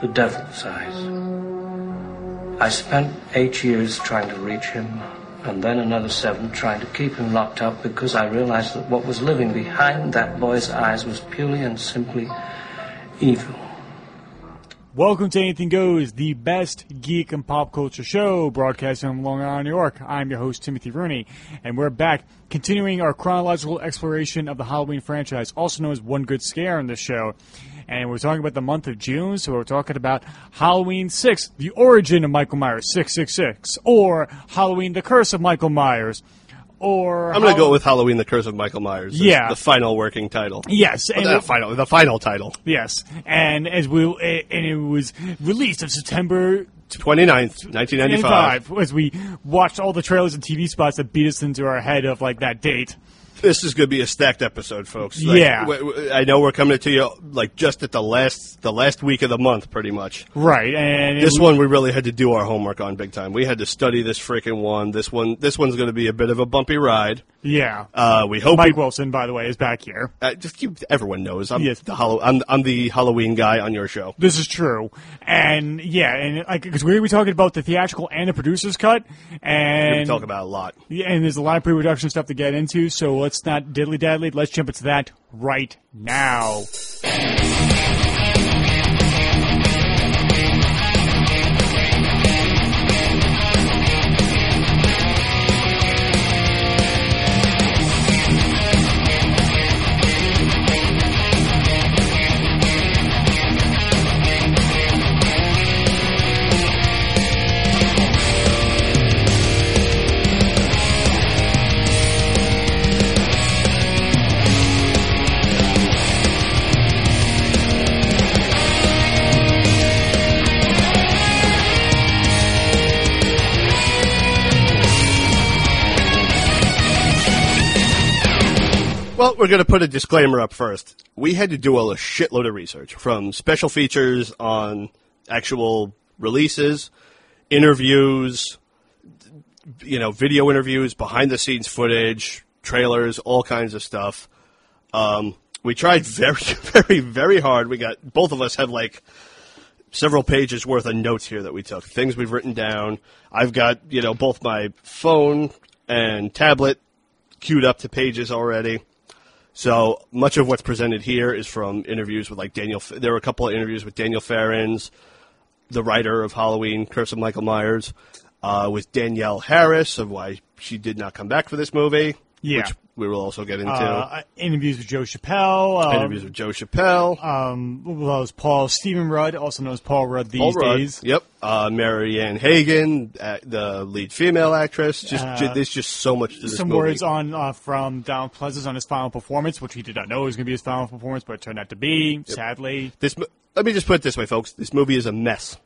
the devil's eyes. I spent eight years trying to reach him, and then another seven trying to keep him locked up because I realized that what was living behind that boy's eyes was purely and simply evil. Welcome to Anything Goes, the best geek and pop culture show, broadcasting from Long Island, New York. I'm your host, Timothy Rooney, and we're back continuing our chronological exploration of the Halloween franchise, also known as One Good Scare in this show. And we're talking about the month of June, so we're talking about Halloween 6, the origin of Michael Myers, 666, or Halloween, the curse of Michael Myers, or. I'm going to go with Halloween: The Curse of Michael Myers. Yeah. the final working title. Yes, and not final, the final title. Yes, and as we and it was released on September 29th, 1995. as we watched all the trailers and TV spots that beat us into our head of like that date. This is going to be a stacked episode, folks. Yeah. w- w- I know we're coming to you like just at the last the last week of the month, pretty much. Right, and This one we really had to do our homework on big time. We had to study this freaking one. This one, this one's going to be a bit of a bumpy ride. Yeah. Uh, we hope Mike we, Wilson, by the way, is back here. uh, just keep everyone knows I'm Yes. the Hallow- I'm, I'm the Halloween guy on your show. This is true, and yeah, and like because we're gonna talking about the theatrical and the producer's cut, and We talk about a lot. Yeah, and there's a lot of pre-production stuff to get into, so let's not diddly daddly. Let's jump into that right now. Well, we're going to put a disclaimer up first. We had to do a shitload of research from special features on actual releases, interviews, you know, video interviews, behind the scenes footage, trailers, all kinds of stuff. Um, we tried very, very, very hard. We got both of us have like several pages worth of notes here that we took, things we've written down. I've got you know both my phone and tablet queued up to pages already. So much of what's presented here is from interviews with like Daniel. There were a couple of interviews with Daniel Farrands, the writer of Halloween, Curse of Michael Myers, uh, with Danielle Harris of why she did not come back for this movie. Yeah. which we will also get into. Uh, interviews with Joe Chappelle. um, interviews with Joe Chappelle, um, well, as Paul Stephen Rudd, also known as Paul Rudd these Paul Rudd, days. Yep, uh, Marianne Hagan, uh, the lead female actress. Just ju- there's just so much to this Uh, Some movie. words on uh, from Donald Pleasence on his final performance, which he did not know was going to be his final performance, but it turned out to be. Sadly, this let me just put it this way, folks. This movie is a mess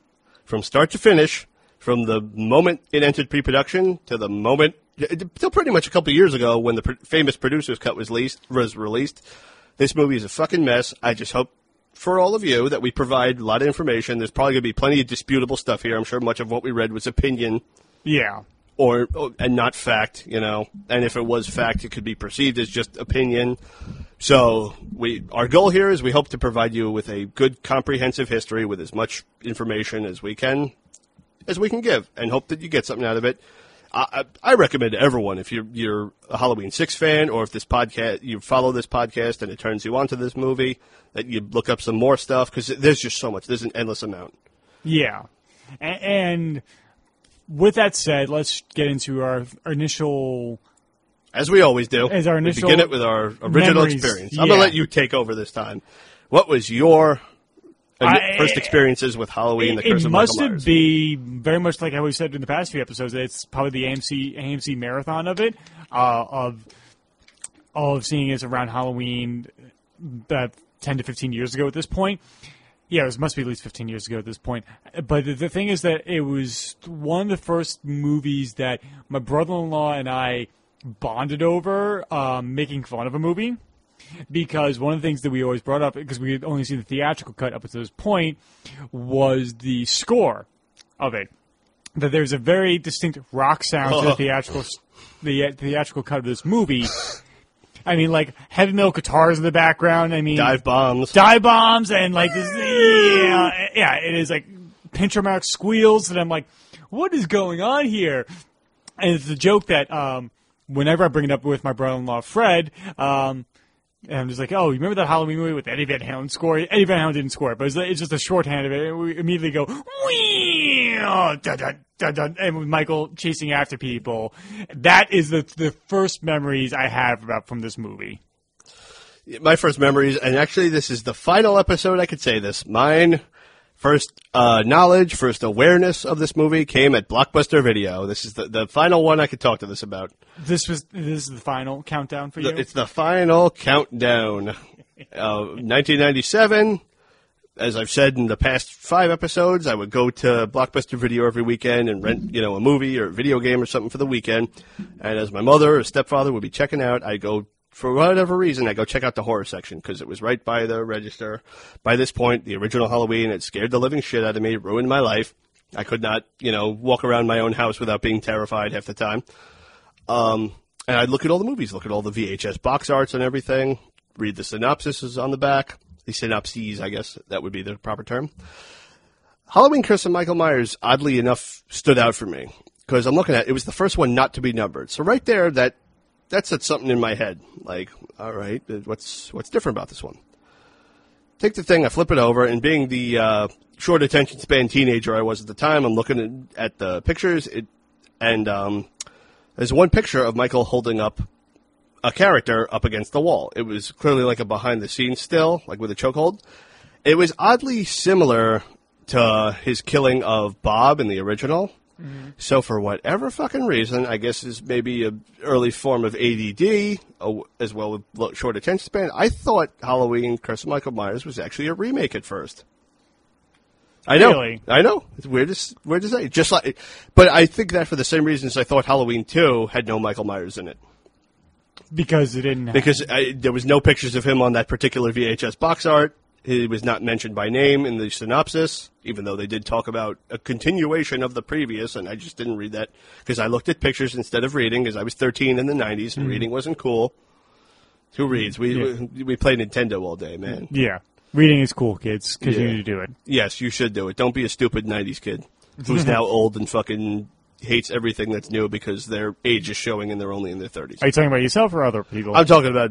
from start to finish. From the moment it entered pre-production to the moment, till pretty much a couple of years ago when the pr- famous producer's cut was released, was released. This movie is a fucking mess. I just hope for all of you that we provide a lot of information. There's probably going to be plenty of disputable stuff here. I'm sure much of what we read was opinion yeah. or and not fact, you know. And if it was fact, it could be perceived as just opinion. So we our goal here is we hope to provide you with a good comprehensive history with as much information as we can as we can give, and hope that you get something out of it. I, I I recommend to everyone if you're you're a Halloween Six fan, or if this podcast you follow this podcast and it turns you on to this movie, that you look up some more stuff because there's just so much. There's an endless amount. Yeah. A- And with that said, let's get into our initial. As we always do, As our we initial begin it with our original memories, experience. I'm yeah. gonna let you take over this time. What was your I- first experiences with Halloween? the It, it of must Michael have Myers? be very much like how we said in the past few episodes. It's probably the AMC AMC marathon of it, uh, of of seeing it around Halloween, uh, ten to fifteen years ago at this point. Yeah, it must be at least 15 years ago at this point. But the, the thing is that it was one of the first movies that my brother-in-law and I bonded over, um, making fun of a movie. Because one of the things that we always brought up, because we had only seen the theatrical cut up to this point, was the score of it. That there's a very distinct rock sound to the theatrical, the uh, theatrical cut of this movie. I mean, like heavy metal guitars in the background. I mean, Dive bombs. dive bombs and like this, yeah, yeah, it is like pinch harmonic squeals, and I'm like, what is going on here? And it's a joke that um, whenever I bring it up with my brother-in-law Fred, um, and I'm just like, oh, you remember that Halloween movie with Eddie Van Halen score? Eddie Van Halen didn't score but it's, it's just a shorthand of it. And we immediately go, and with Michael chasing after people. That is the the first memories I have about from this movie. my first memories, and actually, this is the final episode I could say this. Mine first uh, knowledge, first awareness of this movie came at Blockbuster Video. This is the, the final one I could talk to this about. This was this is the final countdown for you. It's the final countdown. Uh, 1997. As I've said in the past five episodes, I would go to Blockbuster Video every weekend and rent, you know, a movie or a video game or something for the weekend. And as my mother or stepfather would be checking out, I go for whatever reason, I go check out the horror section because it was right by the register. By this point, the original Halloween had scared the living shit out of me, ruined my life. I could not, you know, walk around my own house without being terrified half the time. Um, and I'd look at all the movies, look at all the VHS box arts and everything, read the synopsis on the back, the synopses, I guess that would be the proper term. Halloween Curse of Michael Myers, oddly enough, stood out for me because I'm looking at it was the first one not to be numbered. So right there, that that set something in my head. Like, all right, uh, what's what's different about this one? Take the thing, I flip it over, and being the uh, short attention span teenager I was at the time, I'm looking at, the pictures, it, and um, there's one picture of Michael holding up a character up against the wall. It was clearly like a behind the scenes still, like with a chokehold. It was oddly similar to his killing of Bob in the original. Mm-hmm. So for whatever fucking reason, I guess is maybe a early form of ADD as well with short attention span. I thought Halloween Curse of Michael Myers was actually a remake at first. I know, Really? I know. It's weird to s- weird to say. Just like, but I think that for the same reasons I thought Halloween Two had no Michael Myers in it because it didn't. Because I, there was no pictures of him on that particular VHS box art. He was not mentioned by name in the synopsis, even though they did talk about a continuation of the previous, and I just didn't read that because I looked at pictures instead of reading, because I was 13 in the 90s and mm-hmm. reading wasn't cool. Who reads? We, Yeah. we we play Nintendo all day, man. yeah, reading is cool, kids. Continue Yeah. to do it. Yes, you should do it. Don't be a stupid 90s kid who's now old and fucking hates everything that's new because their age is showing and they're only in their 30s. Are you talking about yourself or other people? I'm talking about.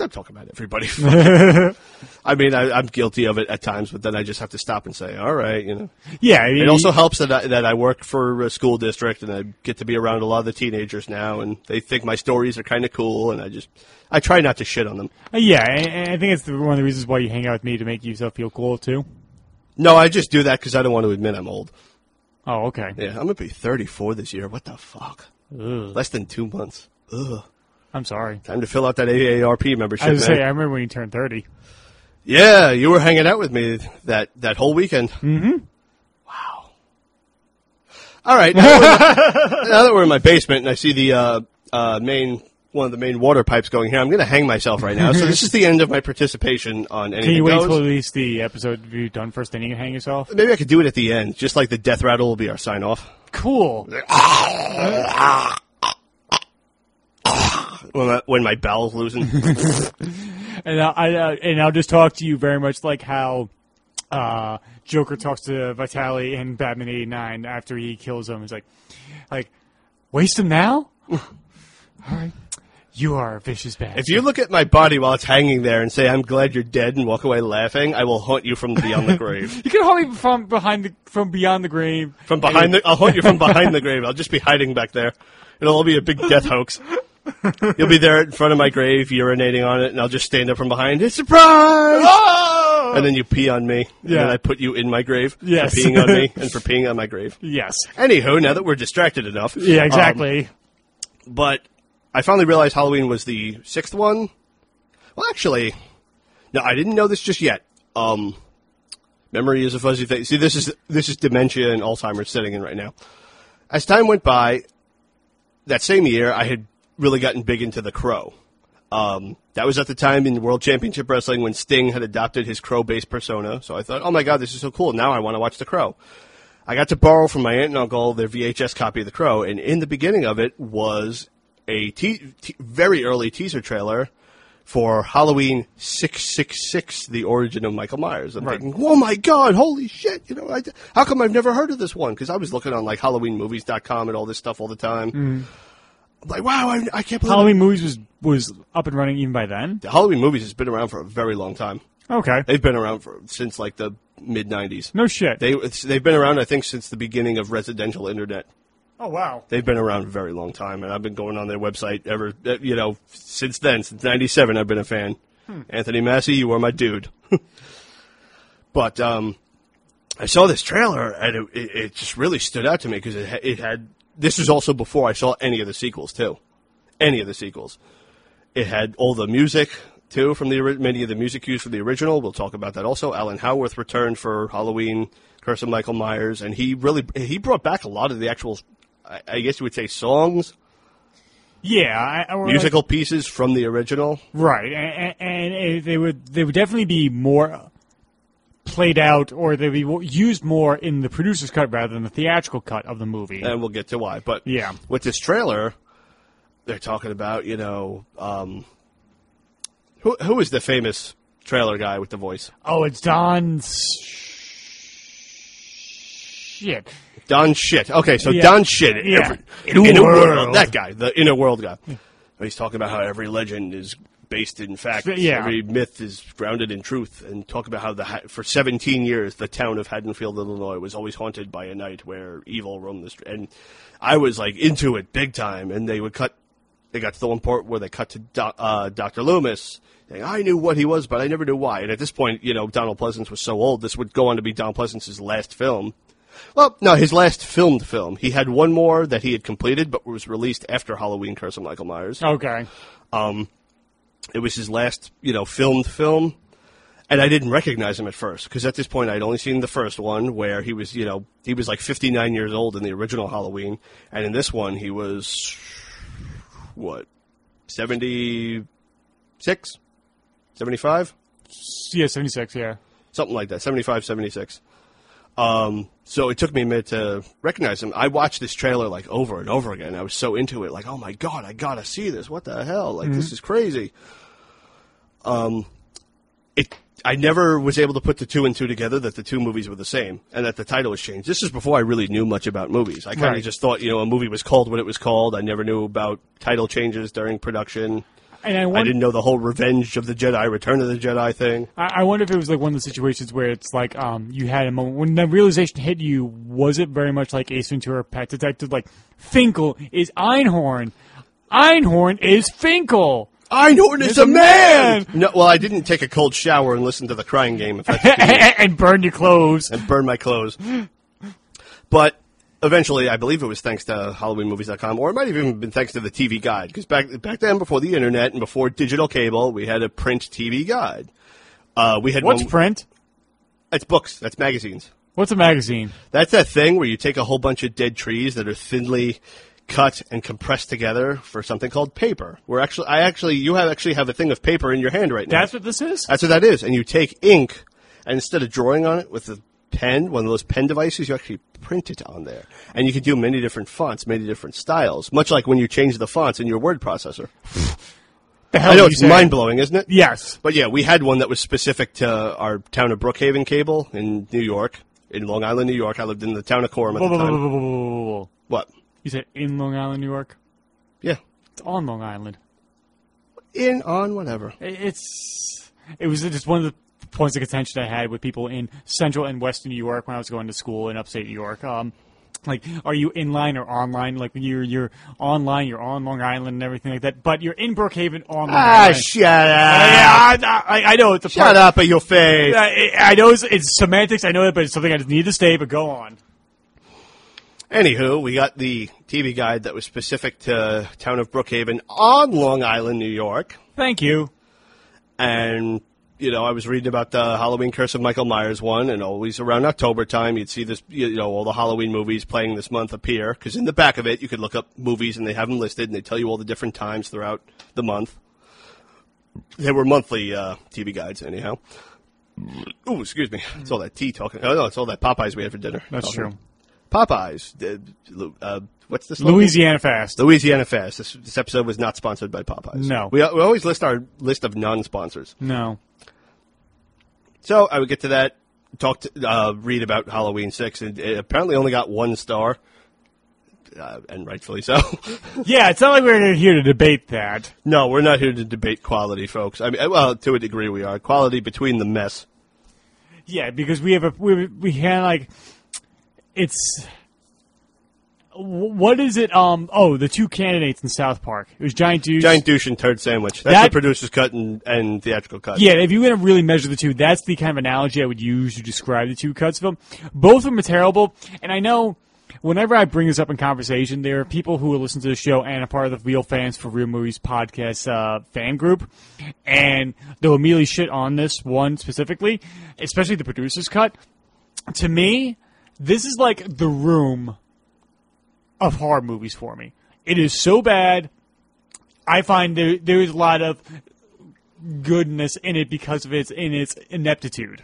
I'm talking about everybody. I mean, I, I'm guilty of it at times, but then I just have to stop and say, "All right," you know. yeah, I mean, It also helps that I, that I work for a school district and I get to be around a lot of the teenagers now, and they think my stories are kind of cool, and I just I try not to shit on them. Uh, yeah, and I think it's one of the reasons why you hang out with me to make yourself feel cool too. No, I just do that because I don't want to admit I'm old. Oh, okay. Yeah, I'm gonna be 34 this year. What the fuck? Ugh. Less than two months. Ugh. I'm sorry. Time to fill out that AARP membership. I was man. say I remember when you turned thirty. Yeah, you were hanging out with me that, that whole weekend. Mm-hmm. Wow. All right. Now that, we're, now that we're in my basement and I see the uh, uh, main one of the main water pipes going here, I'm going to hang myself right now. So this is the end of my participation on anything Can you wait goes. till at least the episode you've done first, then you can hang yourself? Maybe I could do it at the end, just like the death rattle will be our sign off. Cool. When my, when my bowels loosen. And I, I uh, and I'll just talk to you very much like how uh, Joker talks to Vitali in Batman '89 after he kills him. He's like, like, waste him now. All right, you are a vicious bastard. if you look at my body while it's hanging there and say, I'm glad you're dead and walk away laughing, I will haunt you from beyond the grave. you can haunt me from behind the from beyond the grave. From behind the, I'll haunt you from behind the grave. I'll just be hiding back there. It'll all be a big death hoax. You'll be there in front of my grave, urinating on it, and I'll just stand up from behind. It's surprise! Oh! And then you pee on me. And Yeah. then I put you in my grave Yes. for peeing on me and for peeing on my grave. yes. Anywho, now that we're distracted enough. Yeah. um, Exactly. but I finally realized Halloween was the sixth one. Well, actually, no, I didn't know this just yet. Um, Memory is a fuzzy thing. See, this is this is dementia and Alzheimer's setting in right now. As time went by, that same year, I had really gotten big into the Crow. Um, that was at the time in World Championship Wrestling when Sting had adopted his Crow-based persona. So I thought, oh my god, this is so cool. Now I want to watch the Crow. I got to borrow from my aunt and uncle their VHS copy of the Crow, and in the beginning of it was a te- te- very early teaser trailer for Halloween 666, the origin of Michael Myers. I'm Right. thinking, oh my god, holy shit! You know, I, how come I've never heard of this one? Because I was looking on like HalloweenMovies.com and all this stuff all the time. I'm like, wow, I, I can't believe Halloween movies was was up and running even by then. The Halloween movies has been around for a very long time. Okay, They've been around for since like the mid '90s. no shit. They they've been around, I think, since the beginning of residential internet. oh wow. They've been around a very long time, and I've been going on their website ever, uh, you know, since then, since '97. I've been a fan. Anthony Masi, you are my dude. but um, I saw this trailer, and it, it, it just really stood out to me because it, it had. This was also before I saw any of the sequels too, any of the sequels. It had all the music too from the many of the music used from the original. We'll talk about that also. Alan Howarth returned for Halloween, Curse of Michael Myers, and he really he brought back a lot of the actual, I, I guess you would say, songs, Yeah, I, I, or like- musical pieces from the original. right, and, and, and they would they would definitely be more played out, or they'd be used more in the producer's cut rather than the theatrical cut of the movie. and we'll get to why. But Yeah. with this trailer, they're talking about you know um, who who is the famous trailer guy with the voice? oh, it's Don. Shit. Don Shit. Okay, so Yeah. Don Shit. Yeah. Every, Inner Inner World. That guy, the inner world guy. He's talking about how every legend is based in fact. Yeah. Every myth is grounded in truth, and talk about how the Ha- for 17 years the town of Haddonfield, Illinois, was always haunted by a night where evil roamed the street. And I was like into it big time, and they would cut. They got to the one part where they cut to Do- uh, Dr. Loomis. Saying, I knew what he was, but I never knew why. And at this point, you know, Donald Pleasence was so old. This would go on to be Donald Pleasence's last film. Well, no, his last filmed film. He had one more that he had completed, but was released after Halloween: Curse of Michael Myers. Okay. It was his last, you know, filmed film, and I didn't recognize him at first because at this point I'd only seen the first one where he was, you know, he was like 59 years old in the original Halloween, and in this one he was what 76, 75. Yeah, seventy six. Yeah. something like that 75 76 um, so it took me a minute to recognize him. I watched this trailer like over and over again. I was so into it like oh my god i gotta see this. What the hell? Like this is crazy. Um, it i never was able to put the two and two together that the two movies were the same and that the title was changed. This is before i really knew much about movies. I kind of Right. just thought you know a movie was called what it was called. I never knew about title changes during production And I I didn't know the whole Revenge of the Jedi, Return of the Jedi thing. I I wonder if it was like one of the situations where it's like um, you had a moment when the realization hit you. Was it very much like Ace Ventura: Pet Detective? Like Finkel is Einhorn, Einhorn is Finkel, Einhorn is Is a a man! man! No, well, I didn't take a cold shower and listen to the crying game, if that's what you mean, and burn your clothes. and burn my clothes. But eventually, I believe it was thanks to HalloweenMovies.com, or it might have even been thanks to the TV Guide, because back back then, before the internet and before digital cable, we had a print TV guide. Uh, we had What's one, print? That's books. That's magazines. What's a magazine? That's that thing where you take a whole bunch of dead trees that are thinly cut and compressed together for something called paper. We're actually, I actually, you have actually have a thing of paper in your hand right now. That's what this is. That's what that is. And you take ink, and instead of drawing on it with a pen, one of those pen devices, you actually print it on there. And you can do many different fonts, many different styles, much like when you change the fonts in your word processor. The hell I know it's mind blowing, isn't it? Yes. But yeah, we had one that was specific to our town of Brookhaven cable in New York, in Long Island, New York. I lived in the town of Coram at Whoa, the time. whoa, whoa. What? You said in Long Island, New York. Yeah. It's on Long Island. In, on, whatever. It's it was just one of the points of contention I had with people in Central and Western New York when I was going to school in upstate New York. Um, like, are you in line or online? Like you're you're online, you're on Long Island and everything like that. But you're in Brookhaven on Long Ah, Island. shut up. yeah, I, I, I know it's a Shut part. up at your face. I, I know it's, it's semantics. I know that, but it's something I just need to stay. But go on. Anywho, we got the TV guide that was specific to town of Brookhaven on Long Island, New York. Thank you. And you know, I was reading about the Halloween Curse of Michael Myers one, and always around October time, you'd see this, you know, all the Halloween movies playing this month appear. Because in the back of it, you could look up movies, and they have them listed, and they tell you all the different times throughout the month. They were monthly uh, TV guides, anyhow. Oh, excuse me. It's all that tea talking. Oh no, it's all that Popeyes we had for dinner. That's Talking. true. Popeyes. Uh, uh, what's this? slogan? Louisiana Fast. Louisiana Fast. This, this episode was not sponsored by Popeyes. No. We, we always list our list of non-sponsors. No. So I would get to that, talk to, uh, read about Halloween 6, and it apparently only got one star. Uh, and rightfully so. Yeah, it's not like we're here to debate that. no, we're not here to debate quality, folks. I mean, well, to a degree we are. Quality between the mess. Yeah, because we have a we we had like it's what is it? Um, oh, the two candidates in South Park. It was Giant Douche. Giant douche and turd sandwich. That's That- the producer's cut and, and theatrical cut. Yeah, if you're going to really measure the two, that's the kind of analogy I would use to describe the two cuts of them. Both of them are terrible, and I know whenever I bring this up in conversation, there are people who listen to the show and are part of the Real Fans for Real Movies podcast uh, fan group, and they'll immediately shit on this one specifically, especially the producer's cut. To me, this is like the room of horror movies for me. It is so bad. I find there there is a lot of goodness in it because of its in its ineptitude.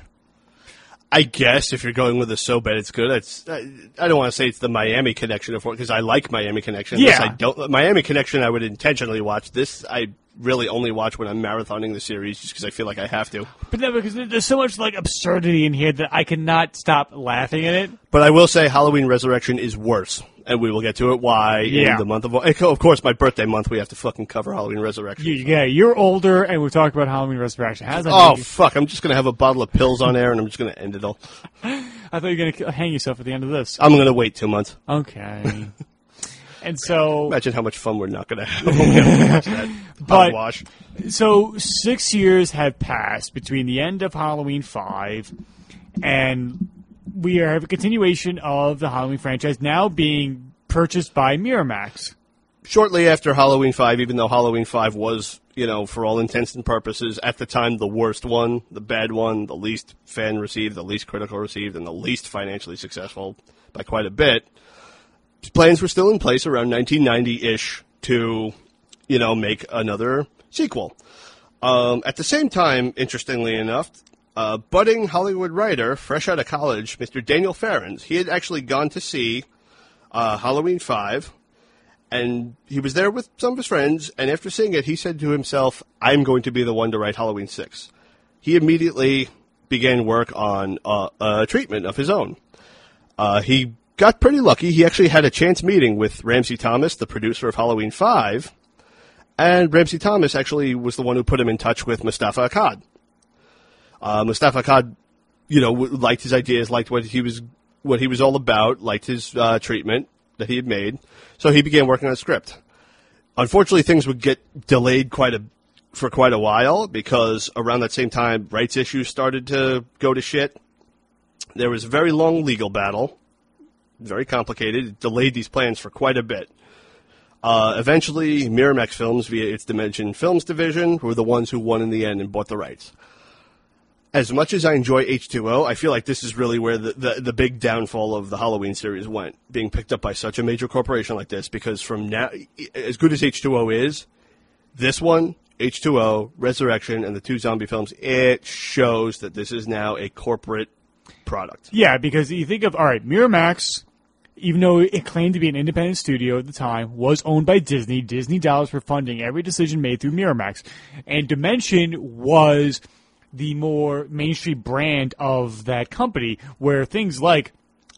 I guess if you're going with a so bad it's good, it's I, I don't want to say it's the Miami Connection of because I like Miami Connection. Yeah. I don't. Miami Connection, I would intentionally watch. This I really only watch when I'm marathoning the series, just because I feel like I have to. But no, because there's so much like absurdity in here that I cannot stop laughing at it. But I will say Halloween Resurrection is worse, and we will get to it. Why Yeah. in the month of of course my birthday month we have to fucking cover Halloween Resurrection. You, yeah, you're older, and we've talked about Halloween Resurrection. How's that? Oh fuck! I'm just gonna have a bottle of pills on air, and I'm just gonna end it all. I thought you were gonna hang yourself at the end of this. I'm gonna wait two months. Okay. and so, Imagine how much fun we're not gonna have when we have to watch that But- wash. so six years have passed between the end of Halloween Five and we have a continuation of the Halloween franchise now being purchased by Miramax. shortly after Halloween 5, even though Halloween 5 was, you know, for all intents and purposes, at the time, the worst one, the bad one, the least fan received, the least critical received, and the least financially successful by quite a bit, plans were still in place around 1990 ish to, you know, make another sequel. Um, at the same time, interestingly enough, uh, budding Hollywood writer, fresh out of college, Mr. Daniel Farrands, he had actually gone to see uh, Halloween 5 and he was there with some of his friends. And after seeing it, he said to himself, "I'm going to be the one to write Halloween 6. He immediately began work on uh, a treatment of his own. Uh, he got pretty lucky. He actually had a chance meeting with Ramsey Thomas, the producer of Halloween 5, and Ramsey Thomas actually was the one who put him in touch with Moustapha Akkad. Uh, Moustapha Akkad, you know, liked his ideas, liked what he was what he was all about, liked his uh, treatment that he had made. So he began working on a script. Unfortunately, things would get delayed quite a for quite a while because around that same time, rights issues started to go to shit. There was a very long legal battle, very complicated. It delayed these plans for quite a bit. Uh, eventually, Miramax Films, via its Dimension Films division, were the ones who won in the end and bought the rights as much as I enjoy H2O, I feel like this is really where the, the, the big downfall of the Halloween series went, being picked up by such a major corporation like this. Because from now, as good as H2O is, this one, H2O, Resurrection, and the two zombie films, it shows that this is now a corporate product. Yeah, because you think of all right, Miramax, even though it claimed to be an independent studio at the time, was owned by Disney. Disney dollars were funding every decision made through Miramax, and Dimension was the more mainstream brand of that company, where things like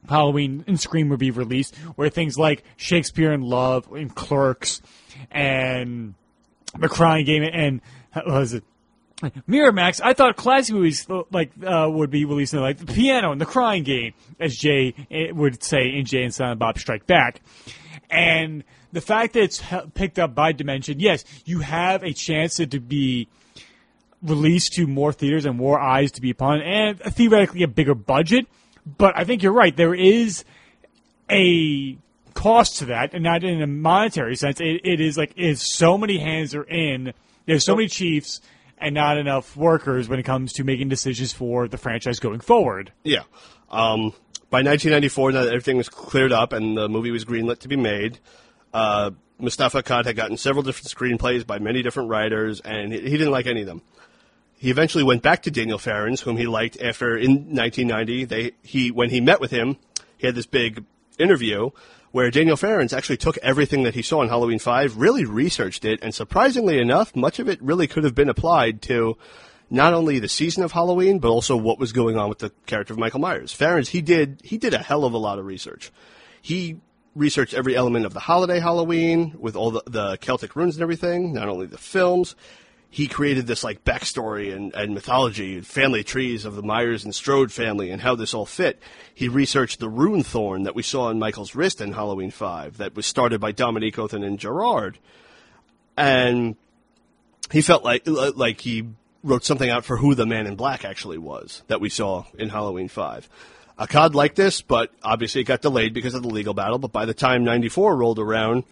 Halloween and Scream would be released, where things like Shakespeare in Love and Clerks and The Crying Game and what was it? Miramax, I thought classic movies like uh, would be released in like the piano and the crying game, as Jay eh, would say in Jay and Silent Bob Strike Back, and the fact that it's picked up by Dimension, yes, you have a chance to be released to more theaters and more eyes to be upon, and theoretically a bigger budget. But I think you're right. There is a cost to that, and not in a monetary sense. It, it is like is so many hands are in. There's so many chiefs and not enough workers when it comes to making decisions for the franchise going forward. Yeah. Um, by 1994, now that everything was cleared up and the movie was greenlit to be made, uh, Moustapha Akkad had gotten several different screenplays by many different writers, and he, he didn't like any of them. He eventually went back to Daniel Farrands, whom he liked after in 1990. They he when he met with him, he had this big interview where Daniel Farrands actually took everything that he saw in Halloween 5, really researched it, and surprisingly enough, much of it really could have been applied to not only the season of Halloween, but also what was going on with the character of Michael Myers. Farrands, he did he did a hell of a lot of research. He researched every element of the holiday Halloween with all the, the Celtic runes and everything, not only the films he created this like backstory and, and mythology and family trees of the Myers and Strode family and how this all fit. He researched the rune thorn that we saw on Michael's wrist in Halloween 5 that was started by Dominique Othenin-Girard. And he felt like like he wrote something out for who the man in black actually was that we saw in Halloween 5. Akkad liked this, but obviously it got delayed because of the legal battle. But by the time 94 rolled around,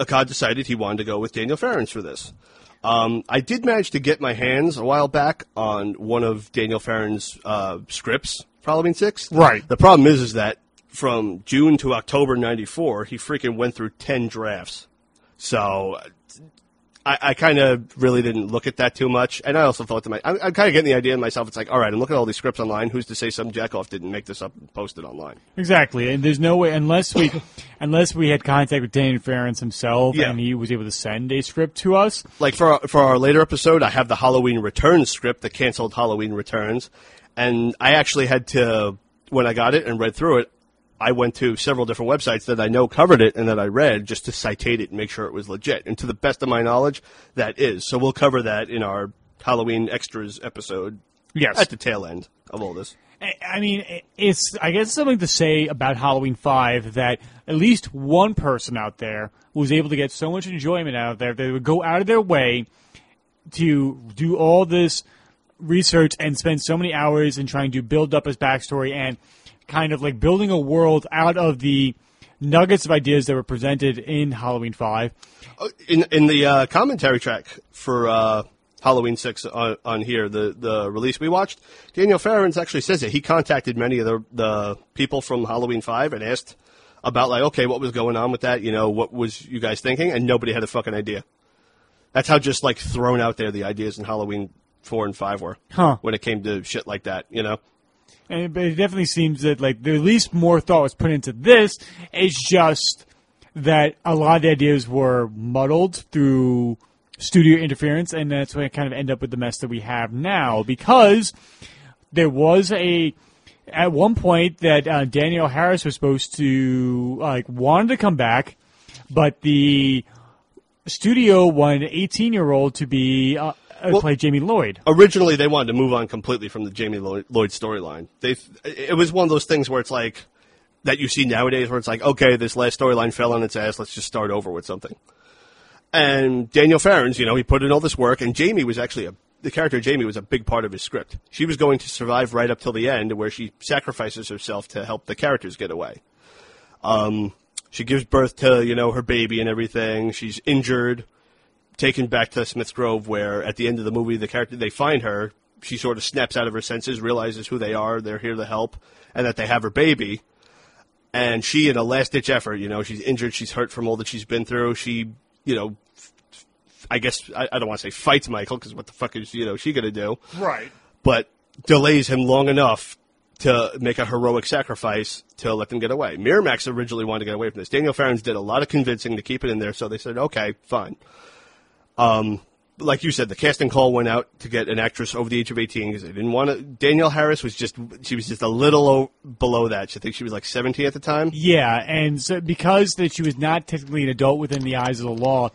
Akkad decided he wanted to go with Daniel Farrands for this. Um, I did manage to get my hands a while back on one of Daniel Farrands' uh, scripts for Halloween 6. Right. The problem is, is that from June to October 94, he freaking went through 10 drafts. So I, I kind of really didn't look at that too much, and I also thought to myself, I'm, I'm kind of getting the idea in myself. It's like, all right, I'm looking at all these scripts online. Who's to say some jackoff didn't make this up and post it online? Exactly, and there's no way unless we unless we had contact with Daniel Farrands himself Yeah. and he was able to send a script to us. Like for our, for our later episode, I have the Halloween Returns script, the canceled Halloween Returns, and I actually had to when I got it and read through it. I went to several different websites that I know covered it and that I read just to citate it and make sure it was legit. And to the best of my knowledge, that is. So we'll cover that in our Halloween extras episode Yes. at the tail end of all this. I- I mean, it's I guess something to say about Halloween Five that at least one person out there was able to get so much enjoyment out of there they would go out of their way to do all this research and spend so many hours in trying to build up his backstory and kind of like building a world out of the nuggets of ideas that were presented in Halloween Five. in in the uh, commentary track for uh, Halloween Six on, on here, the the release we watched, Daniel Farrands actually says that he contacted many of the the people from Halloween Five and asked about like, okay, what was going on with that? You know, what was you guys thinking? And nobody had a fucking idea. That's how just like thrown out there the ideas in Halloween Four and Five were Huh. when it came to shit like that. You know, And but it definitely seems that like the least more thought was put into this. It's just that a lot of the ideas were muddled through studio interference, and that's when I kind of end up with the mess that we have now. Because there was a at one point that uh, Daniel Harris was supposed to like wanted to come back, but the studio wanted an 18 year old to be uh, Well- play Jamie Lloyd. originally they wanted to move on completely from the Jamie Lloyd, Lloyd storyline. They it was one of those things where it's like that you see nowadays where it's like okay, this last storyline fell on its ass. Let's just start over with something. And Daniel Farrands, you know, he put in all this work, and Jamie was actually a the character Jamie was a big part of his script. She was going to survive right up till the end, where she sacrifices herself to help the characters get away. Um, she gives birth to you know her baby and everything. She's injured taken back to Smith's Grove, where at the end of the movie, the character they find her, she sort of snaps out of her senses, realizes who they are, they're here to help, and that they have her baby. And she, in a last ditch effort, you know, she's injured, she's hurt from all that she's been through. She, you know, I guess I, I don't want to say fights Michael because what the fuck is you know she gonna do? Right. But delays him long enough to make a heroic sacrifice to let them get away. Miramax originally wanted to get away from this. Daniel Farrands did a lot of convincing to keep it in there, so they said, okay, fine. Um, like you said, the casting call went out to get an actress over the age of 18 because they didn't want to. Danielle Harris was just, she was just a little o- below that. I think she was like 17 at the time. Yeah, and so because that she was not technically an adult within the eyes of the law,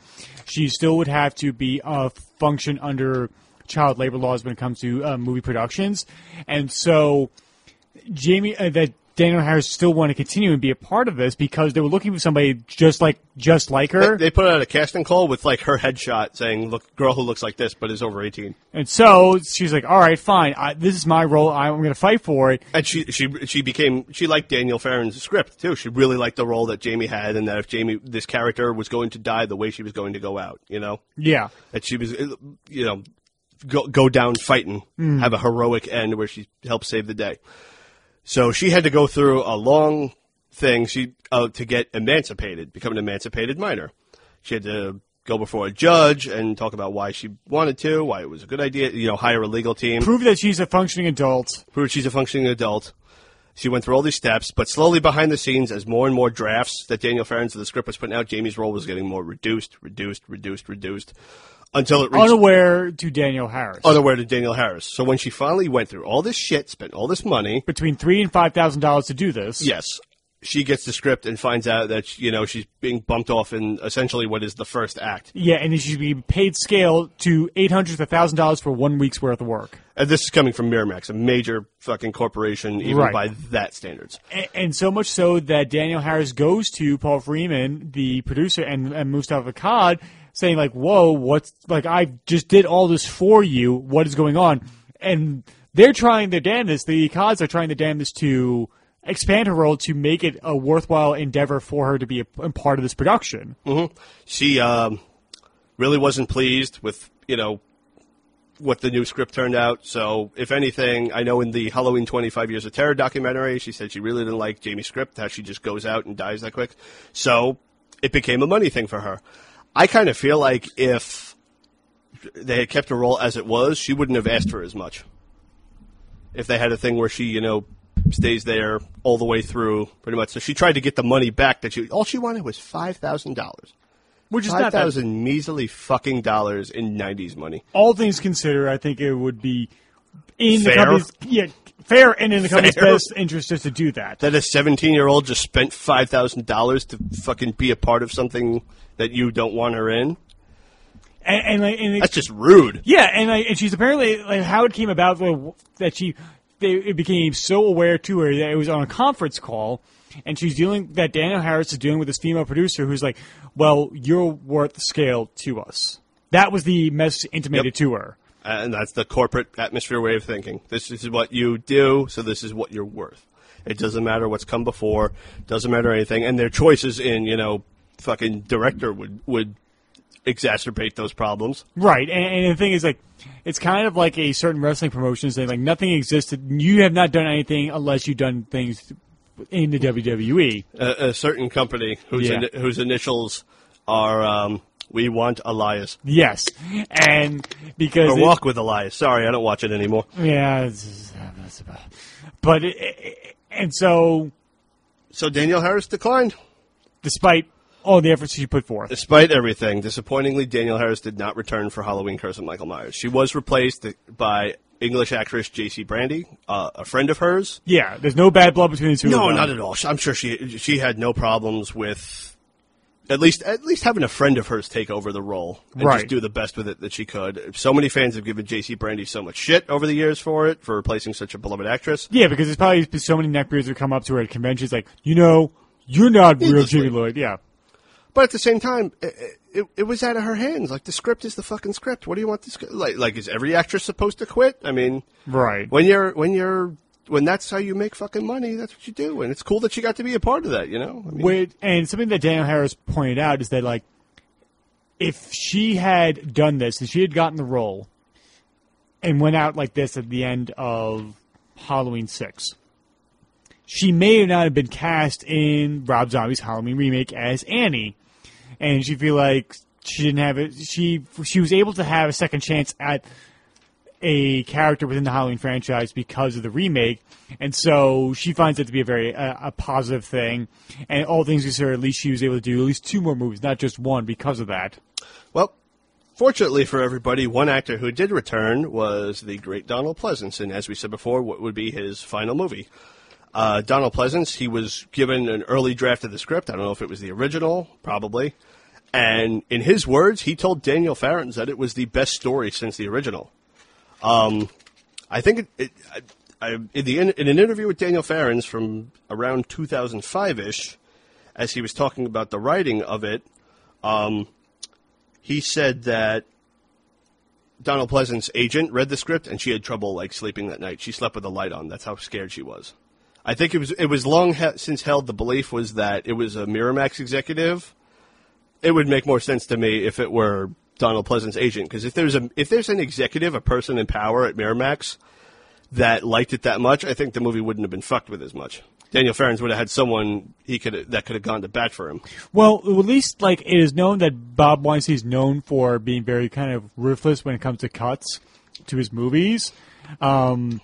she still would have to be uh, function under child labor laws when it comes to uh, movie productions, and so Jamie uh, that Daniel Harris still want to continue and be a part of this because they were looking for somebody just like just like her, They put out a casting call with like her headshot saying, look, girl who looks like this but is over 18. and so she's like, "All right, fine, I, this is my role. I'm going to fight for it." And she she she became she liked Daniel Farrands' script too. She really liked the role that Jamie had, and that if Jamie this character was going to die, the way she was going to go out, you know, Yeah, that she was, you know, go, go down fighting, mm. have a heroic end where she helps save the day. So she had to go through a long thing she uh, to get emancipated, become an emancipated minor. She had to go before a judge and talk about why she wanted to, why it was a good idea, you know, hire a legal team, Prove that she's a functioning adult. prove she's a functioning adult. She went through all these steps, but slowly behind the scenes, as more and more drafts that Daniel Farrands of the script was putting out, Jamie's role was getting more reduced, reduced, reduced, reduced, until it reached Unaware to Daniel Harris. unaware to Daniel Harris. So when she finally went through all this shit, spent all this money, Between three and five thousand dollars to do this. yes, she gets the script and finds out that you know she's being bumped off in essentially what is the first act. Yeah, and it should be paid scale to eight hundred to thousand dollars for one week's worth of work. And this is coming from Miramax, a major fucking corporation, even Right. by that standards. And, and so much so that Daniel Harris goes to Paul Freeman, the producer, and, and Moustapha Akkad, saying like, "Whoa, what's like? I just did all this for you. What is going on?" And they're trying their damnedest. The Akkads are trying their damnedest to expand her role to make it a worthwhile endeavor for her to be a, a part of this production. she um, really wasn't pleased with you know what the new script turned out. So, if anything, I know in the Halloween 25 Years of Terror documentary, she said she really didn't like Jamie's script, how she just goes out and dies that quick. So, it became a money thing for her. I kind of feel like if they had kept her role as it was, she wouldn't have asked for as much. If they had a thing where she, you know, stays there all the way through, pretty much. So she tried to get the money back that she all she wanted was five thousand dollars. Which is Five not measly fucking dollars in '90s money. all things considered, I think it would be in the company's yeah fair and in the company's Fair. best interest just to do that. That a 17 year old just spent five thousand dollars to fucking be a part of something that you don't want her in. And, and, like, and it- That's just rude. yeah, and like, and she's apparently like how it came about like, that she they, it became so aware to her that it was on a conference call. And she's dealing that Daniel Harris is dealing with this female producer who's like, "Well, you're worth the scale to us." That was the message intimated Yep. to her. And that's the corporate atmosphere way of thinking. This is what you do, so this is what you're worth. It doesn't matter what's come before, doesn't matter anything. And their choices in, you know, fucking director would, would exacerbate those problems. Right, and, and the thing is, like, it's kind of like a certain wrestling promotion saying, like, nothing existed. You have not done anything unless you've done things in the. WWE. A, a certain company whose, Yeah. ini- whose initials are, um, we want Elias. Yes, and because Or it- walk with Elias. Sorry, I don't watch it anymore. yeah, it's, it's about, but it, it- and so So Daniel Harris declined. despite all the efforts she put forth, Despite everything, disappointingly, Daniel Harris did not return for Halloween Curse of Michael Myers. She was replaced by English actress J.C. Brandy, uh, a friend of hers. yeah, there's no bad blood between the two. No, of them. not at all. I'm sure she she had no problems with at least at least having a friend of hers take over the role and Right. just do the best with it that she could. So many fans have given J.C. Brandy so much shit over the years for it for replacing such a beloved actress. Yeah, because there's probably been so many neckbeards who come up to her at conventions like, you know, you're not real. Jimmy Lloyd. Yeah. But at the same time, it, it, it was out of her hands. Like the script is the fucking script. What do you want this? Like, like is every actress supposed to quit? I mean, Right. when you're when you're when that's how you make fucking money, that's what you do. And it's cool that you got to be a part of that. You know, I mean, With, and something that Daniel Harris pointed out is that like if she had done this and she had gotten the role and went out like this at the end of Halloween six, she may not have been cast in Rob Zombie's Halloween remake as Annie, and she feel like she didn't have it. She she was able to have a second chance at a character within the Halloween franchise because of the remake, and so she finds it to be a very uh, a positive thing. And all things considered, at least she was able to do at least two more movies, not just one, because of that. Well, fortunately for everybody, one actor who did return was the great Donald Pleasence, and as we said before, what would be his final movie. Uh, Donald Pleasence, he was given an early draft of the script. I don't know if it was the original, probably. And in his words, he told Daniel Farrands that it was the best story since the original. Um, I think it, it I, I, in, the, in an interview with Daniel Farrands from around 2005 ish, as he was talking about the writing of it, um, he said that Donald Pleasant's agent read the script and she had trouble like sleeping that night. She slept with the light on. That's how scared she was. I think it was it was long he- since held the belief was that it was a Miramax executive. It would make more sense to me if it were Donald Pleasant's agent. Because if there's a if there's an executive, a person in power at Miramax that liked it that much, I think the movie wouldn't have been fucked with as much. Daniel Farrands would have had someone he could that could have gone to bat for him. Well, at least like it is known that Bob Weinstein is known for being very kind of ruthless when it comes to cuts to his movies, um,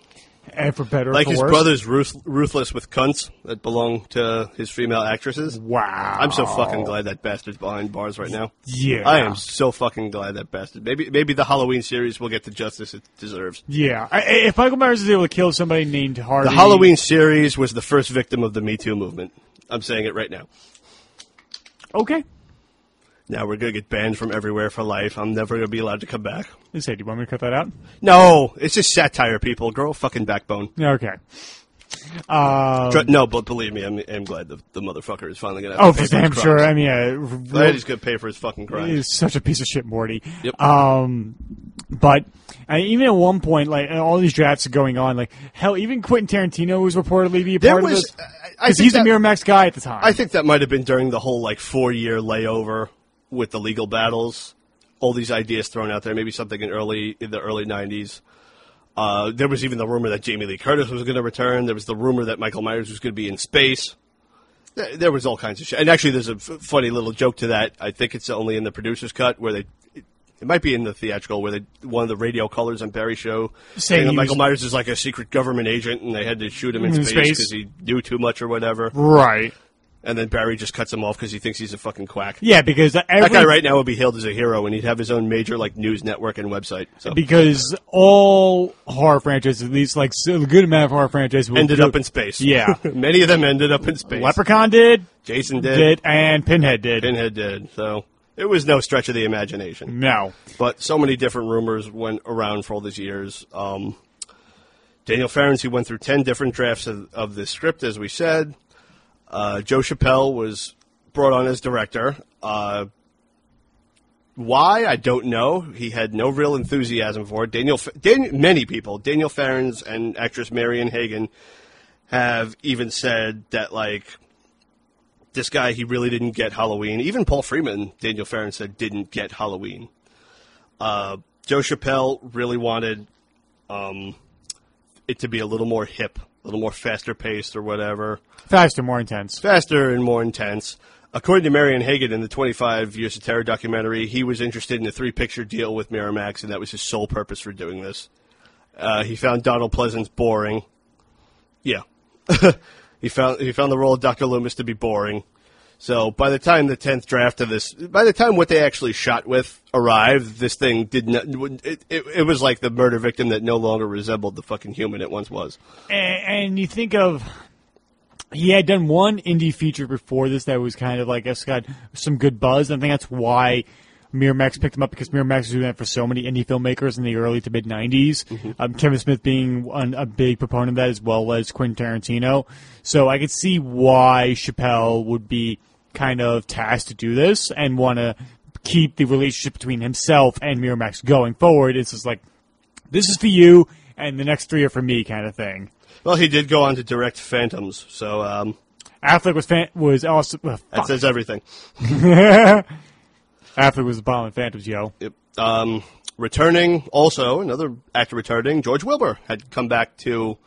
and for better or Like his worse. brother's ruth- ruthless with cunts that belong to his female actresses. Wow, I'm so fucking glad that bastard's behind bars right now. Yeah, I am so fucking glad that bastard. Maybe maybe the Halloween series will get the justice it deserves. Yeah, I, if Michael Myers is able to kill somebody named Harvey, The Halloween series was the first victim of the Me Too movement. I'm saying it right now. Okay, Now we're gonna get banned from everywhere for life. I'm never gonna be allowed to come back. Let's say, do you want me to cut that out? No, it's just satire, people. Grow a fucking backbone. Okay. Um, Tr- no, but believe me, I'm, I'm glad the, the motherfucker is finally gonna. Have oh, to pay for damn sure. I mean, uh, Glad he's gonna pay for his fucking crimes. He's such a piece of shit, Morty. Yep. Um, but uh, even at one point, like all these drafts are going on. Like hell, even Quentin Tarantino was reportedly be a There part was- of this because he's that- a Miramax guy at the time. I think that might have been during the whole like four year layover with the legal battles. All these ideas thrown out there, maybe something in early in the early '90s. Uh, there was even the rumor that Jamie Lee Curtis was going to return. There was the rumor that Michael Myers was going to be in space. There was all kinds of shit. And actually, there's a f- funny little joke to that. I think it's only in the producer's cut where they. It, it might be in the theatrical where they one of the radio callers on Barry show saying that Michael was- Myers is like a secret government agent and they had to shoot him in In space space. because he knew too much or whatever. right. And then Barry just cuts him off because he thinks he's a fucking quack. Yeah, because every, That guy right now would be hailed as a hero, and he'd have his own major like news network and website. So because all horror franchises, at least like a good amount of horror franchises, ended do- up in space. Yeah. many of them ended up in space. Leprechaun did, Jason did, did, and Pinhead did. Pinhead did. So it was no stretch of the imagination. No. But so many different rumors went around for all these years. Um, Daniel Farrands, he went through 10 different drafts of, of this script, as we said. Uh, Joe Chappelle was brought on as director. Uh, why? I don't know. He had no real enthusiasm for it. Daniel, F- Dan- many people, Daniel Farrands and actress Marianne Hagan, have even said that, like, this guy, he really didn't get Halloween. Even Paul Freeman, Daniel Farrands said, didn't get Halloween. Uh, Joe Chappelle really wanted um, it to be a little more hip, a little more faster paced or whatever. Faster, more intense. Faster and more intense. According to Marianne Hagan in the 25 Years of Terror documentary, he was interested in a three picture deal with Miramax, and that was his sole purpose for doing this. Uh, he found Donald Pleasence boring. Yeah. he found he found the role of Dr. Loomis to be boring. So by the time the tenth draft of this, by the time what they actually shot with arrived, this thing did not. It, it, it was like the murder victim that no longer resembled the fucking human it once was. and, and you think of he had done one indie feature before this that was kind of like it's got some good buzz. I think that's why Miramax picked him up because Miramax was doing that for so many indie filmmakers in the early to mid '90s. Um, Kevin Smith being one, a big proponent of that, as well as Quentin Tarantino. So I could see why Chappelle would be kind of tasked to do this and want to keep the relationship between himself and Miramax going forward. It's just like this is for you, and the next three are for me, kind of thing. Well, he did go on to direct Phantoms, so um, Affleck was fan- was also uh, that says everything. Affleck was the bomb in Phantoms, yo. Yep. Um, returning, also another actor returning, George Wilbur had come back to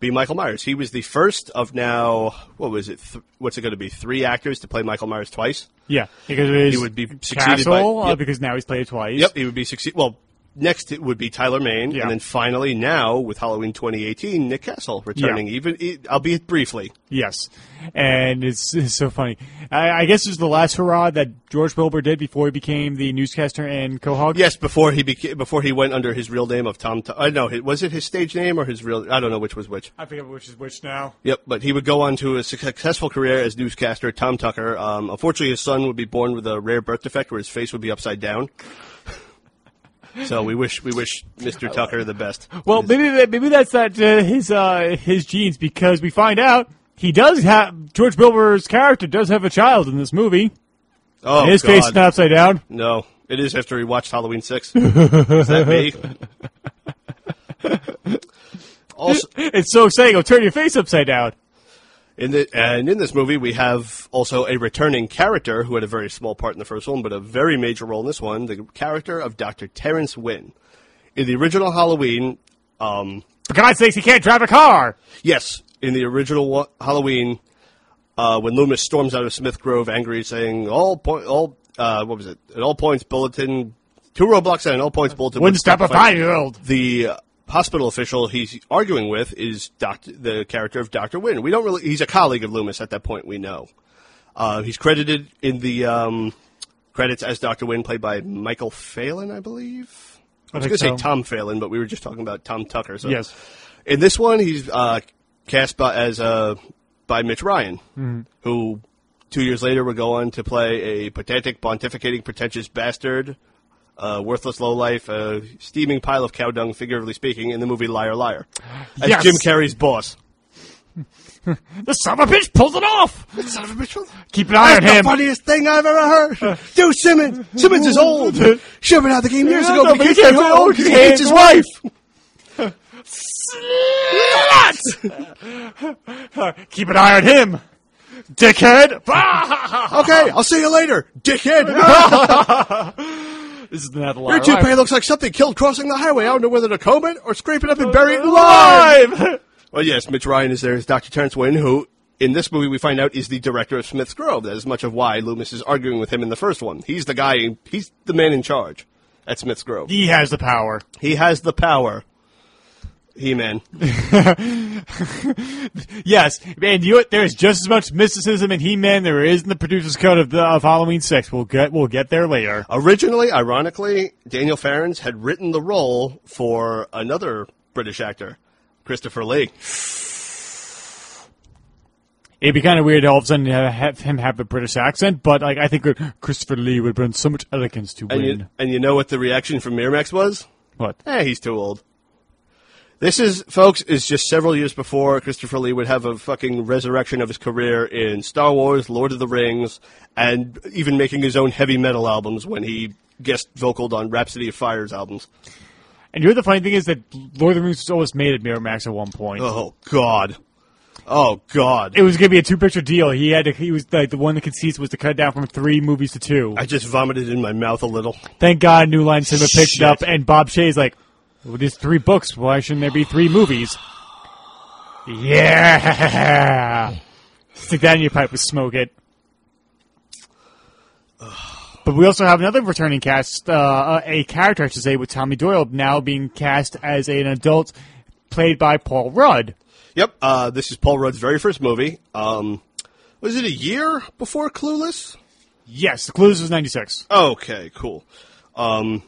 be Michael Myers. He was the first of now, what was it? Th- what's it going to be? Three actors to play Michael Myers twice. Yeah, because He would be succeeded Castle, by- uh, because now he's played it twice. Yep, he would be succeed. Well, next it would be Tyler Mane, Yeah. and then finally now with Halloween 2018, Nick Castle returning, Yeah. even albeit briefly. Yes, and it's, it's so funny. I, I guess it was the last hurrah that George Wilbur did before he became the newscaster and Quahog. Yes, before he beca- before he went under his real name of Tom. T- I know was it his stage name or his real? I don't know which was which. I forget which is which now. Yep, but he would go on to a successful career as newscaster. Tom Tucker. Um, unfortunately, his son would be born with a rare birth defect where his face would be upside down. So we wish we wish Mr. Tucker the best. Well, maybe maybe that's that uh, his uh, his genes because we find out he does have George Wilbur's character does have a child in this movie. oh, His God. face is not upside down. No, it is after he watched Halloween Six. is that me? also, It's so exciting. It'll turn your face upside down. In the and in this movie we have also a returning character who had a very small part in the first one, but a very major role in this one. The character of Dr. Terrence Wynn. In the original Halloween, um, For God's sakes, he can't drive a car. yes, in the original wa- Halloween, uh, when Loomis storms out of Smith Grove angry, saying all point, all uh, what was it? At all points, bulletin, two roadblocks and an all points bulletin. Wouldn't stop a fight. five-year-old. the uh, hospital official he's arguing with is the character of Doctor Wynn. We don't really. He's a colleague of Loomis at that point. We know. Uh, he's credited in the um, credits as Doctor Wynn, played by Michael Phelan, I believe. I was going to so. say Tom Phelan, but we were just talking about Tom Tucker. So Yes. In this one, he's uh, cast by, as uh, by Mitch Ryan, Mm-hmm. who two years later would go on to play a pedantic, pontificating, pretentious bastard, a worthless lowlife, a steaming pile of cow dung, figuratively speaking, in the movie Liar Liar, as Yes. Jim Carrey's boss. The son of a bitch pulls it off. Son of a bitch! Keep an eye on That's the him. funniest thing I've ever heard. Uh. Dude, Simmons. Simmons is old. Should have been out the game years Yeah, ago, no, but he can't he go can't old he hates his his wife. Keep an eye on him. Dickhead. Okay, I'll see you later, dickhead. This is not the Your toupee looks like something killed crossing the highway. I don't know whether to comb it or scrape it up and bury it alive. Well, yes, Mitch Ryan is there as Dr. Terrence Wynn, who in this movie we find out is the director of Smith's Grove. That is much of why Loomis is arguing with him in the first one. He's the guy, he's the man in charge at Smith's Grove. he has the power. He has the power. He man. Yes, and you, there's just as much mysticism in He-Man there is in the producer's cut of, the, of Halloween Six. We'll get we'll get there later. Originally, ironically, Daniel Farrands had written the role for another British actor, Christopher Lee. It'd be kind of weird to all of a sudden have, have him have a British accent, but like I think Christopher Lee would bring so much elegance to And win. you, and you know what the reaction from Miramax was? what? Eh, he's too old. This is, folks, is just several years before Christopher Lee would have a fucking resurrection of his career in Star Wars, Lord of the Rings, and even making his own heavy metal albums when he guest vocaled on Rhapsody of Fire's albums. And you know the funny thing is that Lord of the Rings was almost made at Miramax at one point. Oh, God. Oh, God. It was going to be a two-picture deal. He had to. He was like the one that conceits was to cut down from three movies to two. I just vomited in my mouth a little. Thank God New Line Cinema picked it up, and Bob Shaye's like, well, there's three books. Why shouldn't there be three movies? Yeah! Stick that in your pipe and smoke it. But we also have another returning cast, uh, a character, I should say, with Tommy Doyle now being cast as an adult played by Paul Rudd. Yep, uh, this is Paul Rudd's very first movie. Um, was it a year before Clueless? Yes, The Clues was 96. Okay, cool. Um,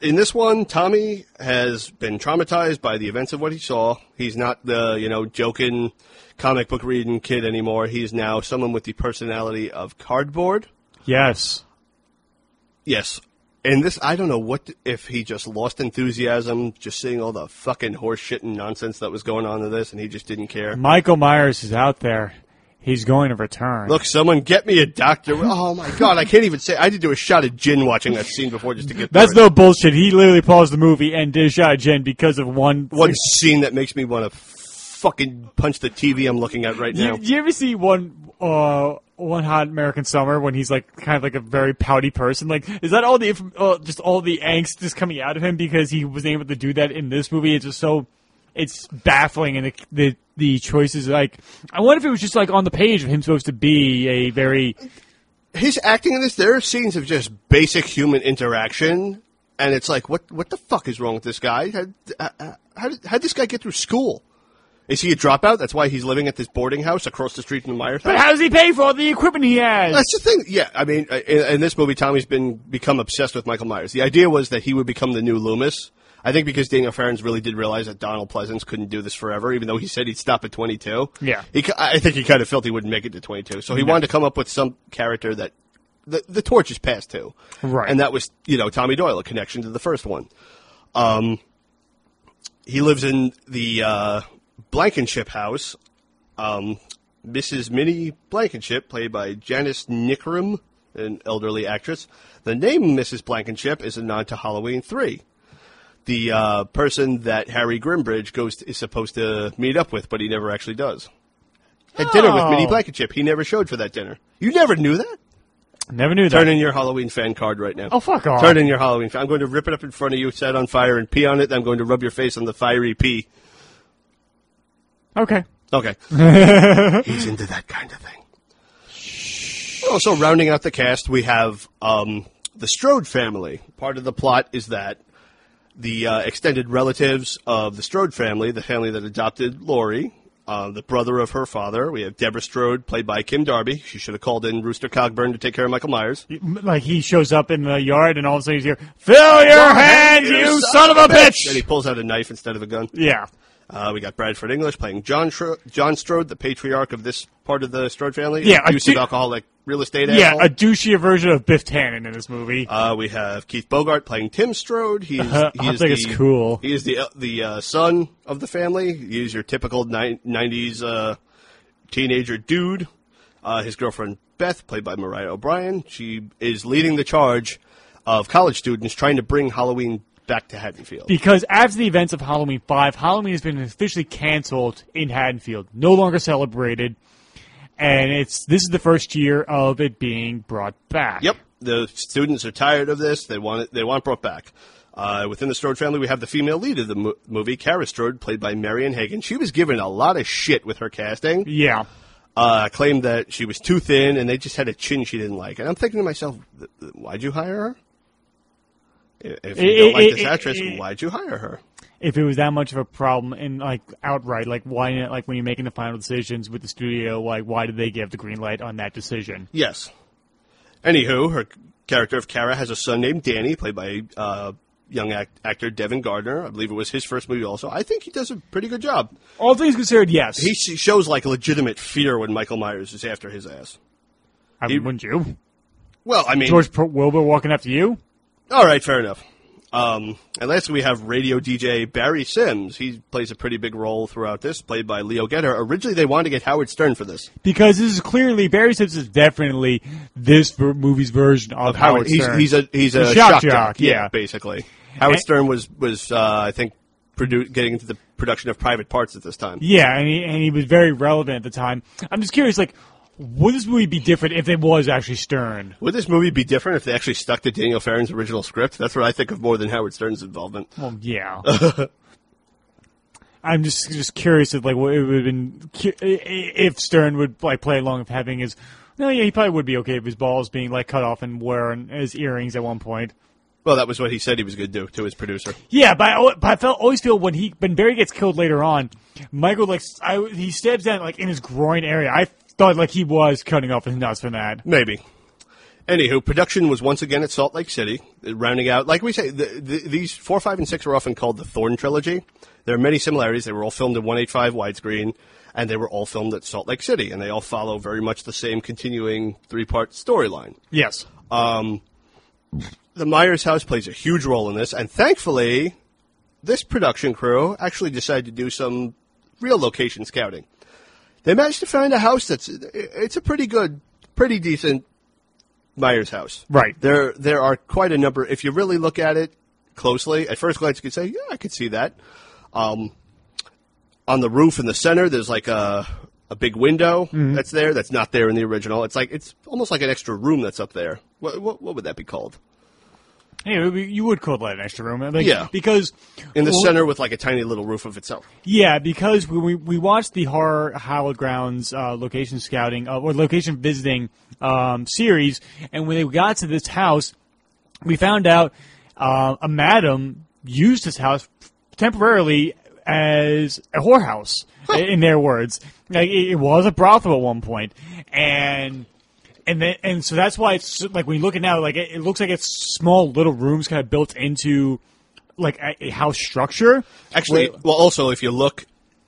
in this one, Tommy has been traumatized by the events of what he saw. He's not the you know joking, comic book reading kid anymore. He's now someone with the personality of cardboard. Yes. Yes. And this, I don't know what if he just lost enthusiasm, just seeing all the fucking horse shit and nonsense that was going on in this, and he just didn't care. Michael Myers is out there. He's going to return. Look, someone get me a doctor. Oh my god, I can't even say. I did do a shot of gin watching that scene before just to get. That's through it. no bullshit. He literally paused the movie and did a shot of Jen because of one. one scene that makes me want to fucking punch the TV I'm looking at right You, now. you ever see one uh one hot American summer when he's like kind of like a very pouty person? Like, is that all the uh, just all the angst just coming out of him because he was able to do that in this movie? It's just so it's baffling and the the, the choices. Like, I wonder if it was just like on the page of him supposed to be a very His acting in this, there are scenes of just basic human interaction, and it's like, what what the fuck is wrong with this guy? How, how, how did, how did this guy get through school? Is he a dropout? That's why he's living at this boarding house across the street from the Myers But how does he pay for all the equipment he has? That's the thing. Yeah, I mean, uh, in, in this movie, Tommy's been become obsessed with Michael Myers. The idea was that he would become the new Loomis. I think because Daniel Farrands really did realize that Donald Pleasence couldn't do this forever, even though he said he'd stop at 22. Yeah. He, I think he kind of felt he wouldn't make it to 22. So he wanted to come up with some character that the, the torch is passed to. Right. And that was, you know, Tommy Doyle, a connection to the first one. Um, he lives in the uh, Blankenship house. Um, Mrs. Minnie Blankenship, played by Janice Knickrehm, an elderly actress. The name Mrs. Blankenship is a nod to Halloween 3. The uh, person that Harry Grimbridge goes to, is supposed to meet up with, but he never actually does. Had dinner with Oh. Minnie Blankenship. He never showed for that dinner. You never knew that? Never knew that. Turn in your Halloween fan card right now. Oh, fuck off. Turn in your Halloween fan. I'm going to rip it up in front of you, set it on fire, and pee on it. I'm going to rub your face on the fiery pee. Okay. Okay. He's into that kind of thing. Also, rounding out the cast, we have um, the Strode family. Part of the plot is that the uh, extended relatives of the Strode family, the family that adopted Laurie, uh, the brother of her father, we have Deborah Strode, played by Kim Darby. She should have called in Rooster Cogburn to take care of Michael Myers. Like he shows up in the yard and all of a sudden he's here, fill your hands, you son of a bitch!" And he pulls out a knife instead of a gun. Yeah. Uh, we got Bradford English playing John Shro- John Strode, the patriarch of this part of the Strode family. Yeah, a du- alcoholic real estate Yeah, asshole. a douchier version of Biff Tannen in this movie. Uh, we have Keith Bogart playing Tim Strode. He's, Uh, he I is think the, it's cool. He is the the uh, son of the family. He is your typical ni- '90s uh, teenager dude. Uh, his girlfriend Beth, played by Mariah O'Brien, she is leading the charge of college students trying to bring Halloween back to Haddonfield. Because after the events of Halloween 5, Halloween has been officially canceled in Haddonfield. No longer celebrated. And it's this is the first year of it being brought back. Yep, the students are tired of this. They want it. They want it brought back. Uh, within the Strode family, we have the female lead of the mo- movie, Kara Strode, played by Marianne Hagan. She was given a lot of shit with her casting. Yeah. Uh, claimed that she was too thin, and they just had a chin she didn't like. And I'm thinking to myself, why'd you hire her? If you don't like this it- actress, it- why'd you hire her? If it was that much of a problem and like outright, like why not like when you're making the final decisions with the studio, like why did they give the green light on that decision? Yes. Anywho, her character of Kara has a son named Danny, played by uh, young act- actor Devin Gardner. I believe it was his first movie. Also, I think he does a pretty good job. All things considered, yes. He shows like legitimate fear when Michael Myers is after his ass. I, he- wouldn't you? Well, I mean, George Wilbur walking after you? All right, fair enough. Um, and lastly, we have radio DJ Barry Simms. He plays a pretty big role throughout this, played by Leo Geter. Originally, they wanted to get Howard Stern for this. Because this is clearly Barry Simms is definitely this ver- movie's version of, Howard he's, Stern. he's a he's a shock, shock jock, jock, yeah. basically. Howard And- Stern was was uh, I think produ- getting into the production of Private Parts at this time. Yeah, and he, and he was very relevant at the time. I'm just curious, like, would this movie be different if it was actually Stern? Would this movie be different if they actually stuck to Daniel Farrands' original script? That's what I think of more than Howard Stern's involvement. Well, yeah. I'm just just curious if like what it would have been cu- i- i- if Stern would like play along with having his. No, yeah, he probably would be okay if his balls being like cut off and wearing his earrings at one point. Well, that was what he said he was going to do to his producer. Yeah, but I, but I felt, always feel when he when Barry gets killed later on, Michael like I, he stabs down like in his groin area. I thought like he was cutting off his nuts for that. Maybe. Anywho, production was once again at Salt Lake City, uh, rounding out. Like we say, the, the, these four, five, and six are often called the Thorn trilogy. There are many similarities. They were all filmed in 185 widescreen, and they were all filmed at Salt Lake City, and they all follow very much the same continuing three-part storyline. Yes. The Myers house plays a huge role in this, and thankfully, this production crew actually decided to do some real location scouting. They managed to find a house that's it's a pretty good, pretty decent Myers house. Right. There there are quite a number. If you really look at it closely, at first glance, you could say, yeah, I could see that. Um, on the roof in the center, there's like a a big window that's there that's not there in the original. It's like it's almost like an extra room that's up there. What what, what would that be called? Yeah, it would be- you would call that an extra room. Like, Yeah. Because in the well, center with like a tiny little roof of itself. Yeah, because we we, we watched the horror Hallowed Grounds uh, location scouting uh, or location visiting um, series, and when they got to this house, we found out uh, a madam used this house temporarily as a whorehouse. in their words, like it, it was a brothel at one point, and. And then, and so that's why it's like when you look at now, like it, it looks like it's small little rooms kind of built into like a, a house structure. Actually, well, also if you look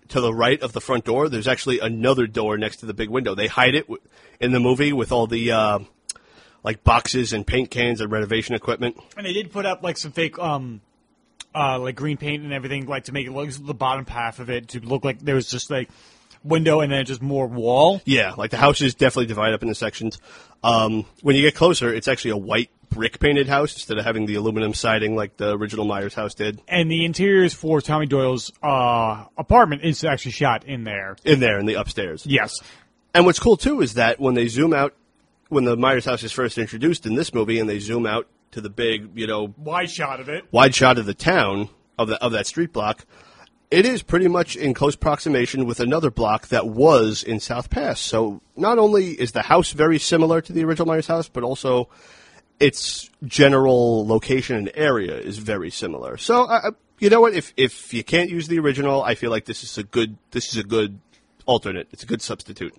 to the right of the front door, there's actually another door next to the big window. They hide it w- in the movie with all the uh, like boxes and paint cans and renovation equipment. And they did put up like some fake, um, uh, like green paint and everything, like to make it look the bottom half of it to look like there was just like window and then just more wall. Yeah, like the house is definitely divided up into sections. Um, when you get closer, it's actually a white brick painted house instead of having the aluminum siding like the original Myers house did. And the interiors for Tommy Doyle's uh, apartment is actually shot in there. In there in the upstairs. Yes. And what's cool too is that when they zoom out, when the Myers house is first introduced in this movie, and they zoom out to the big, you know, Wide shot of it. wide shot of the town of the of that street block, it is pretty much in close proximation with another block that was in South Pass. So not only is the house very similar to the original Myers house, but also its general location and area is very similar. So I you know what? If if you can't use the original, I feel like this is a good this is a good alternate. It's a good substitute.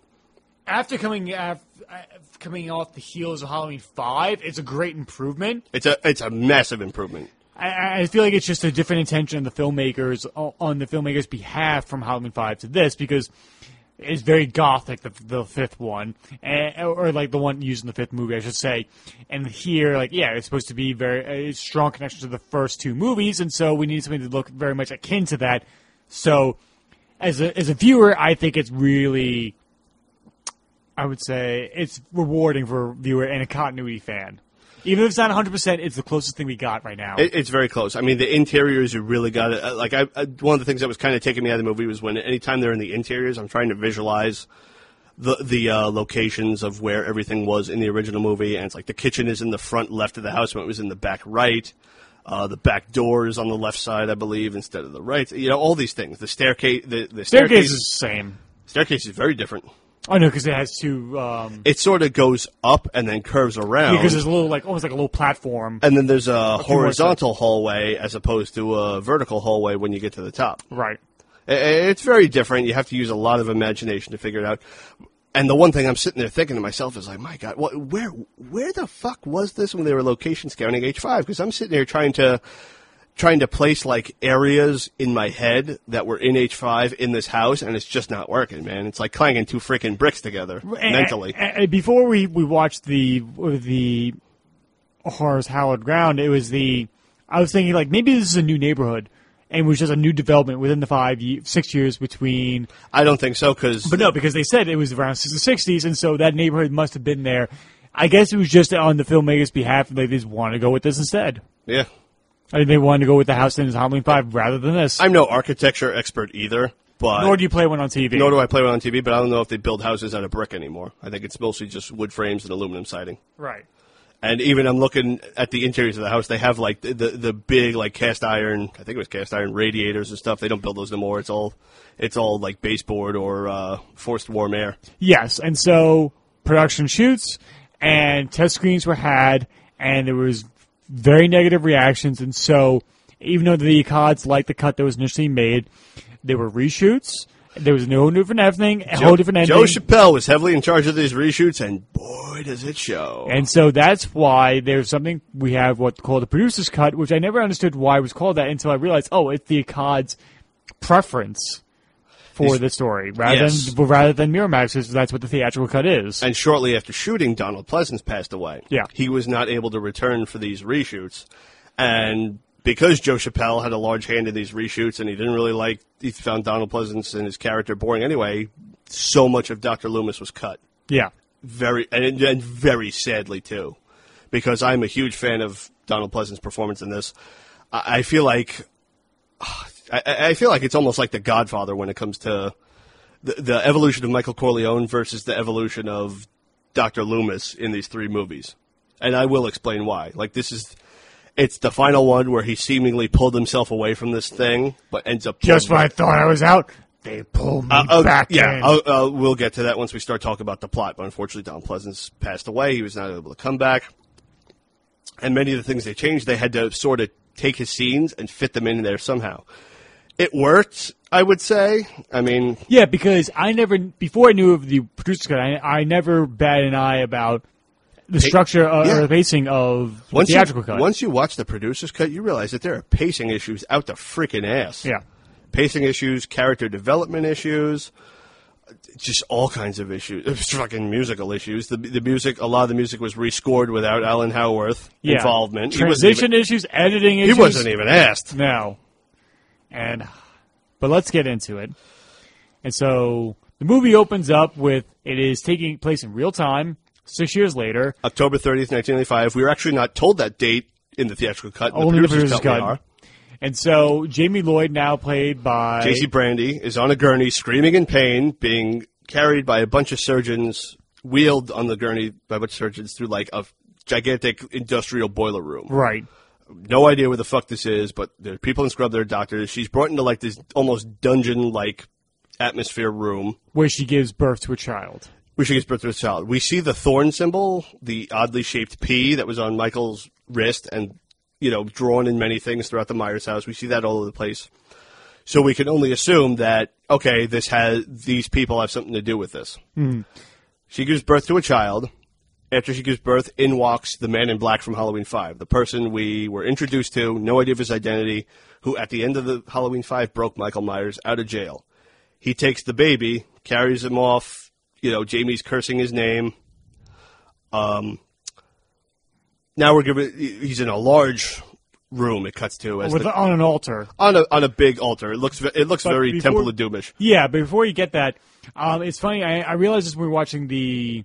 After coming af- uh, coming off the heels of Halloween Five, it's a great improvement. It's a it's a massive improvement. I, I feel like it's just a different intention on the filmmakers on the filmmakers' behalf from Halloween Five to this because it's very gothic. The, the fifth one, eh, and, or like the one used in the fifth movie, I should say. And here, like yeah, it's supposed to be very a strong connection to the first two movies, and so we need something to look very much akin to that. So, as a as a viewer, I think it's really, I would say it's rewarding for a viewer and a continuity fan. Even if it's not 100%, it's the closest thing we got right now. It, it's very close. I mean, the interiors you really got it. Like, I, I one of the things that was kind of taking me out of the movie was when anytime they're in the interiors, I'm trying to visualize the the uh, locations of where everything was in the original movie, and it's like the kitchen is in the front left of the house when it was in the back right. Uh, the back door is on the left side, I believe, instead of the right. You know, all these things. The staircase, the, the Staircase staircase, is the same. staircase is very different. Oh know because it has two. Um, It sort of goes up and then curves around. because there's a little like almost like a little platform. and then there's a more horizontal hallway as opposed to a vertical hallway when you get to the top. Right. I- It's very different. You have to use a lot of imagination to figure it out. And the one thing I'm sitting there thinking to myself is like, my God, what, where, where the fuck was this when they were location scouting H5? Because I'm sitting here trying to, trying to place like areas in my head that were in H5 in this house, and it's just not working, man. It's like clanging two freaking bricks together mentally. And- and before we we watched the the horrors hallowed ground, it was the I was thinking like maybe this is a new neighborhood and it was just a new development within the five six years between. I don't think so because But no, because they said it was around the sixties, and so that neighborhood must have been there. I guess it was just on the filmmakers' behalf. They just want to go with this instead. yeah, I mean, they wanted to go with the house in the Halloween Five rather than this. I'm no architecture expert either, but Nor do you play one on TV. Nor do I play one on TV, but I don't know if they build houses out of brick anymore. I think it's mostly just wood frames and aluminum siding. Right. And even I'm looking at the interiors of the house, they have like the, the the big like cast iron, I think it was cast iron radiators and stuff. They don't build those anymore. It's all it's all like baseboard or uh, forced warm air. Yes, and so production shoots and test screens were had, and there was very negative reactions, and so even though the Akkads liked the cut that was initially made, there were reshoots. There was no different everything, a whole different ending. Joe Chappelle was heavily in charge of these reshoots, and boy, does it show. And so that's why there's something we have what's called the producer's cut, which I never understood why it was called that until I realized, oh, it's the Akkad's preference for the story rather Yes. than rather than Miramax's. That's what the theatrical cut is. And shortly after shooting, Donald Pleasence passed away. Yeah. He was not able to return for these reshoots. And because Joe Chappelle had a large hand in these reshoots and he didn't really like, he found Donald Pleasence and his character boring anyway, so much of Dr. Loomis was cut. yeah. Very, and, and very sadly too. Because I'm a huge fan of Donald Pleasence's performance in this. I, I feel like, ah, I, I feel like it's almost like The Godfather when it comes to the, the evolution of Michael Corleone versus the evolution of Dr. Loomis in these three movies. And I will explain why. Like this is it's the final one where he seemingly pulled himself away from this thing, but ends up Just when I thought I was out, they pulled me Uh, uh, back yeah, uh, we'll get to that once we start talking about the plot. But unfortunately, Don Pleasence passed away. He was not able to come back, and many of the things they changed, they had to sort of take his scenes and fit them in there somehow. It worked, I would say. I mean, yeah, because I never, before I knew of the producer's cut, I, I never batted an eye about the structure uh, yeah. or the pacing of the once theatrical you, cut. once you watch the producer's cut, you realize that there are pacing issues out the freaking ass. yeah. pacing issues, character development issues, just all kinds of issues. Fucking musical issues. The the music, a lot of the music was rescored without Alan Howarth Yeah. involvement. Transition even- issues, editing He issues. He wasn't even asked. No. And but let's get into it. And so the movie opens up with it is taking place in real time. six years later. October 30th, 1995. We were actually not told that date in the theatrical cut. Only the producer's producer's we cut. And so Jamie Lloyd, now played by J.C. Brandy is on a gurney, screaming in pain, being carried by a bunch of surgeons, wheeled on the gurney by a bunch of surgeons through like a gigantic industrial boiler room. right. No idea where the fuck this is, but there are people in scrub. There are doctors. She's brought into like this almost dungeon-like atmosphere room. where she gives birth to a child. We should get birth to a child. We see the thorn symbol, the oddly shaped P that was on Michael's wrist and, you know, drawn in many things throughout the Myers house. We see that all over the place. So we can only assume that, okay, this has, these people have something to do with this. Hmm. She gives birth to a child. After she gives birth, in walks the man in black from Halloween 5, the person we were introduced to, no idea of his identity, who at the end of the Halloween 5 broke Michael Myers out of jail. He takes the baby, carries him off. You know, Jamie's cursing his name. Um, now we're giving. He's in a large room. It cuts to as With, the, on an altar. on a on a big altar. It looks it looks But very before- Temple of Doomish. Yeah, but before you get that, um, it's funny. I, I realized this when we were watching the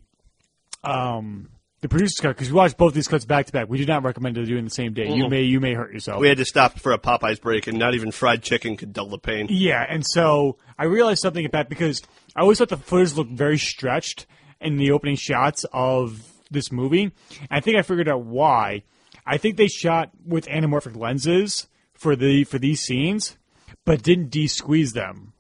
um, the producer's cut because we watched both these cuts back to back. We do not recommend doing the same day. You may you may hurt yourself. We had to stop for a Popeyes break, and not even fried chicken could dull the pain. Yeah, and so I realized something about because I always thought the footage looked very stretched in the opening shots of this movie. I think I figured out why. I think they shot with anamorphic lenses for the for these scenes, but didn't de-squeeze them.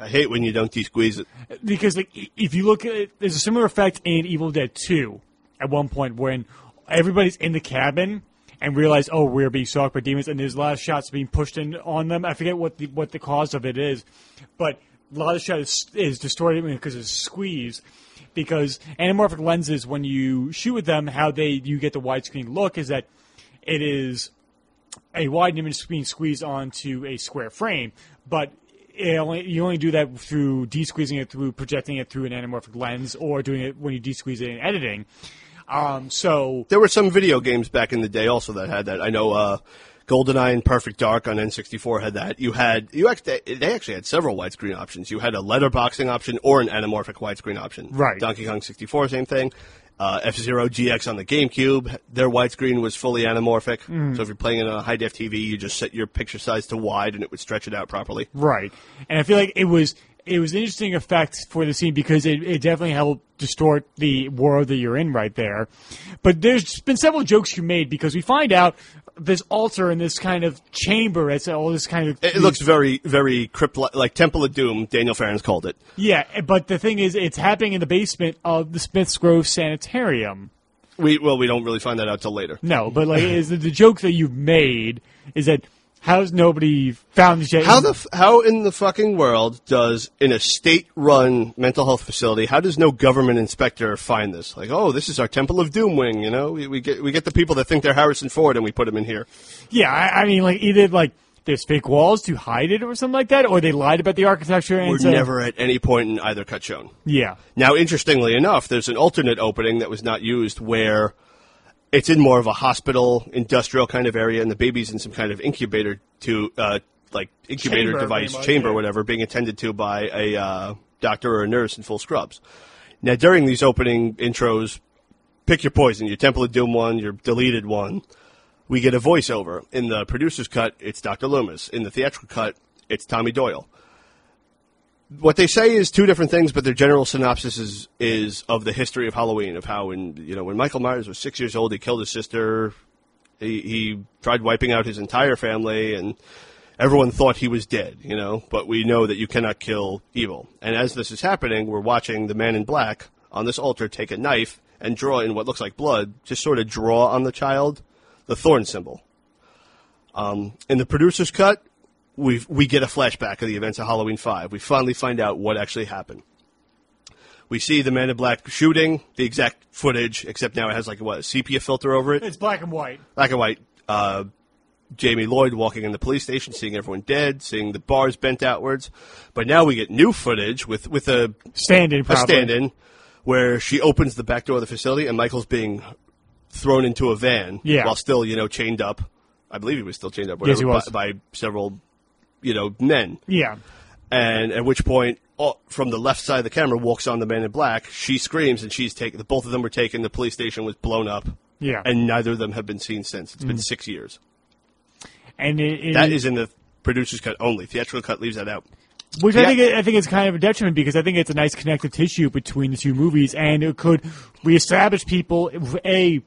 I hate when you don't de-squeeze it. because like if you look at it, there's a similar effect in Evil Dead 2 at one point when everybody's in the cabin and realize oh we're being stalked by demons and there's a lot of shots being pushed in on them. I forget what the what the cause of it is, but a lot of shot is, is distorted because it's squeezed. Because anamorphic lenses, when you shoot with them, how they you get the widescreen look is that it is a wide image being squeezed onto a square frame, but only, you only do that through de-squeezing it through projecting it through an anamorphic lens or doing it when you de-squeeze it in editing. Um, so There were some video games back in the day also that had that. I know uh, GoldenEye and Perfect Dark on N64 had that. You had you actually they actually had several widescreen options. You had a letterboxing option or an anamorphic widescreen option. Right. Donkey Kong 64, same thing. Uh, F Zero GX on the GameCube, their widescreen was fully anamorphic. Mm. So if you're playing it on a high def TV, you just set your picture size to wide and it would stretch it out properly. right, and I feel like it was it was an interesting effect for the scene because it, it definitely helped distort the world that you're in right there. But there's been several jokes you made because we find out this altar and this kind of chamber. It's all this kind of It, it looks very, very crypt like Temple of Doom. Daniel Farrands called it. Yeah, but the thing is, it's happening in the basement of the Smiths Grove Sanitarium. We well, we don't really find that out till later. No, but like, is the, the joke that you've made is that how's nobody found this yet? How the f- how in the fucking world does in a state-run mental health facility how does no government inspector find this? Like, oh, this is our Temple of Doom wing. You know, we, we get we get the people that think they're Harrison Ford and we put them in here. yeah, I, I mean, like either like there's fake walls to hide it or something like that, or they lied about the architecture. And We're so- never at any point in either cut shown. Yeah, Now, interestingly enough, there's an alternate opening that was not used where it's in more of a hospital, industrial kind of area, and the baby's in some kind of incubator to, uh, like incubator Chamber, device, much, chamber, yeah. whatever, being attended to by a uh, doctor or a nurse in full scrubs. Now, during these opening intros, pick your poison, your Temple of Doom one, your deleted one. We get a voiceover. In the producer's cut, it's Dr. Loomis. In the theatrical cut, it's Tommy Doyle what they say is two different things, but their general synopsis is is of the history of Halloween, of how when you know when Michael Myers was six years old, he killed his sister. He, he tried wiping out his entire family, and everyone thought he was dead. You know, but we know that you cannot kill evil. And as this is happening, we're watching the man in black on this altar take a knife and draw in what looks like blood, just sort of draw on the child the thorn symbol. Um, in the producer's cut, we we get a flashback of the events of Halloween Five. We finally find out what actually happened. We see the Man in Black shooting the exact footage, except now it has like what a sepia filter over it, it's black and white. black and white. Uh, Jamie Lloyd walking in the police station, seeing everyone dead, seeing the bars bent outwards. But now we get new footage with with a Stand-in, a stand-in where she opens the back door of the facility and Michael's being thrown into a van Yeah. while still, you know, chained up. I believe he was still chained up Yes, he was. By, by several, you know, men. Yeah, and at which point, oh, from the left side of the camera, walks on the man in black. She screams, and she's taken. Both of them were taken. The police station was blown up, Yeah. and neither of them have been seen since. It's been mm. six years. and it, it, That is in the producer's cut only. Theatrical cut leaves that out. Which I think I think it's kind of a detriment because I think it's a nice connective tissue between the two movies, and it could reestablish people. A,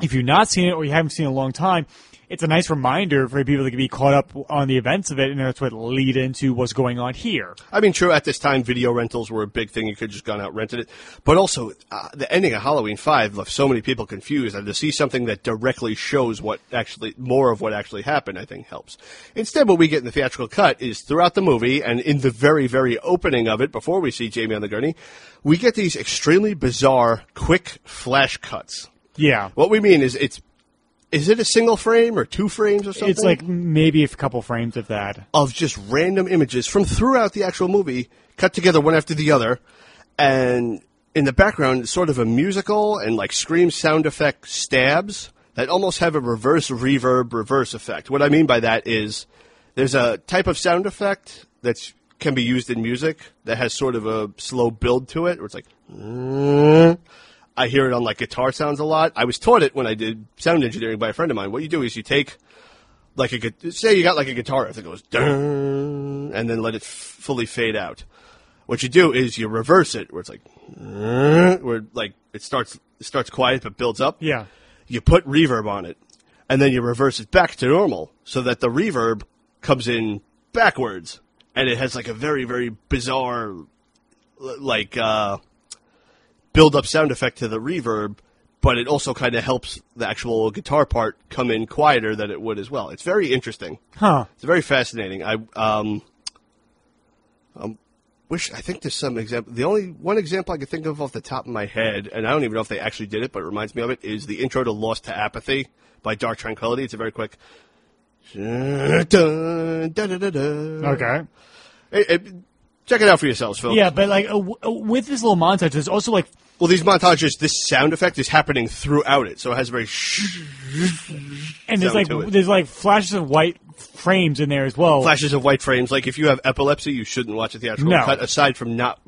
if you've not seen it or you haven't seen it in a long time, it's a nice reminder for people to be caught up on the events of it, and that's what lead into what's going on here. I mean, true, at this time, video rentals were a big thing. You could have just gone out and rented it. But also, uh, the ending of Halloween 5 left so many people confused, and to see something that directly shows what actually, more of what actually happened, I think helps. Instead, what we get in the theatrical cut is throughout the movie, and in the very, very opening of it, before we see Jamie on the gurney, we get these extremely bizarre, quick flash cuts. Yeah, What we mean is it's, is it a single frame or two frames or something? it's like maybe a couple frames of that. of just random images from throughout the actual movie, cut together one after the other, and in the background, it's sort of a musical and like scream sound effect stabs that almost have a reverse reverb, reverse effect. What I mean by that is there's a type of sound effect that can be used in music that has sort of a slow build to it, where it's like. I hear it on like guitar sounds a lot. I was taught it when I did sound engineering by a friend of mine. What you do is you take like a say you got like a guitar riff that goes and then let it f- fully fade out. What you do is you reverse it, where it's like where like it starts it starts quiet but builds up. Yeah, You put reverb on it, and then you reverse it back to normal, so that the reverb comes in backwards, and it has like a very very bizarre like uh, build up sound effect to the reverb. But it also kind of helps the actual guitar part come in quieter than it would as well. It's very interesting. huh? It's very fascinating. I um, um, wish I think there's some example. The only one example I could think of off the top of my head, and I don't even know if they actually did it, but it reminds me of it, is the intro to Lost to Apathy by Dark Tranquillity. It's a very quick. Okay. Okay. check it out for yourselves, folks. Yeah, but like uh, w- uh, with this little montage, there's also like Well, these montages, this sound effect is happening throughout it, so it has a very. and there's like there's like flashes of white frames in there as well. flashes of white frames. Like if you have epilepsy, you shouldn't watch a theatrical No. cut. Aside from not,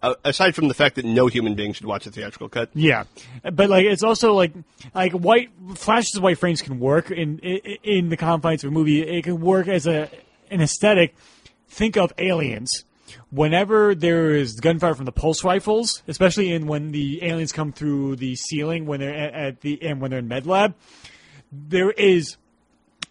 uh, aside from the fact that no human being should watch a theatrical cut. Yeah, but like it's also like like white flashes of white frames can work in in, in the confines of a movie. It can work as a an aesthetic. Think of aliens. Whenever there is gunfire from the pulse rifles, especially in when the aliens come through the ceiling when they're at, at the and when they're in med lab, there is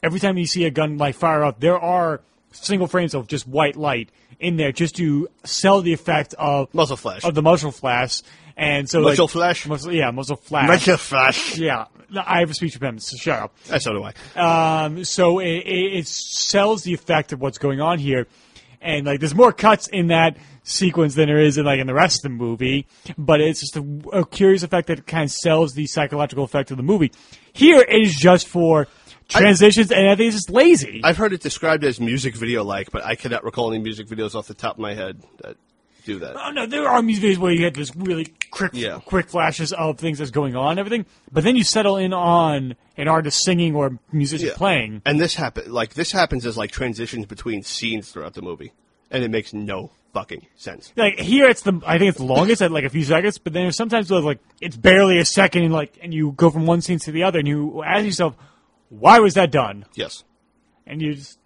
every time you see a gun like fire up, there are single frames of just white light in there just to sell the effect of Muzzle flash. of the muzzle flash. And so Muzzle like, flash? muzzle, yeah, muzzle flash. Muzzle flash. Yeah, I have a speech impediment, so shut up. Uh, so do I. Um, so it, it sells the effect of what's going on here, and like there's more cuts in that sequence than there is in like in the rest of the movie. But it's just a, a curious effect that kind of sells the psychological effect of the movie. Here it is just for transitions, and I think it's just lazy. I've heard it described as music video like, but I cannot recall any music videos off the top of my head that do that. Oh no, there are music videos where you get this really quick, Yeah. quick flashes of things that's going on, and everything. But then you settle in on an artist singing or musician Yeah. playing. And this happen like this happens as like transitions between scenes throughout the movie, and it makes no fucking sense. Like here, it's the I think it's the longest at like a few seconds, but then there's sometimes where, like it's barely a second, and like and you go from one scene to the other, and you ask yourself, why was that done? Yes. And you just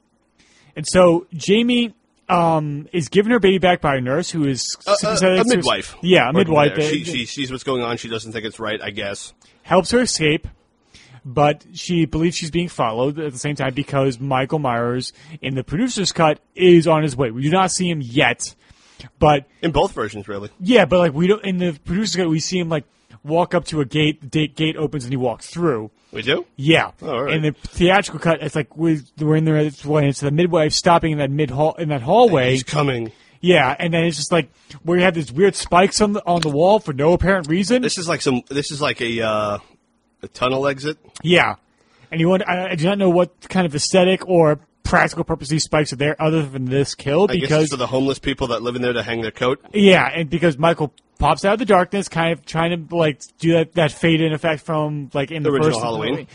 and so Jamie. Um, is given her baby back by a nurse who is A, a, a midwife. Yeah, a midwife. She, she sees what's going on. She doesn't think it's right. I guess. helps her escape, but she believes she's being followed at the same time because Michael Myers in the producer's cut is on his way. We do not see him yet, but In both versions, really. yeah, but like we don't in the producer's cut we see him like walk up to a gate, the gate- gate opens and he walks through. We do. Yeah, Oh, right. in the theatrical cut, it's like we- we're in there it's the midwife stopping in that mid hall in that hallway. He's coming. Yeah, and then it's just like where you have these weird spikes on the on the wall for no apparent reason. This is like some. This is like a uh, a tunnel exit. Yeah, and you want I, I do not know what kind of aesthetic or practical purpose these spikes are there other than this kill because for the homeless people that live in there to hang their coat. yeah, and because Michael pops out of the darkness, kind of trying to like do that that fade in effect from like in the Original first Halloween.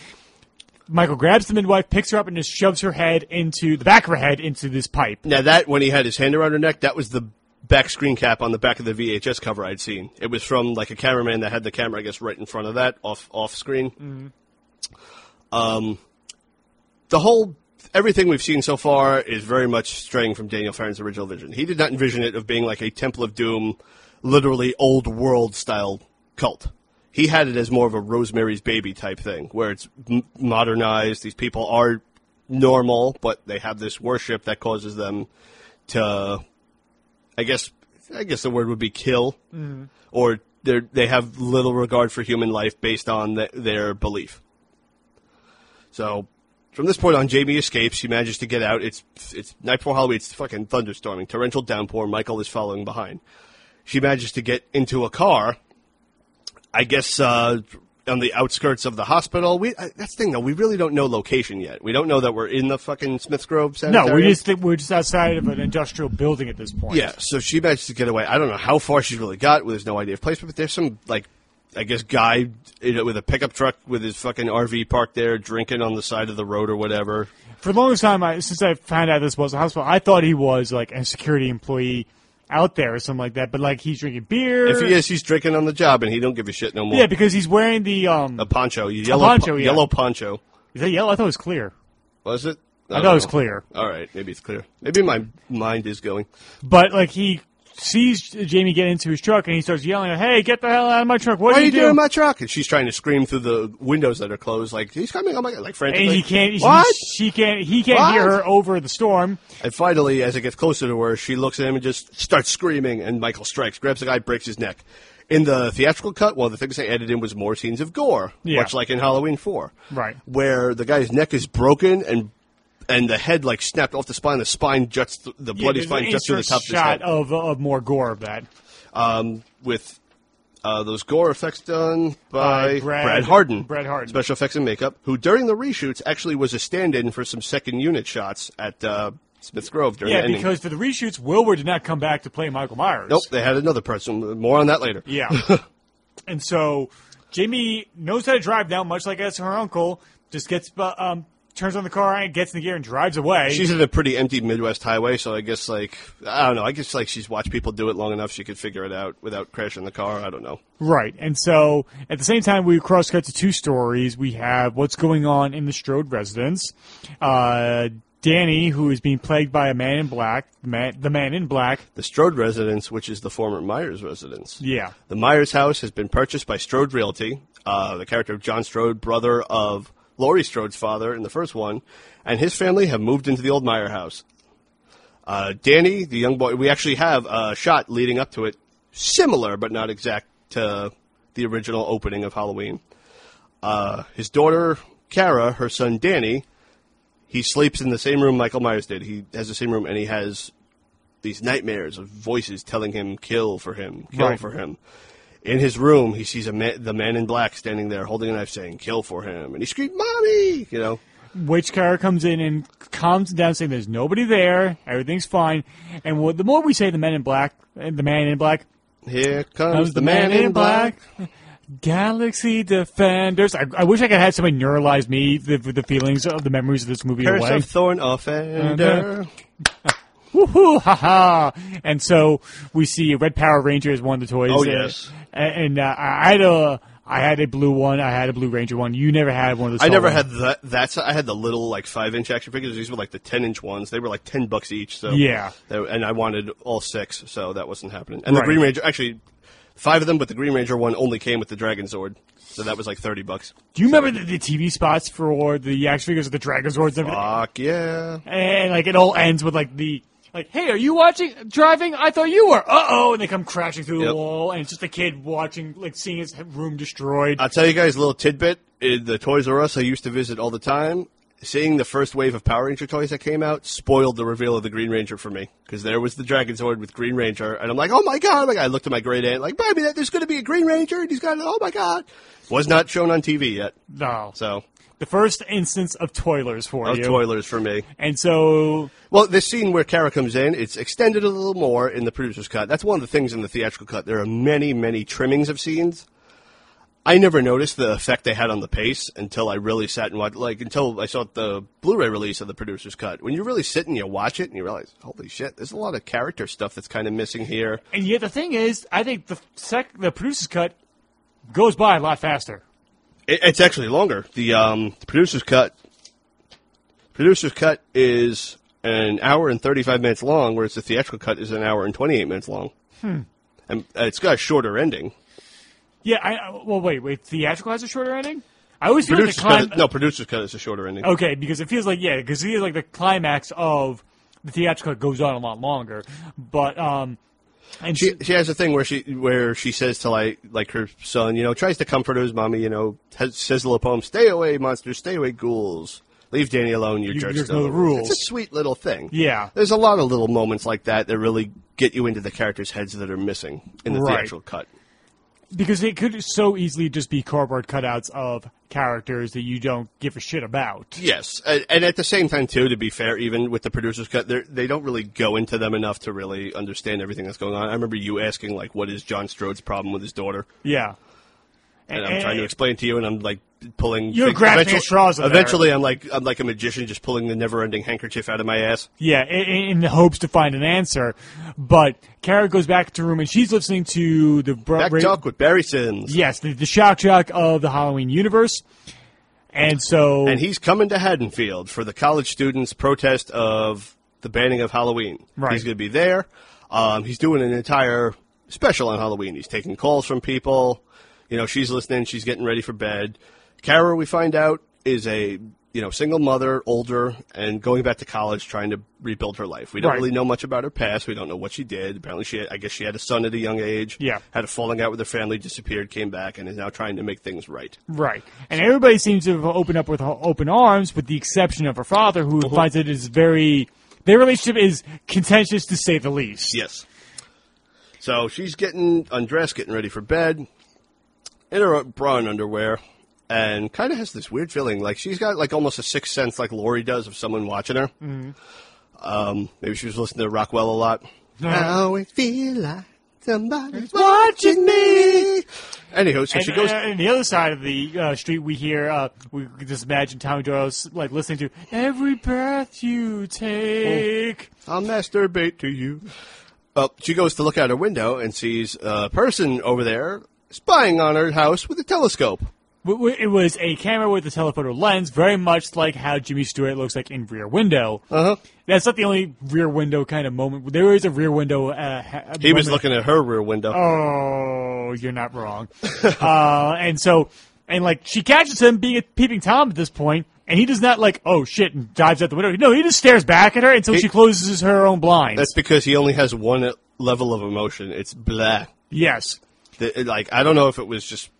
Michael grabs the midwife, picks her up, and just shoves her head into the back of her head into this pipe. Now that when he had his hand around her neck, that was the back screen cap on the back of the VHS cover I'd seen. It was from like a cameraman that had the camera, I guess, right in front of that, off off screen. Um, the whole everything we've seen so far is very much straying from Daniel Farrands' original vision. He did not envision it of being like a Temple of Doom, literally old world style cult. He had it as more of a Rosemary's Baby type thing, where it's m- modernized. These people are normal, but they have this worship that causes them to, I guess, I guess the word would be kill, mm-hmm. or they they have little regard for human life based on th- their belief. So, from this point on, Jamie escapes. She manages to get out. It's it's night before Halloween. It's fucking thunderstorming, torrential downpour. Michael is following behind. She manages to get into a car. I guess uh, on the outskirts of the hospital. We uh, that's the thing though. We really don't know location yet. We don't know that we're in the fucking Smiths Grove No, we just think we're just outside of an industrial building at this point. Yeah, so she managed to get away. I don't know how far she's really got. There's no idea of placement, but there's some like, I guess, guy you know, with a pickup truck with his fucking RV parked there, drinking on the side of the road or whatever. For the longest time, I, since I found out this was a hospital, I thought he was like a security employee out there or something like that. But like he's drinking beer. If he is, he's drinking on the job, and he don't give a shit no more. yeah, because he's wearing the um. a poncho, yellow poncho, po- yeah. yellow poncho. Is that yellow? I thought it was clear. Was it? I don't thought it was clear. All right, maybe it's clear. Maybe my mind is going. But like he sees Jamie get into his truck and he starts yelling, "Hey, get the hell out of my truck! What Why are are you doing in my truck? And she's trying to scream through the windows that are closed, like he's coming. Oh my god! Like frantically. and he can't. he- What? She can't. He can't What? hear her over the storm. And finally, as it gets closer to her, she looks at him and just starts screaming. And Michael strikes, grabs the guy, breaks his neck. In the theatrical cut, one of the things they added in was more scenes of gore, Yeah. much like in Halloween Four, Right. Where the guy's neck is broken and and the head like snapped off the spine. The spine juts, th- the bloody Yeah, spine juts through the top of his shot head. of of more gore of that. Um, with uh, those gore effects done by, By Brad- Harden, Brad Harden. special effects and makeup, who during the reshoots actually was a stand-in for some second unit shots at uh, Smiths Grove during Yeah, because for the reshoots, Wilbur did not come back to play Michael Myers. Nope, they had another person. More on that later. Yeah. and so Jamie knows how to drive now, much like as her uncle. Just gets uh, um, turns on the car and gets in the gear and drives away. She's in a pretty empty Midwest highway, so I guess like I don't know. I guess like she's watched people do it long enough, she could figure it out without crashing the car. I don't know. Right. And so at the same time, we cross cut to two stories. We have what's going on in the Strode residence. Uh, Danny, who is being plagued by a man in black, the man, the man in black. The Strode residence, which is the former Myers residence. Yeah. The Myers house has been purchased by Strode Realty, uh, the character of John Strode, brother of Laurie Strode's father in the first one, and his family have moved into the old Meyer house. Uh, Danny, the young boy, we actually have a shot leading up to it, similar but not exact to the original opening of Halloween. Uh, his daughter, Kara, her son, Danny, he sleeps in the same room Michael Myers did. He has the same room, and he has these nightmares of voices telling him kill for him, kill Right. for him. In his room, he sees a man, the man in black standing there holding a knife, saying "kill for him," and he screams, "Mommy!" You know. Which Car comes in and calms down, saying there's nobody there, everything's fine. And what, the more we say the man in black, uh, the man in black, Here comes, comes the man in black. Galaxy Defenders. I, I wish I could have somebody neuralize me the, the feelings of the memories of this movie Curse away. of Thorn Offender. Woohoo! Ha ha! And so we see Red Power Ranger as one of the toys. Oh, uh, yes. and uh, I had a I had a blue one. I had a Blue Ranger one. You never had one of those. I never ones. had that. That's I had the little like five inch action figures. These were like the ten inch ones. They were like ten bucks each. So Yeah. they- and I wanted all six, so that wasn't happening. And the Green Ranger, actually, five of them, but the Green Ranger one only came with the Dragon Zord, so that was like thirty bucks. Do you remember the, the TV spots for the action figures of the Dragon Zords and? Fuck yeah! And like it all ends with like the like, hey, are you watching driving? I thought you were. Uh oh! And they come crashing through the wall, and it's just a kid watching, like seeing his room destroyed. I'll tell you guys a little tidbit. In the Toys R Us I used to visit all the time, seeing the first wave of Power Ranger toys that came out spoiled the reveal of the Green Ranger for me. Because there was the Dragon Zord with Green Ranger, and I'm like, oh my god! Oh my god! I looked at my great aunt, like, baby, there's going to be a Green Ranger, and he's got, oh my god! Was not shown on TV yet, no, so the first instance of toilers for no you. toilers for me. and so Well, this scene where Kara comes in, it's extended a little more in the producer's cut. That's one of the things in the theatrical cut. There are many, many trimmings of scenes. I never noticed the effect they had on the pace until I really sat and watched, like, until I saw the Blu-ray release of the producer's cut. When you really sit and you watch it and you realize, holy shit, there's a lot of character stuff that's kind of missing here. And yet the thing is, I think the sec- the producer's cut goes by a lot faster. It, it's actually longer. The, um, the producer's cut, producer's cut is an hour and 35 minutes long, whereas the theatrical cut is an hour and 28 minutes long. Hmm. And it's got a shorter ending. Yeah, I well wait, wait, theatrical has a shorter ending? I always feel like the clim- cut, no, producer's cut is a shorter ending. Okay, because it feels like yeah, because it feels like the climax of the theatrical goes on a lot longer. But um, and She she has a thing where she where she says to like like her son, you know, tries to comfort his mommy, you know, has, says a little poem, "Stay away, monsters, stay away, ghouls. Leave Danny alone, you, You jerks." just know know the rules." It's a sweet little thing. Yeah. there's a lot of little moments like that that really get you into the characters' heads that are missing in the Right. theatrical cut. Because it could so easily just be cardboard cutouts of characters that you don't give a shit about. Yes, and, and at the same time, too, to be fair, even with the producer's cut, they don't really go into them enough to really understand everything that's going on. I remember you asking, like, what is John Strode's problem with his daughter? Yeah. And I'm trying to explain to you, and I'm like pulling. You're grasping eventually- at straws over there. Eventually, I'm like I'm like a magician, just pulling the never-ending handkerchief out of my ass. Yeah, in, in the hopes to find an answer. But Kara goes back to her room and she's listening to the bro- Back talk with Barry Simms, Yes, the, the shock jock of the Halloween universe. And so and he's coming to Haddonfield for the college students' protest of the banning of Halloween. Right. He's going to be there. Um, he's doing an entire special on Halloween. He's taking calls from people. You know, she's listening. She's getting ready for bed. Kara, we find out, is a you know single mother, older, and going back to college, trying to rebuild her life. We don't Right. really know much about her past. We don't know what she did. Apparently, she had, I guess she had a son at a young age. Yeah. had a falling out with her family, disappeared, came back, and is now trying to make things right. Right. And everybody seems to have opened up with open arms, with the exception of her father, who Uh-huh. finds it is very. Their relationship is contentious to say the least. Yes. So she's getting undressed, getting ready for bed, in her bra and underwear, and kind of has this weird feeling like she's got like almost a sixth sense, like Laurie does, of someone watching her. Mm-hmm. Um, maybe she was listening to Rockwell a lot. Now I feel like somebody's watching me. Anywho, so And, she goes. uh, and the other side of the uh, street, we hear, uh, we just imagine Tommy Doyle's like listening to "Every Breath You Take." I'll masturbate to you. Well, she goes to look out her window and sees a person over there spying on her house with a telescope. It was a camera with a telephoto lens, very much like how Jimmy Stewart looks like in Rear Window. Uh huh. That's not the only Rear Window kind of moment. There is a Rear Window. Uh, ha- He was looking at her rear window. Oh, you're not wrong. uh, and so, and like she catches him being a peeping tom at this point, and he does not like, oh shit, and dives out the window. No, he just stares back at her until He- she closes her own blinds. That's because he only has one level of emotion. It's blah. yes. The- like I don't know if it was just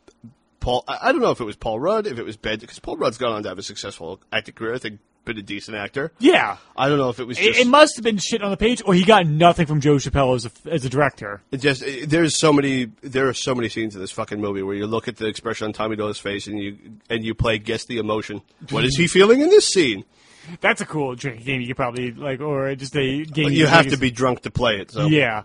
Paul. I don't know if it was Paul Rudd. If it was Ben, because Paul Rudd's gone on to have a successful acting career. I think been a decent actor. Yeah. I don't know if it was It, just. it must have been shit on the page, or he got nothing from Joe Chappelle as a, as a director. it just it- there's so many there are so many scenes in this fucking movie where you look at the expression on Tommy Doyle's face and you and you play guess the emotion. What is he feeling in this scene? That's a cool drinking game. You could probably like, or just a game. You have to be drunk to play it. So Yeah,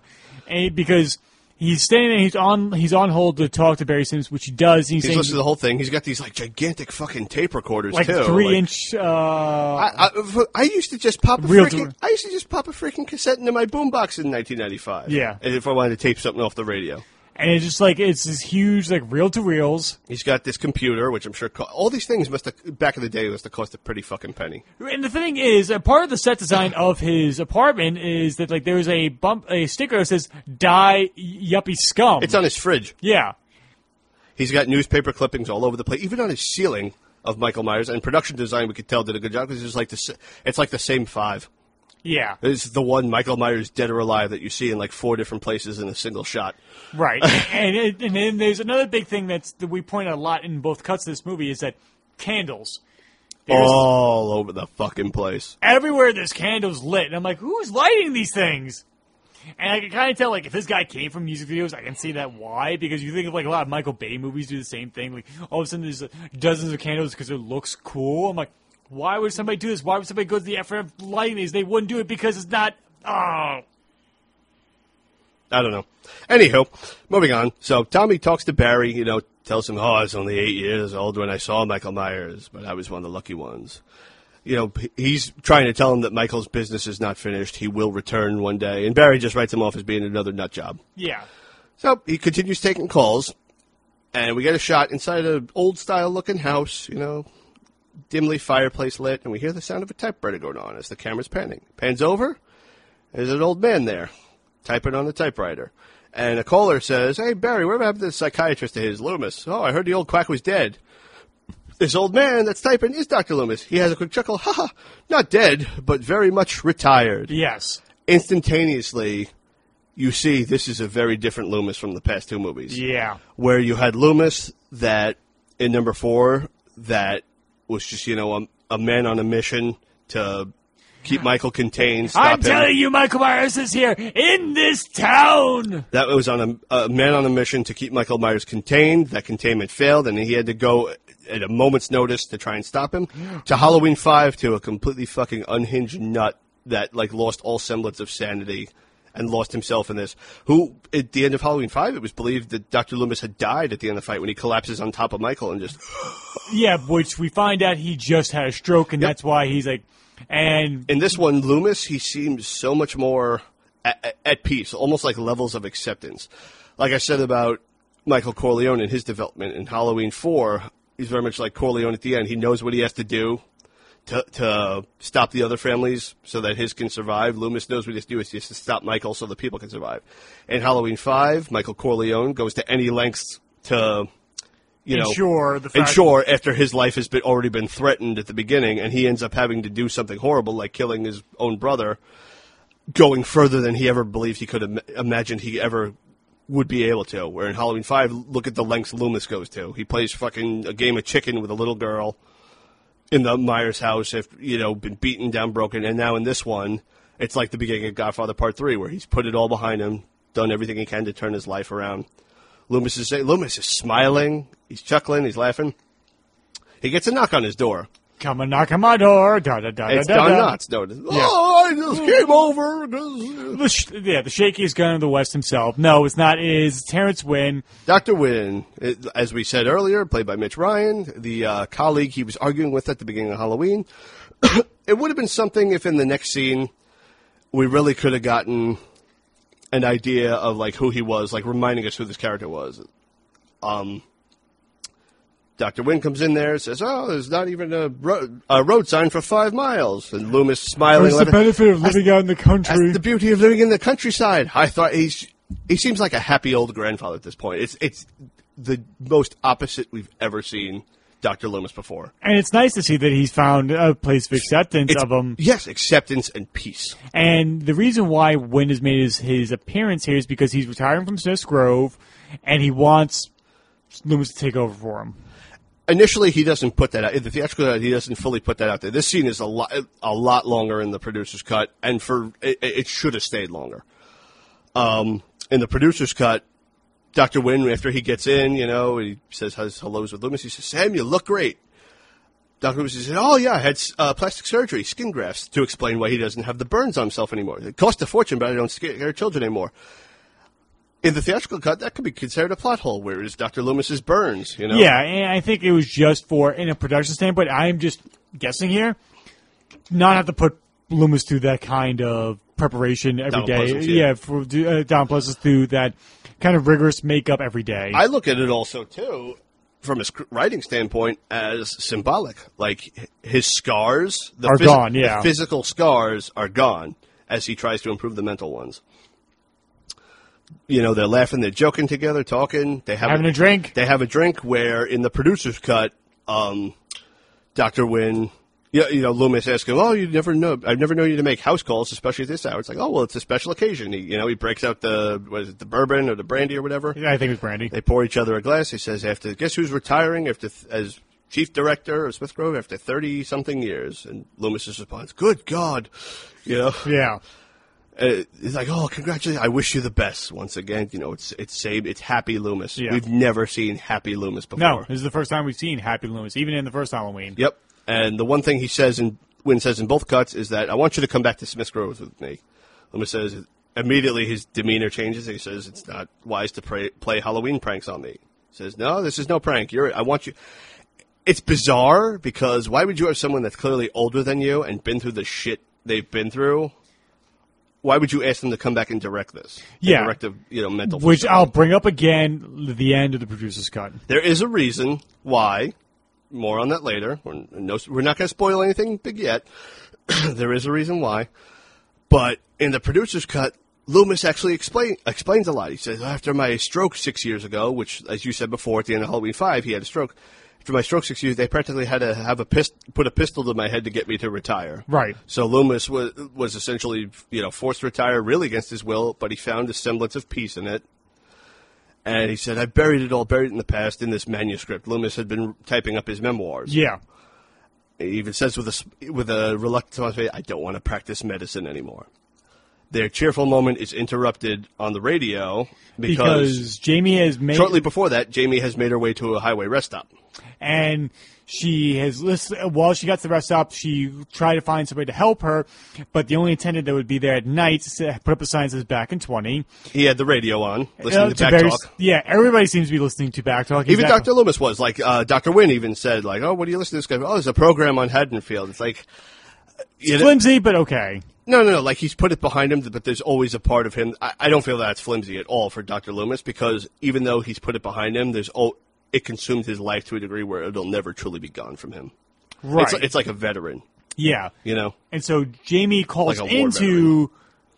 and because he's standing there, he's on he's on hold to talk to Barry Simms, which he does. He's, he's listening to the whole thing. He's got these like gigantic fucking tape recorders like too. three like- inch. Uh, I, I, I used to just pop a freaking. I used to just pop a freaking cassette into my boombox in 1995. Yeah. and if I wanted to tape something off the radio, and it's just like it's this huge like reel to reels. he's got this computer, which I'm sure co- all these things must have back in the day must have cost a pretty fucking penny. And the thing is, a part of the set design of his apartment is that like there's a bump, a sticker that says "Die Yuppie Scum." It's on his fridge. yeah, He's got newspaper clippings all over the place, even on his ceiling of Michael Myers. And production design, we could tell did a good job because it's like the it's like the same five. Yeah, It's the one Michael Myers dead or alive that you see in like four different places in a single shot. right. and and then there's another big thing that's that we point out a lot in both cuts of this movie is that candles. There's, All over the fucking place. everywhere there's candles lit, and I'm like, who's lighting these things? And I can kind of tell, like, if this guy came from music videos, I can see that why. Because you think of like a lot of Michael Bay movies do the same thing. Like all of a sudden there's uh, dozens of candles because it looks cool. I'm like, why would somebody do this? Why would somebody go to the effort of lighting these? They wouldn't do it because it's not. Oh, I don't know. Anywho, moving on. So Tommy talks to Barry, you know, tells him, oh, I was only eight years old when I saw Michael Myers, but I was one of the lucky ones. You know, he's trying to tell him that Michael's business is not finished. He will return one day. And Barry just writes him off as being another nut job. Yeah. So he continues taking calls, and we get a shot inside an old style looking house, you know, dimly fireplace lit, and we hear the sound of a typewriter going on as the camera's panning. Pans over, there's an old man there, typing on the typewriter. And a caller says, Hey, Barry, whatever happened to the psychiatrist of his, Loomis? Oh, I heard the old quack was dead. This old man that's typing is Dr. Loomis. He has a quick chuckle. Ha ha. Not dead, but very much retired. Yes. Instantaneously, you see this is a very different Loomis from the past two movies Yeah. where you had Loomis that in number four that was just you know a, a man on a mission to keep Michael contained. I'm him. telling you, Michael Myers is here in this town. that was on a, a man on a mission to keep Michael Myers contained. That containment failed, and he had to go at a moment's notice to try and stop him. To Halloween Five, to a completely fucking unhinged nut that like lost all semblance of sanity. And lost himself in this. Who, at the end of Halloween 5, it was believed that Dr. Loomis had died at the end of the fight when he collapses on top of Michael and just Yeah, which we find out he just had a stroke, and that's why he's like, and in this one, Loomis, he seems so much more at, at peace, almost like levels of acceptance. Like I said about Michael Corleone and his development in Halloween 4, he's very much like Corleone at the end. He knows what he has to do to, to stop the other families so that his can survive. Loomis knows what he has to do. is just to stop Michael so the people can survive. In Halloween 5, Michael Corleone goes to any lengths to, you know, ensure the fact ensure after his life has been already been threatened at the beginning, and he ends up having to do something horrible like killing his own brother, going further than he ever believed he could have imagined he ever would be able to. Where in Halloween Five, look at the lengths Loomis goes to. He plays fucking a game of chicken with a little girl in the Myers house, if you know, been beaten down, broken, and now in this one, it's like the beginning of Godfather Part Three, where he's put it all behind him, done everything he can to turn his life around. Loomis is Loomis is smiling, he's chuckling, he's laughing. He gets a knock on his door. Come and knock on my door. Da da da It's da Don da. Knotts. No, oh, I just came over. The sh- yeah, the shakiest gun in the West himself. No, it's not. It is Terrence Wynn. Dr. Wynn, it- as we said earlier, played by Mitch Ryan, the uh, colleague he was arguing with at the beginning of Halloween. it would have been something if in the next scene we really could have gotten an idea of like who he was, like reminding us who this character was. Um, Dr. Wynn comes in there, and says, "Oh, there's not even a, ro- a road sign for five miles," and Loomis smiling. What's the benefit of living out in the country? That's the beauty of living in the countryside. I thought he's he seems like a happy old grandfather at this point. It's it's the most opposite we've ever seen Dr. Loomis before. and it's nice to see that he's found a place of acceptance It's, of him. yes, acceptance and peace. And the reason why Wynn has made his, his appearance here is because he's retiring from Smith's Grove, and he wants Loomis to take over for him. Initially, he doesn't put that out. In the theatrical he doesn't fully put that out there. This scene is a lot a lot longer in the producer's cut, and for it, it should have stayed longer. Um, in the producer's cut, Dr. Wynn, after he gets in, you know, he says his hellos with Loomis. He says, Sam, you look great. Dr. Loomis says, oh, yeah, I had uh, plastic surgery, skin grafts, to explain why he doesn't have the burns on himself anymore. It cost a fortune, but I don't scare children anymore. In the theatrical cut, that could be considered a plot hole, where it's Dr. Loomis's burns, you know? Yeah, and I think it was just for, in a production standpoint, I'm just guessing here, not have to put Loomis through that kind of preparation every Down day. Pleasence, yeah. for uh, Don Pleasence through that kind of rigorous makeup every day. I look at it also too, from a writing standpoint, as symbolic. Like his scars the Are gone, yeah. the physical scars are gone as he tries to improve the mental ones. You know, they're laughing, they're joking together, talking. They have Having a drink. They have a drink. Where in the producer's cut, um, Doctor Wynn. You you know, Loomis asks him, "Oh, you never know. I've never known you to make house calls, especially at this hour." It's like, "Oh, well, it's a special occasion." He, you know, he breaks out the what is it, the bourbon or the brandy or whatever. Yeah, I think it was Brandy. They pour each other a glass. He says, "After guess who's retiring after th- as chief director of Smith Grove after thirty something years?" And Loomis's response, "Good God," you know. Yeah. Uh, he's like, "Oh, congratulations! I wish you the best once again." You know, it's it's saved. It's Happy Loomis. Yeah. We've never seen Happy Loomis before. No, this is the first time we've seen Happy Loomis, even in the first Halloween. Yep. And the one thing he says in Wynn says in both cuts is that I want you to come back to Smith Grove with me. Loomis says, immediately his demeanor changes. He says, "It's not wise to pray, play Halloween pranks on me." He says, "No, this is no prank. You're. I want you." It's bizarre because why would you have someone that's clearly older than you and been through the shit they've been through? Why would you ask them to come back and direct this? Yeah. direct a you know mental. Which facility? I'll bring up again at the end of the producer's cut. There is a reason why. More on that later. We're, no, we're not going to spoil anything big yet. there is a reason why. But in the producer's cut, Loomis actually explain, explains a lot. He says, after my stroke six years ago, which, as you said before, at the end of Halloween 5, he had a stroke. After my stroke six years, they practically had to have a pist- put a pistol to my head to get me to retire. Right. So Loomis was, was essentially, you know, forced to retire really against his will, but he found a semblance of peace in it. And he said, I buried it all, buried it in the past in this manuscript. Loomis had been typing up his memoirs. Yeah. He even says with a, with a reluctant, I don't want to practice medicine anymore. Their cheerful moment is interrupted on the radio because, Because Jamie has made shortly before that, Jamie has made her way to a highway rest stop. And she has listened while she got to the rest stop she tried to find somebody to help her but the only attendant that would be there at night put up a sign that says back in 20 He had the radio on, listening Uh, to to back talk. yeah everybody seems to be listening to back talk Even Exactly. Dr. Loomis was like, uh, Dr. Wynn even said, like, oh, what do you listen to this guy? Oh, there's a program on Haddonfield. It's like, know, flimsy but okay no, no, no. Like he's put it behind him, but there's always a part of him. I, I don't feel that's flimsy at all for Dr. Loomis because even though he's put it behind him, there's oh, it consumed his life to a degree where it'll never truly be gone from him. right It's, it's like a veteran, yeah you know. and so Jamie calls Like into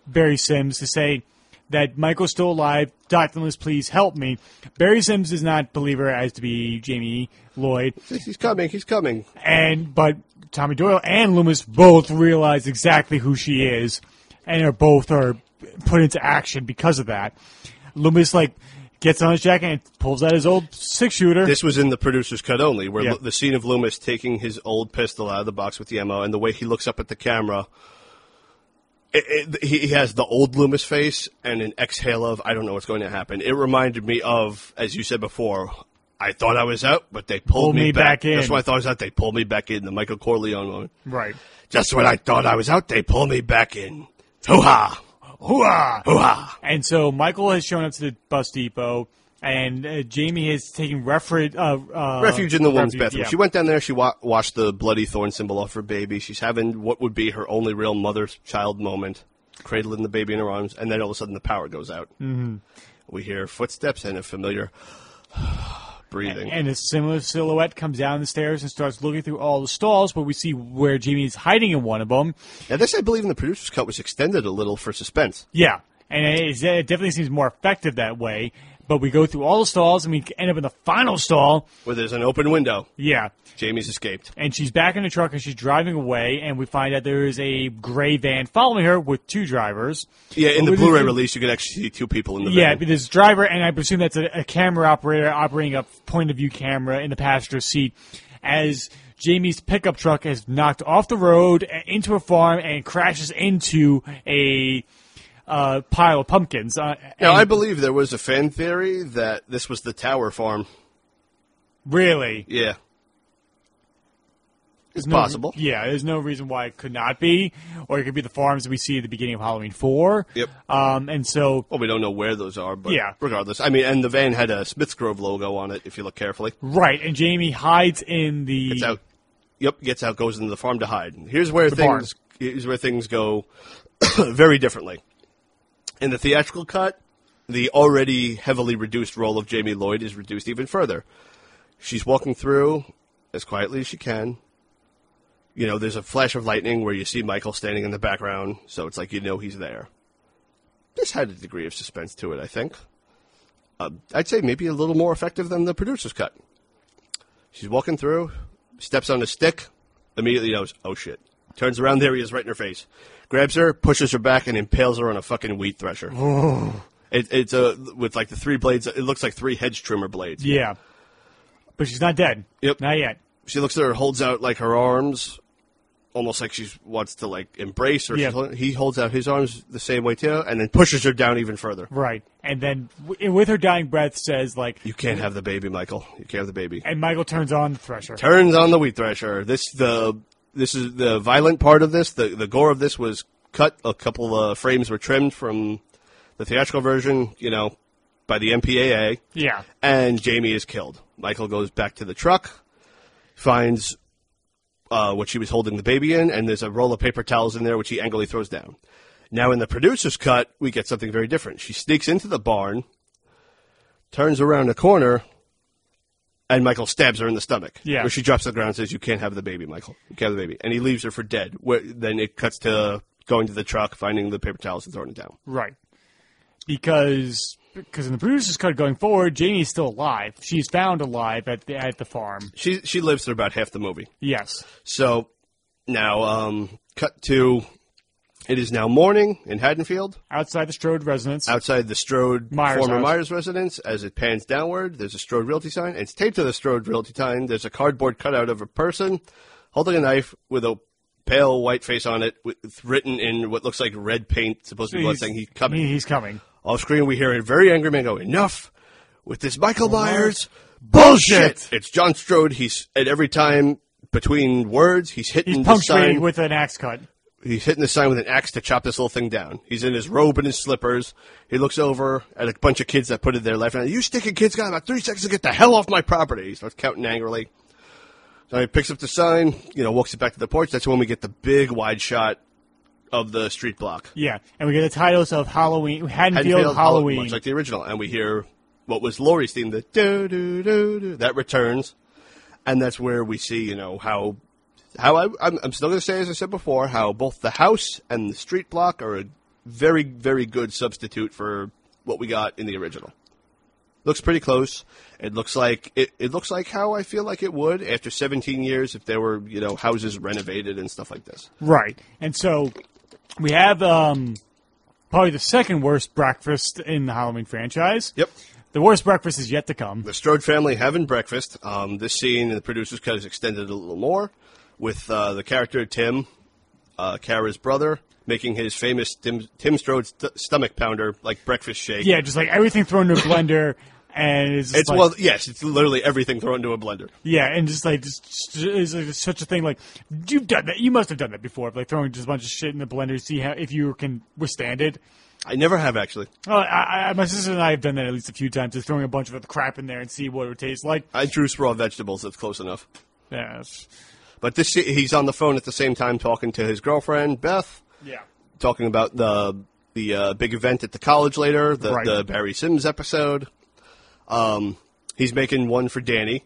Barry Simms to say that Michael's still alive. Dr. Loomis, please help me. Barry Simms does not believe her as to be Jamie Lloyd. He's coming. He's coming. and but Tommy Doyle and Loomis both realize exactly who she is, and are both are put into action because of that. Loomis like gets on his jacket and pulls out his old six shooter. This was in the producer's cut only, where Yeah. the scene of Loomis taking his old pistol out of the box with the ammo, and the way he looks up at the camera. It, it, he has the old Loomis face and an exhale of I don't know what's going to happen. It reminded me of, as you said before, I thought I was out, but they pulled, Pulled me back in. That's when I thought I was out, they pulled me back in. The Michael Corleone moment. right. Just when I thought I was out, they pulled me back in. Hoo ha! Hooah! Hoo ha! And so Michael has shown up to the bus depot, and uh, Jamie is taking refuge. Uh, uh, Refuge in the woman's refuge, bathroom. yeah. She went down there. She wa- washed the bloody thorn symbol off her baby. She's having what would be her only real mother-child moment, cradling the baby in her arms, and then all of a sudden the power goes out. Mm-hmm. We hear footsteps and a familiar breathing. And a similar silhouette comes down the stairs and starts looking through all the stalls, but we see where Jamie's hiding in one of them. now, this I believe in the producer's cut was extended a little for suspense. Yeah, and it, it definitely seems more effective that way. But we go through all the stalls and we end up in the final stall. Where there's an open window. Yeah, Jamie's escaped. and she's back in the truck and she's driving away, and we find out there is a gray van following her with two drivers. Yeah, in the With Blu-ray release, you can actually see two people in the Yeah, van. but this driver, and I presume that's a, a camera operator operating a point of view camera in the passenger seat as Jamie's pickup truck is knocked off the road into a farm and crashes into a uh, pile of pumpkins. Uh, Now, and- I believe there was a fan theory that this was the Tower Farm. really, Yeah. It's no- possible. Yeah, there's no reason why it could not be, or it could be the farms that we see at the beginning of Halloween Four. Yep. Um, and so Well, we don't know where those are, but Yeah. regardless. I mean, and the van had a Smiths Grove logo on it, if you look carefully. right, and Jamie hides in the Gets out. Yep, gets out, goes into the farm to hide. Here's where barn. things here's where things go very differently. In the theatrical cut, the already heavily reduced role of Jamie Lloyd is reduced even further. She's walking through as quietly as she can. You know, there's a flash of lightning where you see Michael standing in the background, so it's like you know he's there. This had a degree of suspense to it, I think. Uh, I'd say maybe a little more effective than the producer's cut. She's walking through, steps on a stick, immediately knows, oh shit. Turns around, there he is, right in her face. Grabs her, pushes her back, and impales her on a fucking wheat thresher. Oh. It, it's a with like the three blades. It looks like three hedge trimmer blades. yeah, but she's not dead. Yep. not yet. She looks at her, holds out like her arms, almost like she wants to like embrace her. Yeah. She's holding- He holds out his arms the same way too, and then pushes her down even further. Right, and then w- with her dying breath says like, You can't have the baby, Michael. You can't have the baby. and Michael turns on the thresher. turns on the wheat thresher. This the this is the violent part of this. The the gore of this was cut. A couple of frames were trimmed from The theatrical version, you know, by the MPAA, Yeah. and Jamie is killed. Michael goes back to the truck, finds uh, what she was holding the baby in, and there's a roll of paper towels in there, which he angrily throws down. Now, in the producer's cut, we get something very different. She sneaks into the barn, turns around the corner, and Michael stabs her in the stomach. Yeah. Where she drops to the ground and says, You can't have the baby, Michael. You can't have the baby. And he leaves her for dead. Where, then it cuts to going to the truck, finding the paper towels, and throwing it down. Right. Because because in the producer's cut going forward, Jamie's still alive. She's found alive at the at the farm. She, she lives through about half the movie. Yes. So now, um, cut to it is now morning in Haddonfield, Outside the Strode residence. outside the Strode Myers former house. Myers residence. As it pans downward, there's a Strode Realty sign, it's taped to the Strode Realty sign. There's a cardboard cutout of a person holding a knife with a pale white face on it, with written in what looks like red paint, supposed to be blood, saying he's coming. he's coming. Off screen, we hear a very angry man go, "Enough with this Michael Myers bullshit." It's John Strode. He's at every time between words, he's hitting He's the punctuating sign. with an axe cut. He's hitting the sign with an axe to chop this little thing down. He's in his robe and his slippers. He looks over at a bunch of kids that put it there laughing. You sticking kids got about three seconds to get the hell off my property. He starts counting angrily. So he picks up the sign, you know, walks it back to the porch. That's when we get the big wide shot of the street block. Yeah, and we get the titles of Halloween, Haddonfield, Haddonfield, Halloween. much like the original, and we hear what was Laurie's theme, the do do do do. That returns, and that's where we see, you know, how how I, I'm, I'm still going to say, as I said before, how both the house and the street block are a very very good substitute for what we got in the original. Looks pretty close. It looks like it, it looks like how I feel like it would after 17 years if there were you know houses renovated and stuff like this. Right. And so we have um, probably the second worst breakfast in the Halloween franchise. Yep. The worst breakfast is yet to come. The Strode family having breakfast. Um, this scene in the producer's cut is extended a little more with uh, the character Tim, uh, Kara's brother, making his famous Tim, Tim Strode st- stomach pounder like breakfast shake. Yeah, just like everything thrown into a blender, and it's, It's like, well, yes, it's literally everything thrown into a blender. yeah, and just like just, is like such a thing. Like you've done that, you must have done that before, like throwing just a bunch of shit in the blender to see how if you can withstand it. I never have actually. Oh, I, I, my sister and I have done that at least a few times, just throwing a bunch of crap in there and see what it would taste like. I juice raw vegetables. That's close enough. Yeah, it's- But this he's on the phone at the same time talking to his girlfriend Beth, yeah. talking about the the uh, big event at the college later, the, Right. the Barry Simms episode. Um, he's making one for Danny.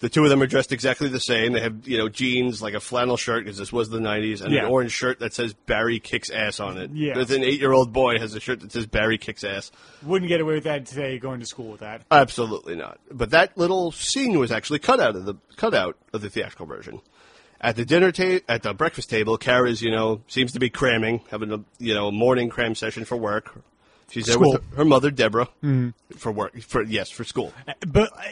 The two of them are dressed exactly the same. They have you know jeans, like a flannel shirt because this was the '90s, and Yeah. an orange shirt that says Barry kicks ass on it. Yeah. There's an eight-year-old boy has a shirt that says Barry kicks ass. Wouldn't get away with that today going to school with that. Absolutely not. But that little scene was actually cut out of the cut out of the theatrical version. At the dinner table, at the breakfast table, Kara's you know seems to be cramming, having a you know morning cram session for work. She's there School. with her, her mother Deborah for work for yes for school. But uh,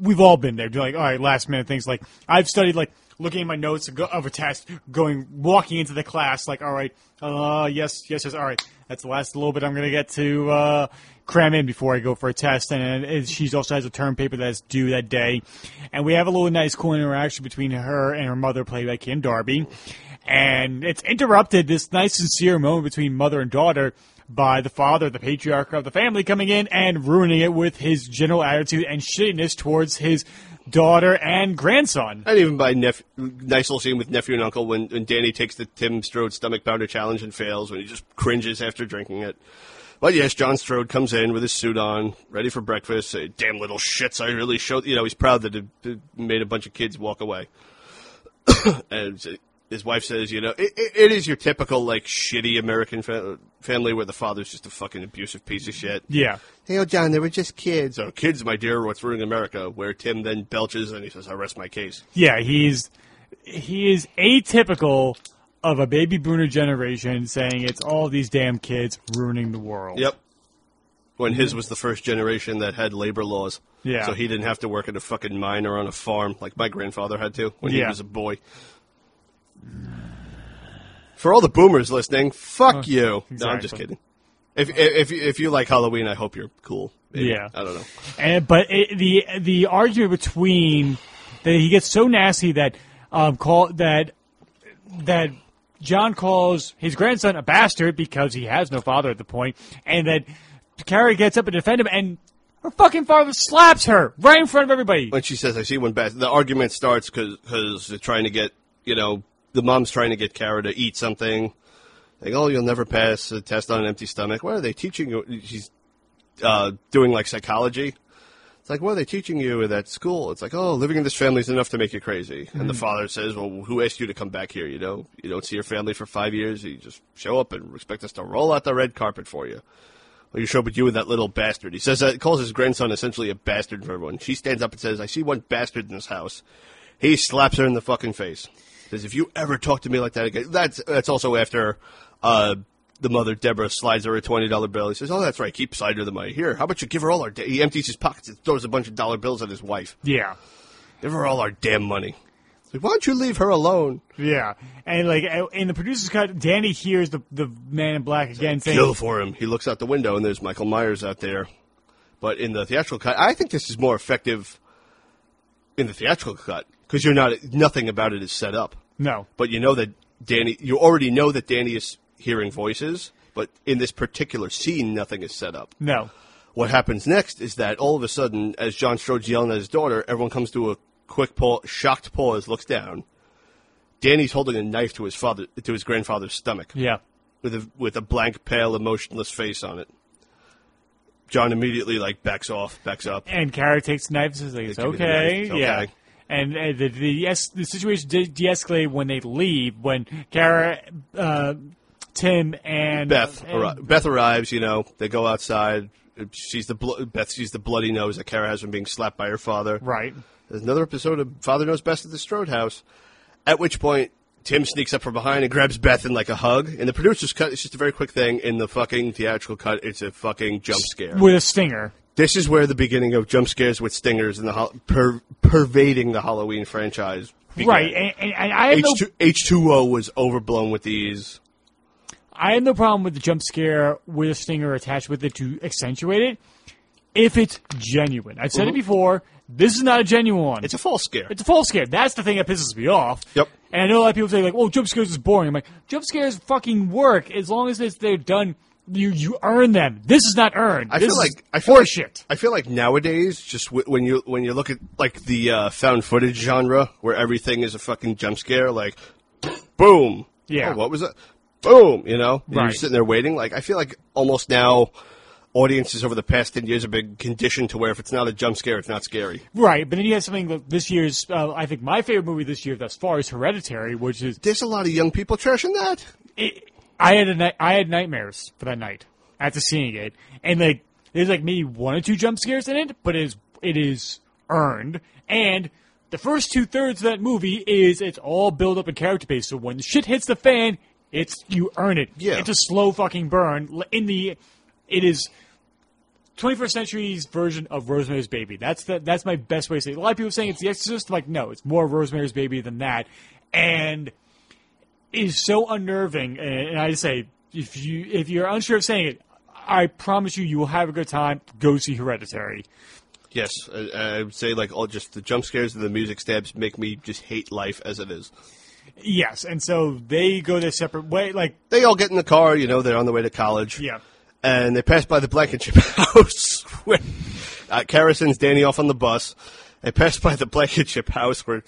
we've all been there. Like, all right, last minute things. Like, I've studied, like, looking at my notes of of a test, going, walking into the class, like, all right, uh, yes, yes, yes, all right. That's the last little bit I'm going to get to uh, cram in before I go for a test. And, and she also has a term paper that's due that day. And we have a little nice, cool interaction between her and her mother, played by Kim Darby. And it's interrupted, this nice, sincere moment between mother and daughter, by the father, the patriarch of the family, coming in and ruining it with his general attitude and shittiness towards his daughter and grandson. And even by nep- nice little scene with nephew and uncle when, when Danny takes the Tim Strode stomach pounder challenge and fails when he just cringes after drinking it. But yes, John Strode comes in with his suit on, ready for breakfast. Say, Damn little shits! I really showed. You know, he's proud that it made a bunch of kids walk away. and his wife says, you know, it, it, it is your typical like shitty American fa- family where the father's just a fucking abusive piece of shit. Yeah. Hey, oh, John, they were just kids. Oh, kids, my dear, what's ruining America? Where Tim then belches and he says, I rest my case. Yeah, he's he is atypical of a baby boomer generation saying it's all these damn kids ruining the world. Yep. When his was the first generation that had labor laws. Yeah. So he didn't have to work at a fucking mine or on a farm like my grandfather had to when he was a boy. For all the boomers listening, fuck you. No, I'm just kidding. If, if, if you like Halloween, I hope you're cool. Maybe. Yeah. I don't know. And but it, the the argument between that he gets so nasty that um call that that John calls his grandson a bastard because he has no father at the point, and that Carrie gets up and defend him, and her fucking father slaps her right in front of everybody. when she says, "I see one bastard," the argument starts because they're trying to get, you know, the mom's trying to get Kara to eat something. Like, oh, you'll never pass a test on an empty stomach. What are they teaching you? She's uh, doing like psychology. It's like, what are they teaching you at that school? It's like, oh, living in this family is enough to make you crazy. And the father says, well, who asked you to come back here? You know, you don't see your family for five years. You just show up and expect us to roll out the red carpet for you. Well, you show up with you and that little bastard. He says that calls his grandson essentially a bastard for everyone. She stands up and says, I see one bastard in this house. He slaps her in the fucking face. Says, if you ever talk to me like that again, that's that's also after uh, the mother Deborah slides her a twenty dollar bill. He says, "Oh, that's right. Keep side her the money. Here, how about you give her all our?" Da-? He empties his pockets and throws a bunch of dollar bills at his wife. Yeah. Give her all our damn money. Like, why don't you leave her alone? Yeah, and like in the producer's cut, Danny hears the the man in black again saying, Kill for him. He looks out the window and there's Michael Myers out there. But in the theatrical cut, I think this is more effective in the theatrical cut because you're not nothing about it is set up. "No, but you know that Danny, you already know that Danny is hearing voices, but in this particular scene, nothing is set up. no, What happens next is that all of a sudden, as John Strode's yelling at his daughter, everyone comes to a quick pause, shocked pause, looks down. Danny's holding a knife to his father, to his grandfather's stomach, yeah, with a with a blank, pale, emotionless face on it. John immediately like backs off, backs up. And Kara takes knives. says, like, "It's me okay, yeah." And uh, the the, yes, the situation de- de-escalated when they leave. When Kara, uh, Tim, and Beth, and- arri- Beth arrives. You know, they go outside. She's the blo- Beth sees the bloody nose that Kara has from being slapped by her father. right? There's another episode of Father Knows Best at the Strode House. At which point, Tim sneaks up from behind and grabs Beth in like a hug. In the producer's cut, it's just a very quick thing. In the fucking theatrical cut, it's a fucking jump scare. With a stinger. This is where the beginning of jump scares with stingers and the hol- per- pervading the Halloween franchise. began. Right, and, and, and I have no H two O was overblown with these. I have no problem with the jump scare with a stinger attached with it to accentuate it, if it's genuine. I've said it before. This is not a genuine one. Mm-hmm. It's a false scare. It's a false scare. That's the thing that pisses me off. Yep. And I know a lot of people say like, "Oh, jump scares is boring." I'm like, jump scares fucking work as long as it's, they're done. You you earn them. This is not earned. I This feel like I feel like, horseshit. I feel like nowadays, just w- when you when you look at like the uh, found footage genre, where everything is a fucking jump scare, like boom, Yeah. oh, what was it? Boom, you know, and you're sitting there waiting. Like I feel like almost now, audiences over the past ten years have been conditioned to where if it's not a jump scare, it's not scary. Right, but then you have something that this year's. Uh, I think my favorite movie this year thus far is Hereditary, which is There's a lot of young people trashing that. it, I had a night, I had nightmares for that night after seeing it, and like there's like maybe one or two jump scares in it, but it is it is earned, and the first two thirds of that movie is it's all build up and character based. So when shit hits the fan, it's you earn it. Yeah. it's a slow fucking burn. In the, it is. 21st century's version of Rosemary's Baby. That's the, that's my best way to say it. A lot of people are saying it's The Exorcist. I'm like, no, it's more Rosemary's Baby than that. And is so unnerving. And, I say, if you if you're unsure of saying it, I promise you, you will have a good time. Go see Hereditary. Yes, I, I would say like all just the jump scares and the music stabs make me just hate life as it is. Yes, and so they go their separate way. Like, They all get in the car, you know, they're on their way to college. yeah, and they pass by the Blankenship house where uh, Kara sends Danny off on the bus. They pass by the Blankenship house where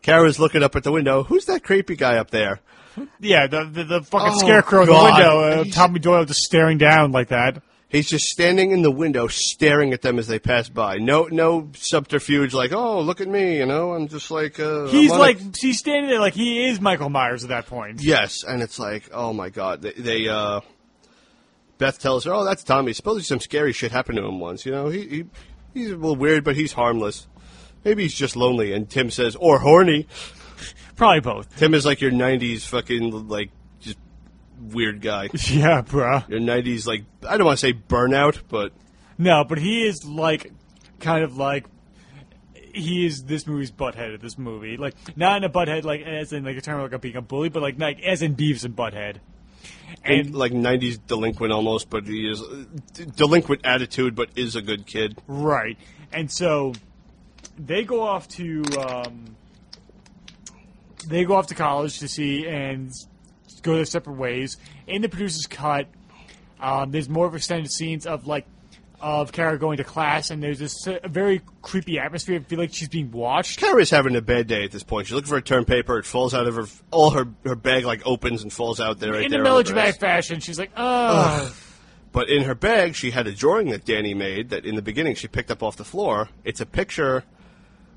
Kara's looking up at the window. Who's that creepy guy up there? Yeah, the the, the fucking Oh, scarecrow in the God. window. Uh, He's- Tommy Doyle just staring down like that. He's just standing in the window, staring at them as they pass by. No, no subterfuge like, "Oh, look at me," you know. I'm just like, uh, He's I'm on a- like he's standing there like he is Michael Myers at that point. yes, and it's like, oh my god. They, they uh, Beth tells her, "Oh, that's Tommy. Supposedly some scary shit happened to him once. You know, he, he he's a little weird, but he's harmless. Maybe he's just lonely." And Tim says, "Or horny." Probably both. Tim is like your '90s fucking like just weird guy. Yeah, bruh. Your '90s like I don't want to say burnout, but No, but he is like, kind of like, he is this movie's butthead of this movie. Like, not in a butthead, like, as in, like, a term like a being a bully, but, like, like as in Beavis and Butthead. And, like '90s delinquent almost. But he is delinquent attitude, but is a good kid. right. And so, they go off to, um, they go off to college to see, and go their separate ways. In the producer's cut, um, there's more of extended scenes of like of Kara going to class, and there's this uh, very creepy atmosphere. I feel like she's being watched. Kara's having a bad day at this point. She's looking for a term paper. It falls out of her. All her her bag like opens and falls out there. Right In there the melodramatic fashion, she's like, "Oh, But in her bag, she had a drawing that Danny made that in the beginning she picked up off the floor. It's a picture,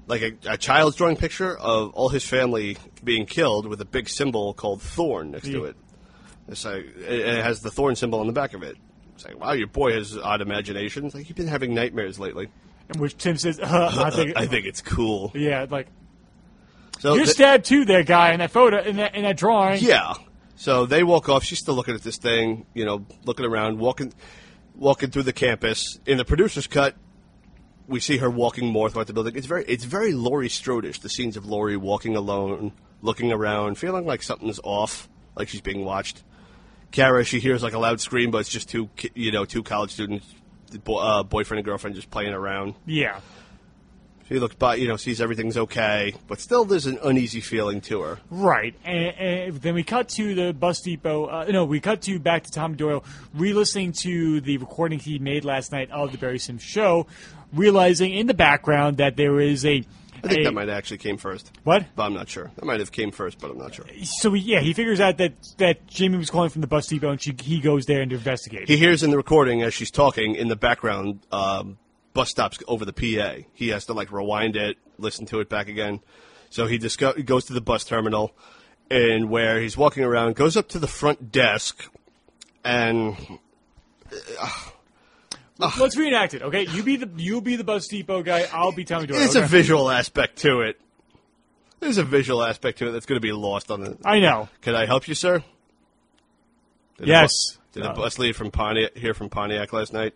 like a, a child's drawing picture of all his family being killed with a big symbol called Thorn next to it. It's like, it it has the Thorn symbol on the back of it. It's like, wow, your boy has odd imagination. It's like, you've been having nightmares lately. in which Tim says, uh, I think, I think it's cool. yeah, like So you're th- stabbed too, there, guy, in that photo, in that in that drawing." Yeah. So they walk off. She's still looking at this thing, you know, looking around, walking, walking through the campus. In the producer's cut, we see her walking more throughout the building. It's very, it's very Laurie Strodish. The scenes of Laurie walking alone, looking around, feeling like something's off, like she's being watched. Kara, she hears like a loud scream, but it's just two, you know, two college students, bo- uh, boyfriend and girlfriend, just playing around. yeah. She looks by, you know, sees everything's okay, but still there's an uneasy feeling to her. Right, and, and then we cut to the bus depot. Uh, no, we cut to back to Tom Doyle re-listening to the recording he made last night of the Barry Simms show, realizing in the background that there is a. I think a- that might have actually came first. What? But I'm not sure. That might have came first, but I'm not sure. So yeah, he figures out that that Jamie was calling from the bus depot, and she, he goes there and to investigate. He hears in the recording as she's talking in the background, um, bus stops over the PA. He has to like rewind it, listen to it back again. So he disco- he goes to the bus terminal, and where he's walking around, goes up to the front desk, and Let's reenact it, okay? You be the you be the bus depot guy. I'll be Tommy Doyle. there's a visual aspect to it. There's a visual aspect to it that's going to be lost on the. I know. Can I help you, sir? Did Yes. did No. a bus leave from Pontiac here from Pontiac last night?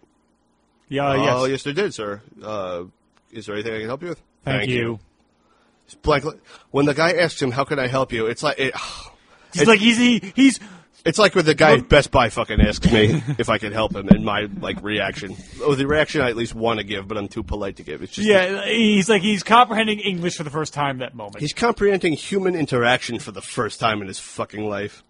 Yeah. Oh, yes. yes, they did, sir. Uh, is there anything I can help you with? Thank, you. It's blank. When the guy asks him, "How can I help you?" It's like it, He's It- like he's he, he's it's like when the guy at Best Buy fucking asks me if I can help him, and my like reaction, oh, the reaction I at least want to give, but I'm too polite to give. It's just yeah. He's like he's comprehending English for the first time that moment. he's comprehending human interaction for the first time in his fucking life.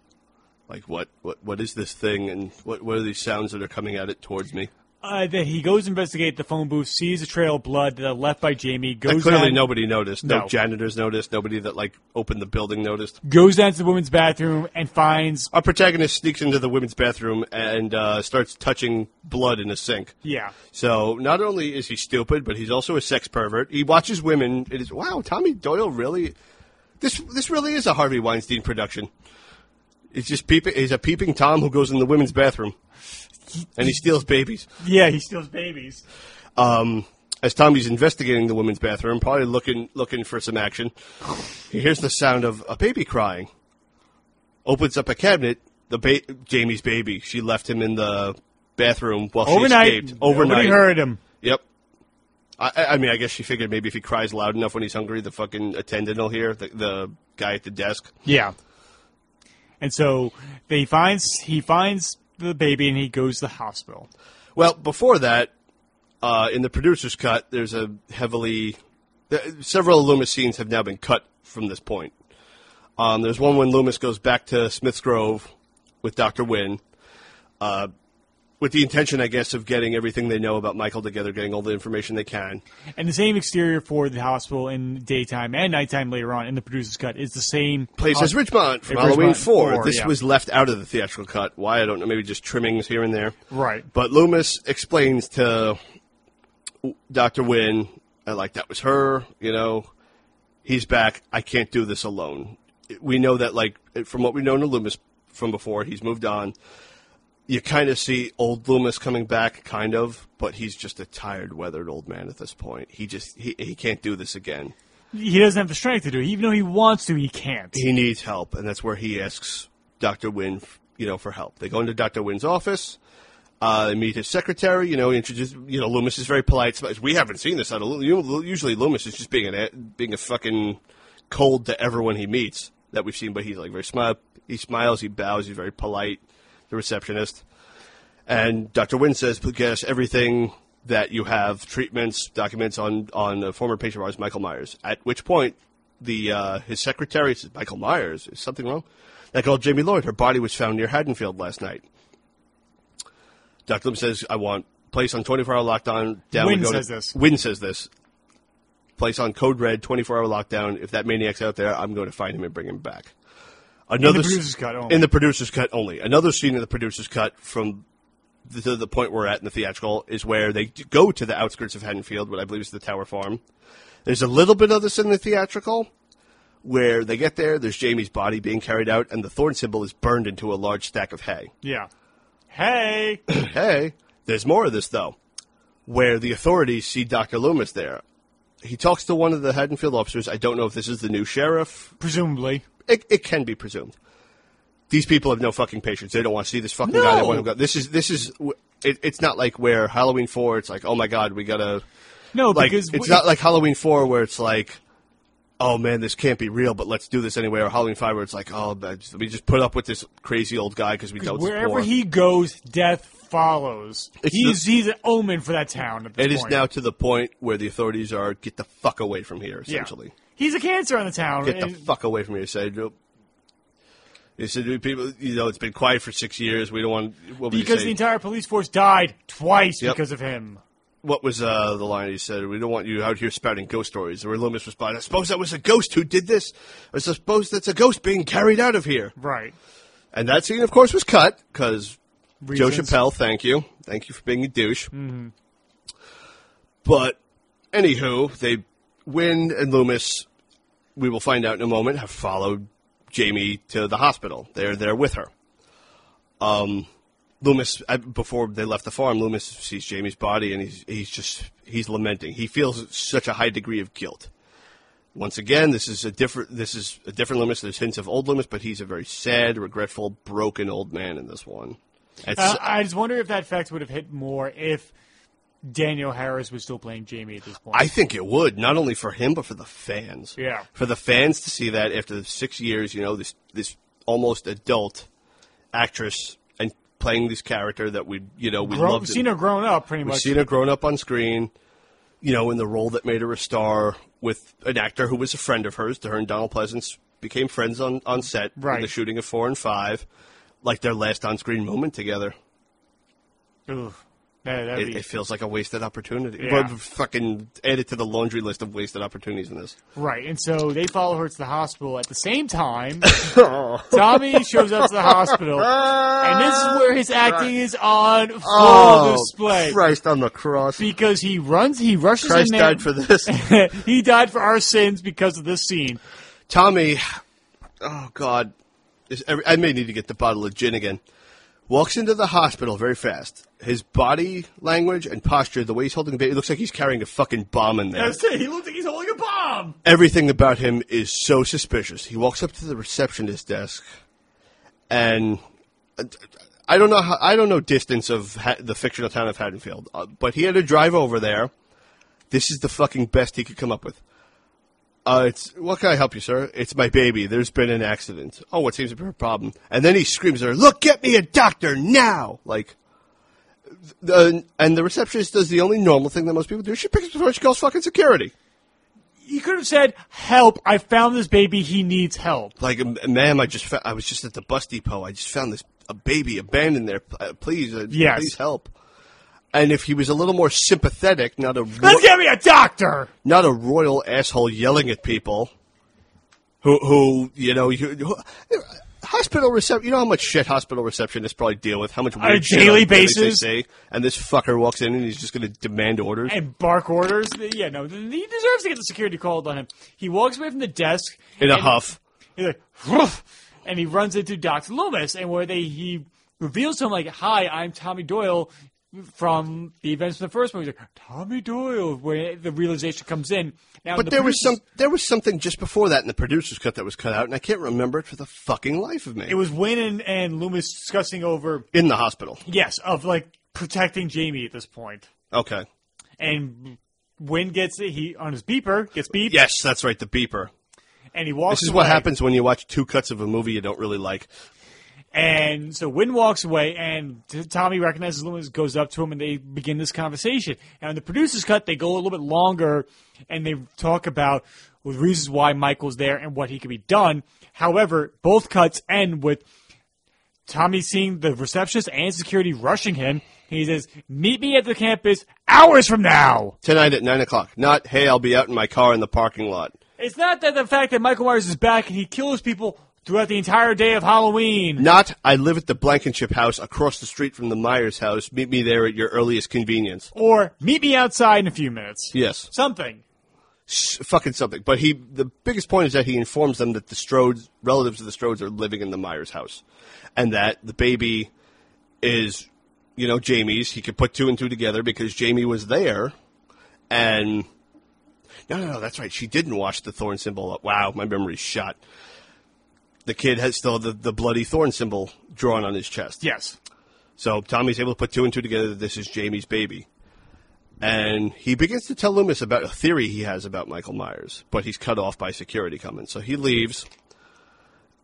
Like what what what is this thing, and what what are these sounds that are coming at it towards me? Uh, that he goes investigate the phone booth, sees a trail of blood uh, left by Jamie, goes clearly down, nobody noticed. No. No. janitors noticed. Nobody that like opened the building noticed. goes down to the women's bathroom and finds Our protagonist sneaks into the women's bathroom and uh, starts touching blood in a sink. yeah. So not only is he stupid, but he's also a sex pervert. He watches women. It is wow, Tommy Doyle really. This this really is a Harvey Weinstein production. It's just peeping. He's a peeping tom who goes in the women's bathroom, and he steals babies. Yeah, he steals babies. Um, as Tommy's investigating the women's bathroom, probably looking looking for some action, he hears the sound of a baby crying. Opens up a cabinet. The ba- Jamie's baby. She left him in the bathroom while Overnight, she escaped. Overnight. nobody heard him. Yep. I, I- mean, I guess she figured maybe if he cries loud enough when he's hungry, the fucking attendant will hear the, the guy at the desk. Yeah. And so they finds he finds the baby and he goes to the hospital. Well, before that, uh, in the producer's cut, there's a heavily. Several Loomis scenes have now been cut from this point. Um, there's one when Loomis goes back to Smith's Grove with Dr. Wynn, uh, with the intention, I guess, of getting everything they know about Michael together, getting all the information they can. And the same exterior for the hospital in daytime and nighttime later on in the producer's cut is the same Place as Richmond from Halloween 4. 4, This yeah. was left out of the theatrical cut. Why, I don't know. Maybe just trimmings here and there. Right. But Loomis explains to Dr. Wynn, uh, like, that was her, you know, he's back. I can't do this alone. We know that, like, from what we know to Loomis from before, he's moved on. You kind of see old Loomis coming back, kind of, but he's just a tired, weathered old man at this point. He just, he, he can't do this again. He doesn't have the strength to do it. Even though he wants to, he can't. he needs help, and that's where he asks Dr. Wynn, you know, for help. They go into Dr. Wynn's office. Uh, they meet his secretary. You know, introduce. You know, Loomis is very polite. We haven't seen this out of usually Loomis is just being a- being a fucking cold to everyone he meets that we've seen. But he's like very smile. He smiles. He bows. He's very polite. The receptionist. And Dr. Wynn says, get us everything that you have, treatments, documents on, on a former patient of ours, Michael Myers. At which point, the uh, his secretary says, Michael Myers, is something wrong? I called Jamie Lloyd. Her body was found near Haddonfield last night. Dr. Lim says, I want place on 24 hour lockdown. Down Wynn says to, this. Wynn says this. Place on code red, 24 hour lockdown. If that maniac's out there, I'm going to find him and bring him back. Another s- producer's cut only. In the producer's cut only. Another scene in the producer's cut from the, to the point we're at in the theatrical is where they go to the outskirts of Haddonfield, what I believe is the Tower Farm. There's a little bit of this in the theatrical where they get there, there's Jamie's body being carried out, and the thorn symbol is burned into a large stack of hay. Yeah. Hey. hey, there's more of this, though, where the authorities see Dr. Loomis there. He talks to one of the Haddonfield officers. I don't know if this is the new sheriff. Presumably. It, it can be presumed. These people have no fucking patience. They don't want to see this fucking No. guy. They want to go. This is this is. It, it's not like where Halloween four. It's like, oh my god, we gotta. No, Like because it's not like Halloween four where it's like, oh man, this can't be real, but let's do this anyway. Or Halloween five where it's like, oh, we just put up with this crazy old guy because we with wherever he goes, death follows. It's he's the- he's an omen for that town. It is point. now to the point where the authorities are get the fuck away from here. Yeah. He's a cancer on the town. get the fuck away from here. Say, nope. They said, people, you know, it's been quiet for six years. We don't want. He because the entire police force died twice Yep. because of him. what was uh, the line he said? We don't want you out here spouting ghost stories. Where Loomis responded, I suppose that was a ghost who did this. I suppose that's a ghost being carried out of here. Right. And that scene, of course, was cut because Joe. Chappelle, thank you. Thank you for being a douche. But, anywho, they, Wynn and Loomis, we will find out in a moment, have followed Jamie to the hospital. They're there with her. Um, Loomis, uh, before they left the farm, Loomis sees Jamie's body and he's, he's just, he's lamenting. He feels such a high degree of guilt. Once again, this is a different, this is a different Loomis. There's hints of old Loomis, but he's a very sad, regretful, broken old man in this one. Uh, I just wonder if that fact would have hit more if Danielle Harris was still playing Jamie at this point. I think it would, not only for him, but for the fans. Yeah. For the fans to see that after six years, you know, this, this almost adult actress and playing this character that we, you know, we Grown, loved. seen her grown up pretty much. We've seen her grown up on screen, you know, in the role that made her a star with an actor who was a friend of hers. To her and Donald Pleasence became friends on, on set Right. in the shooting of four and five, like their last on screen moment together. Ugh. That'd It, be- it feels like a wasted opportunity. Yeah. But fucking add it to the laundry list of wasted opportunities in this. Right, and so they follow her to the hospital. At the same time, oh. Tommy shows up to the hospital, and this is where his acting is on full oh, display. Oh, Christ on the cross. Because he runs, he rushes Christ in there. died for this. he died for our sins because of this scene. Tommy, oh God, I may need to get the bottle of gin again. Walks into the hospital very fast. His body language and posture, the way he's holding the baby, it looks like he's carrying a fucking bomb in there. That's it. He looks like he's holding a bomb. Everything about him is so suspicious. He walks up to the receptionist desk, and I don't know how, I don't know distance of ha- the fictional town of Haddonfield, uh, but he had to drive over there. This is the fucking best he could come up with. Uh, it's what can I help you, sir? It's my baby. There's been an accident. Oh, what seems to be a problem? And then he screams at her, "Look, get me a doctor now!" Like, the, and the receptionist does the only normal thing that most people do. She picks up the phone. She calls fucking security. He could have said, "Help! I found this baby. He needs help." Like, ma'am, I just I was just at the bus depot. I just found this a baby abandoned there. Uh, please, uh, Yes. please help. And if he was a little more sympathetic, not a ro- Let's get me a doctor. not a royal asshole yelling at people, who who you know you, who, hospital reception. You know how much shit hospital receptionists probably deal with. How much weird a shit daily on basis. they say, and this fucker walks in and he's just going to demand orders. and bark orders. Yeah, no, he deserves to get the security called on him. He walks away from the desk in a huff. He's like, "Woof," and he runs into Doctor Loomis, and where they he reveals to him like, "Hi, I'm Tommy Doyle." From the events of the first movie, like Tommy Doyle, where the realization comes in. Now, But the there was some there was something just before that in the producer's cut that was cut out, and I can't remember it for the fucking life of me. It was Wynn and, and Loomis discussing over, in the hospital. yes, of like protecting Jamie at this point. Okay. And Wynn gets he on his beeper gets beeped, Yes, that's right. The beeper. and he walks. This is what happens when you watch two cuts of a movie you don't really like. And so Wynn walks away, and Tommy recognizes Loomis, goes up to him, and they begin this conversation. And on the producer's cut, they go a little bit longer, and they talk about the reasons why Michael's there and what he could be done. However, both cuts end with Tommy seeing the receptionist and security rushing him. He says, "Meet me at the campus hours from now." Tonight at 9 o'clock. Not, hey, I'll be out in my car in the parking lot. It's not that the fact that Michael Myers is back and he kills people throughout the entire day of Halloween. Not, I live at the Blankenship house across the street from the Myers house. Meet me there at your earliest convenience. Or meet me outside in a few minutes. Yes. Something. Fucking something. But he, the biggest point is that he informs them that the Strodes, relatives of the Strodes, are living in the Myers house, and that the baby is, you know, Jamie's. He could put two and two together because Jamie was there, and no, no, no, that's right. She didn't wash the thorn symbol up. Wow, my memory's shot. The kid has still the, the bloody thorn symbol drawn on his chest. Yes. So Tommy's able to put two and two together that this is Jamie's baby. And he begins to tell Loomis about a theory he has about Michael Myers, but he's cut off by security coming. So he leaves.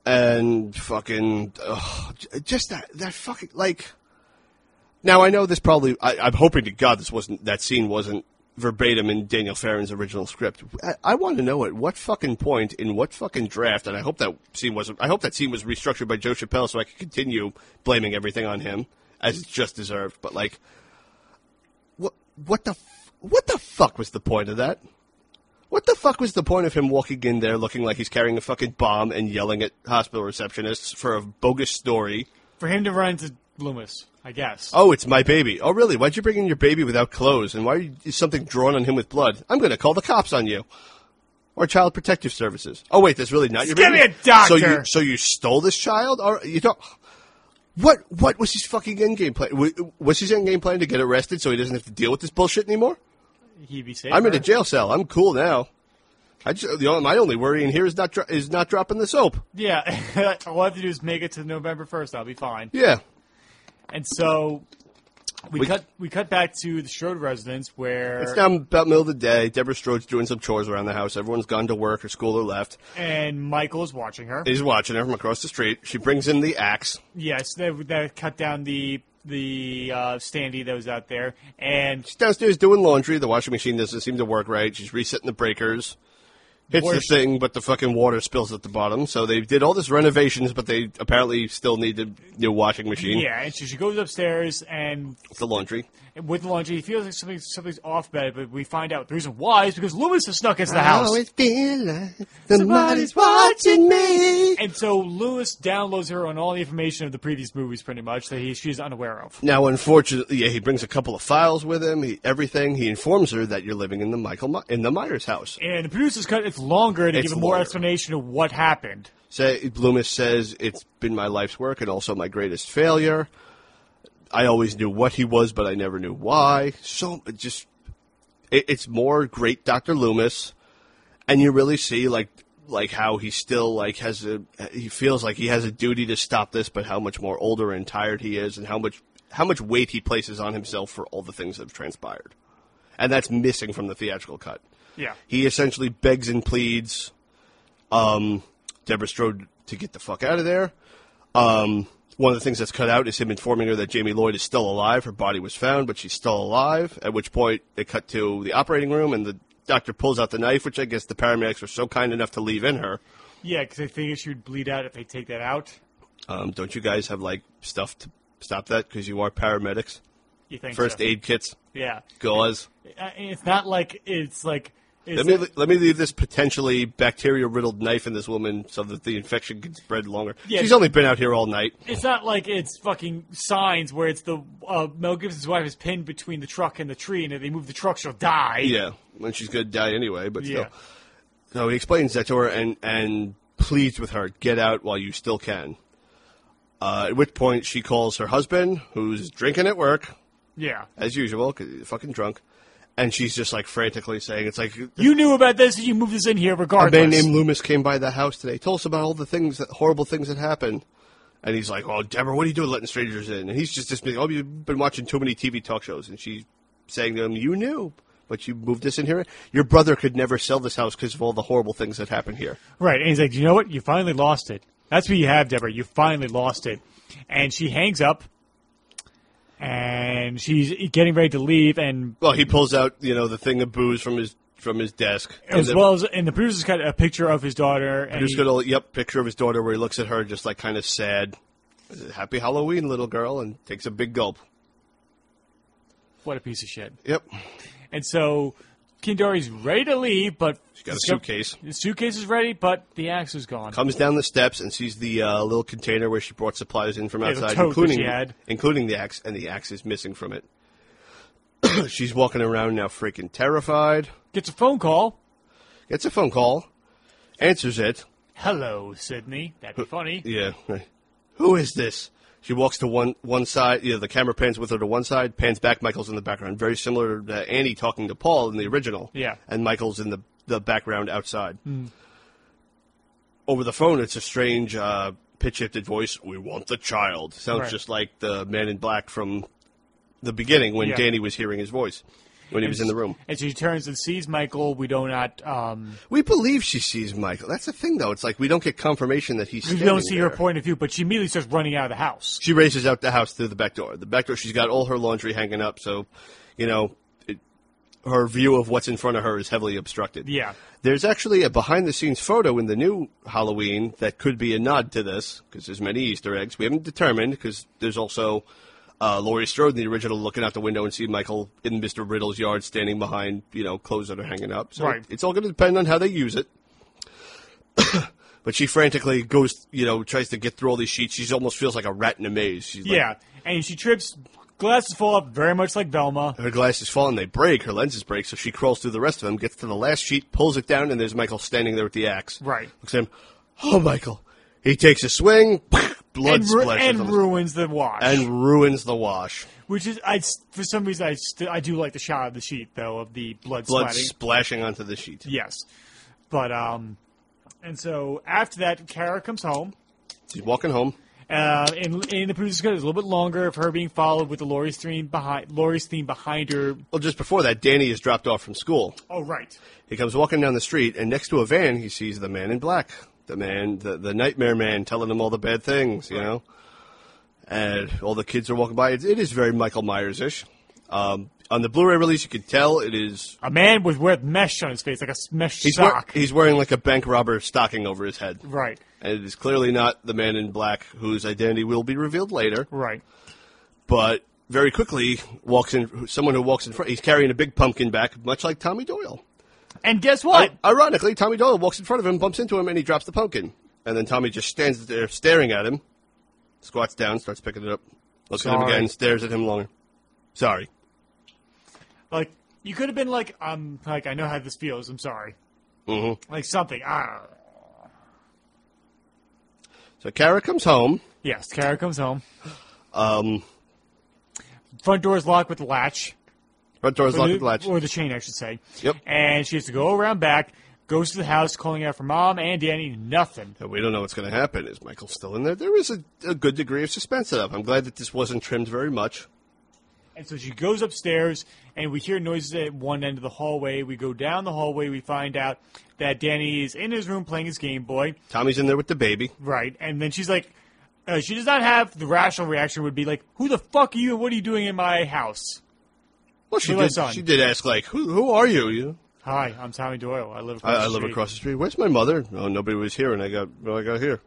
And fucking, ugh, just that, that fucking, like, now I know this probably, I, I'm hoping to God this wasn't, that scene wasn't verbatim in Daniel Farrands' original script. I, I want to know at what fucking point, in what fucking draft, and I hope that scene wasn't, I hope that scene was restructured by Joe Chappelle so I could continue blaming everything on him, as it's just deserved, but like, what, what the, what the fuck was the point of that? What the fuck was the point of him walking in there looking like he's carrying a fucking bomb and yelling at hospital receptionists for a bogus story? For him to run into Loomis, I guess. Oh, it's my baby. Oh, really? Why'd you bring in your baby without clothes? And why is something drawn on him with blood? I'm going to call the cops on you. Or Child Protective Services. Oh, wait, that's really not your Give baby. me a doctor! So you, so you stole this child? Or you don't. What what was his fucking end game plan? Was his end game plan to get arrested so he doesn't have to deal with this bullshit anymore? He'd be safe. I'm in a jail cell. I'm cool now. I just, the only, my only worry in here is not dro- is not dropping the soap. Yeah. All I have to do is make it to November 1st. I'll be fine. Yeah. And so we, We- cut we cut back to the Strode residence where It's now about middle of the day. Deborah Strode's doing some chores around the house. Everyone's gone to work or school or left. and Michael is watching her. He's watching her from across the street. She brings in the axe. yes, they, they cut down the the uh, standee that was out there, and She's downstairs doing laundry. The washing machine doesn't seem to work right. She's resetting the breakers. Hits the thing, but the fucking water spills at the bottom. So they did all this renovations, but they apparently still need a new washing machine. yeah, and so she goes upstairs and The laundry. With the laundry, he feels like something something's off it, but we find out the reason why is because Loomis has snuck into the house. Always feel like somebody's watching me. And so Loomis downloads her on all the information of the previous movies, pretty much that he she's unaware of. Now, unfortunately, yeah, he brings a couple of files with him. He, everything. He informs her that you're living in the Michael My- in the Myers house. And the producers cut it's longer to It's give a more explanation of what happened. Say, Loomis says it's been my life's work and also my greatest failure. I always knew what he was, but I never knew why. So it just, it, it's more great Dr. Loomis, and you really see like like how he still like has a he feels like he has a duty to stop this, but how much more older and tired he is, and how much how much weight he places on himself for all the things that have transpired, and that's missing from the theatrical cut. Yeah. He essentially begs and pleads um, Deborah Strode to get the fuck out of there. Um, one of the things that's cut out is him informing her that Jamie Lloyd is still alive. Her body was found, but she's still alive. At which point they cut to the operating room, and the doctor pulls out the knife, which I guess the paramedics were so kind enough to leave in her. Yeah, because I figured she would bleed out if they take that out. Um, don't you guys have like stuff to stop that because you are paramedics? You think First so? aid kits, Yeah. gauze. Uh, It's not like it's like. It's Let me let me leave this potentially bacteria riddled knife in this woman so that the infection can spread longer. Yeah. She's only been out here all night. It's not like it's fucking signs where it's the uh, Mel Gibson's wife is pinned between the truck and the tree, and if they move the truck, she'll die. Yeah, when she's to die anyway, but Yeah. still. So he explains that to her and, and pleads with her, get out while you still can. Uh, at which point she calls her husband, who's drinking at work, Yeah. as usual, because he's fucking drunk. And she's just like frantically saying, it's like, You knew about this, and you moved this in here regardless." a man named Loomis came by the house today. Told us about all the things, that horrible things that happened. And he's like, "Oh, Deborah, what are you doing letting strangers in?" And he's just dismissing, "Oh, you've been watching too many TV talk shows." And she's saying to him, "You knew, but you moved this in here. Your brother could never sell this house because of all the horrible things that happened here." Right, and he's like, you know what? You finally lost it. That's what you have, Deborah. You finally lost it. and she hangs up, and she's getting ready to leave, and Well, he pulls out you know the thing of booze from his from his desk. as well as and the producer's got a picture of his daughter, and he- got a yep picture of his daughter where he looks at her just like kind of sad. Happy Halloween, little girl, and takes a big gulp. what a piece of shit. Yep. And so Kindori's ready to leave, but She's got a suitcase. The suitcase is ready, but the axe is gone. Comes down the steps and sees the uh, little container where she brought supplies in from Yeah, the outside, tote that including she had. including the axe, and the axe is missing from it. She's walking around now, freaking terrified. Gets a phone call. Gets a phone call, answers it. Hello, Sydney. That'd be funny. Yeah. Who is this? She walks to one one side. You know, the camera pans with her to one side, pans back. Michael's in the background, very similar to Annie talking to Paul in the original. Yeah. And Michael's in the the background outside. Over the phone, it's a strange uh, pitch shifted voice. We want the child. Sounds Right. just like the Man in Black from the beginning when Yeah. Danny was hearing his voice when he was in the room. And she turns and sees Michael. We do not. Um, We believe she sees Michael. That's the thing, though. It's like we don't get confirmation that he's. we don't see her point of view, but she immediately starts running out of the house. She races out the house through the back door. The back door, she's got all her laundry hanging up, so, you know, it, her view of what's in front of her is heavily obstructed. Yeah. There's actually a behind the scenes photo in the new Halloween that could be a nod to this, because there's many Easter eggs. We haven't determined, because there's also uh, Laurie Strode in the original looking out the window and see Michael in Mr. Riddle's yard standing behind, you know, clothes that are hanging up. So Right. it's all going to depend on how they use it. but she frantically goes, you know, tries to get through all these sheets. She almost feels like a rat in a maze. She's like, Yeah, and she trips. Glasses fall off, very much like Velma. her glasses fall and they break. Her lenses break, so she crawls through the rest of them, gets to the last sheet, pulls it down, and there's Michael standing there with the axe. Right. Looks at him. Oh, Michael. He takes a swing, blood and, ru- splashes and ruins the wash. and ruins the wash. which is, I for some reason, I st- I do like the shot of the sheet though of the blood, Blood splashing onto the sheet. Yes, but um, and so after that, Kara comes home. She's walking home. Uh, in, in the producer's cut, it's a little bit longer of her being followed with the Laurie's theme behind Laurie's theme behind her. Well, just before that, Danny is dropped off from school. Oh, right. He comes walking down the street, and next to a van, he sees the man in black, the man, the, the nightmare man, telling him all the bad things, you know. And all the kids are walking by. It, it is very Michael Myers ish. Um, on the Blu-ray release, you can tell it is. A man with with mesh on his face, like a mesh He's, wear- sock. he's wearing like a bank robber stocking over his head, right, and it is clearly not the man in black whose identity will be revealed later. right. But very quickly walks in someone who walks in front. He's carrying a big pumpkin back, much like Tommy Doyle. And guess what? I- ironically, Tommy Doyle walks in front of him, bumps into him, and he drops the pumpkin. And then Tommy just stands there staring at him, squats down, starts picking it up, looks at him again, stares at him longer. Sorry. like you could have been like, um, like I know how this feels. I'm sorry. Mm-hmm. Like something. Ah. So Kara comes home. Yes, Kara comes home. Um, Front door is locked with latch. Front door's Or locked the, with latch. Or the chain, I should say. Yep. And she has to go around back, goes to the house, calling out for mom and Danny. Nothing. And we don't know what's going to happen. Is Michael still in there? There is a, a good degree of suspense set up. I'm glad that this wasn't trimmed very much. And so she goes upstairs, and we hear noises at one end of the hallway. We go down the hallway. We find out that Danny is in his room playing his Game Boy. Tommy's in there with the baby. Right. And then she's like, uh, she does not have the rational reaction would be like, who the fuck are you and what are you doing in my house? Well, she did. son. She did ask like, "Who, who are you?" you? Hi, I'm Tommy Doyle. I live across I, I the live street. across the street. Where's my mother? Oh, nobody was here, and I got. Well, I got here.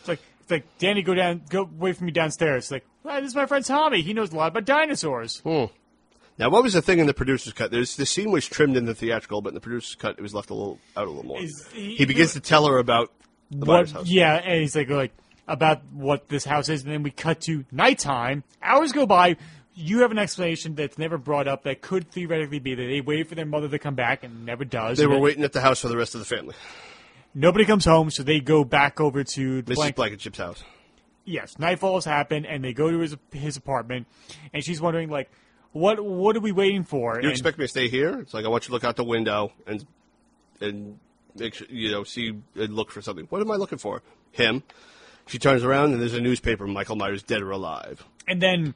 It's like, it's like, Danny, go down, go away from me downstairs. It's like, "Hi, this is my friend Tommy. He knows a lot about dinosaurs. Hmm. Now, what was the thing in the producer's cut? There's the scene was trimmed in the theatrical, but in the producer's cut, it was left a little out a little more. Is- he- he, begins to tell her about the What, house. yeah, and he's like, like, about what this house is, and then we cut to nighttime. Hours go by. You have an explanation that's never brought up that could theoretically be that they wait for their mother to come back and never does. They were waiting at the house for the rest of the family. Nobody comes home, so they go back over to the Mrs. blank. Blankenship's house. Yes, nightfalls happen, and they go to his his apartment, and she's wondering like, what what are we waiting for? You And- expect me to stay here? It's like I want you to look out the window and and make sure you know see and look for something. What am I looking for? Him. She turns around and there's a newspaper. Michael Myers dead or alive. and then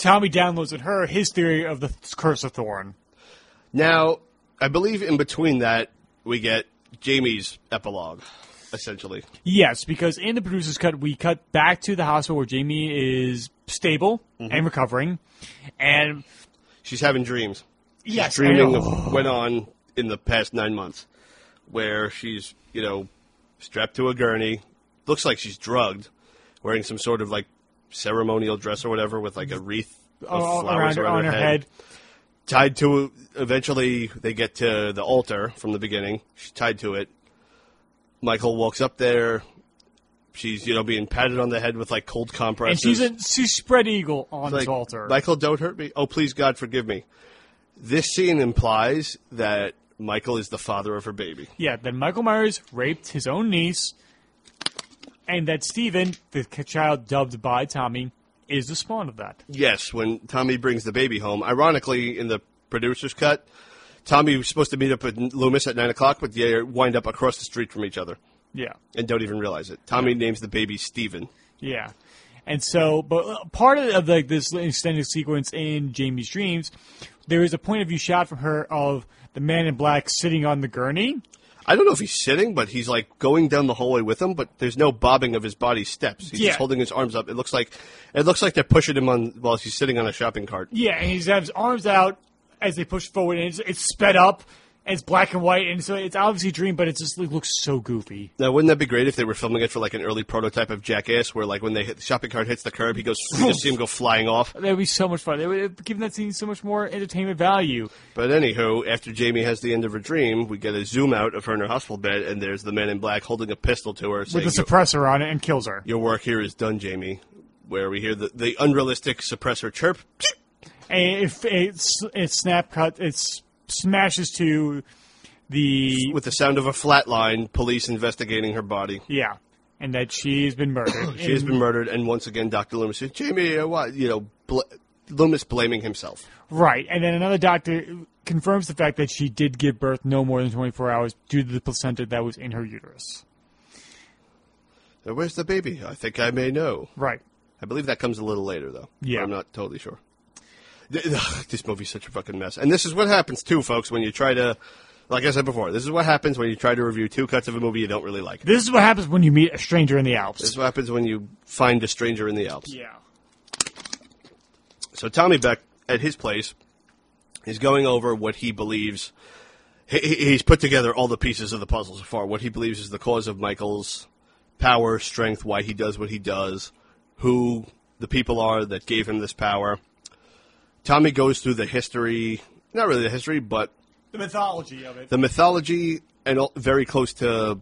Tommy downloads with her his theory of the curse of Thorn. Now, I believe in between that we get Jamie's epilogue. essentially. Yes, because in the producer's cut, we cut back to the hospital where Jamie is stable Mm-hmm. and recovering, and She's having dreams. She's yes, dreaming of what went on in the past nine months, where she's you know strapped to a gurney, looks like she's drugged, wearing some sort of like ceremonial dress or whatever with like a wreath of flowers around her, on her head. tied to. Eventually, they get to the altar from the beginning. She's tied to it. Michael walks up there. She's you know being patted on the head with like cold compresses. and she's a she's spread eagle on Like, this altar. Michael, don't hurt me. Oh, please, God, forgive me. This scene implies that Michael is the father of her baby. yeah, that Michael Myers raped his own niece, and that Stephen, the child dubbed by Tommy, is the spawn of that. Yes, when Tommy brings the baby home. Ironically, in the producer's cut, Tommy was supposed to meet up with Loomis at 9 o'clock, but they wind up across the street from each other Yeah. and don't even realize it. Tommy names the baby Steven. Yeah. And so, but uh, part of, of like this extended sequence in Jamie's dreams, there is a point of view shot from her of the man in black sitting on the gurney. I don't know if he's sitting, but he's like going down the hallway with him. But there's no bobbing of his body steps. He's Yeah. just holding his arms up. It looks like it looks like they're pushing him on while he's sitting on a shopping cart. Yeah, and he's got his arms out as they push forward, and it's, it's sped up, it's black and white, and so it's obviously a dream, but it just it looks so goofy. Now, wouldn't that be great if they were filming it for like an early prototype of Jackass, where like when they hit the shopping cart hits the curb, he goes, you just see him go flying off. That would be so much fun. It would uh, give that scene so much more entertainment value. But anywho, after Jamie has the end of her dream, we get a zoom out of her in her hospital bed, and there's the man in black holding a pistol to her, saying, With "Your- suppressor on it and kills her. "Your work here is done, Jamie." Where we hear the, the unrealistic suppressor chirp. And it, it, it snap cut, it s- smashes to the With the sound of a flatline, police investigating her body. Yeah, and that she's been murdered. She has been murdered, and once again, Dr. Loomis says, Jamie, uh, what? You know, bl- Loomis blaming himself. right, and then another doctor confirms the fact that she did give birth no more than 24 hours due to the placenta that was in her uterus. Uh, Where's the baby? I think I may know. Right. I believe that comes a little later, though. Yeah. I'm not totally sure. This movie's such a fucking mess. And this is what happens, too, folks, when you try to, like I said before, this is what happens when you try to review two cuts of a movie you don't really like. This is what happens when you meet a stranger in the Alps. This is what happens when you find a stranger in the Alps. Yeah. So Tommy Beck, at his place, is going over what he believes. He, he- he's put together all the pieces of the puzzle so far. What he believes is the cause of Michael's power, strength, why he does what he does, who the people are that gave him this power. Tommy goes through the history, not really the history, but The mythology of it. the mythology and all, very close to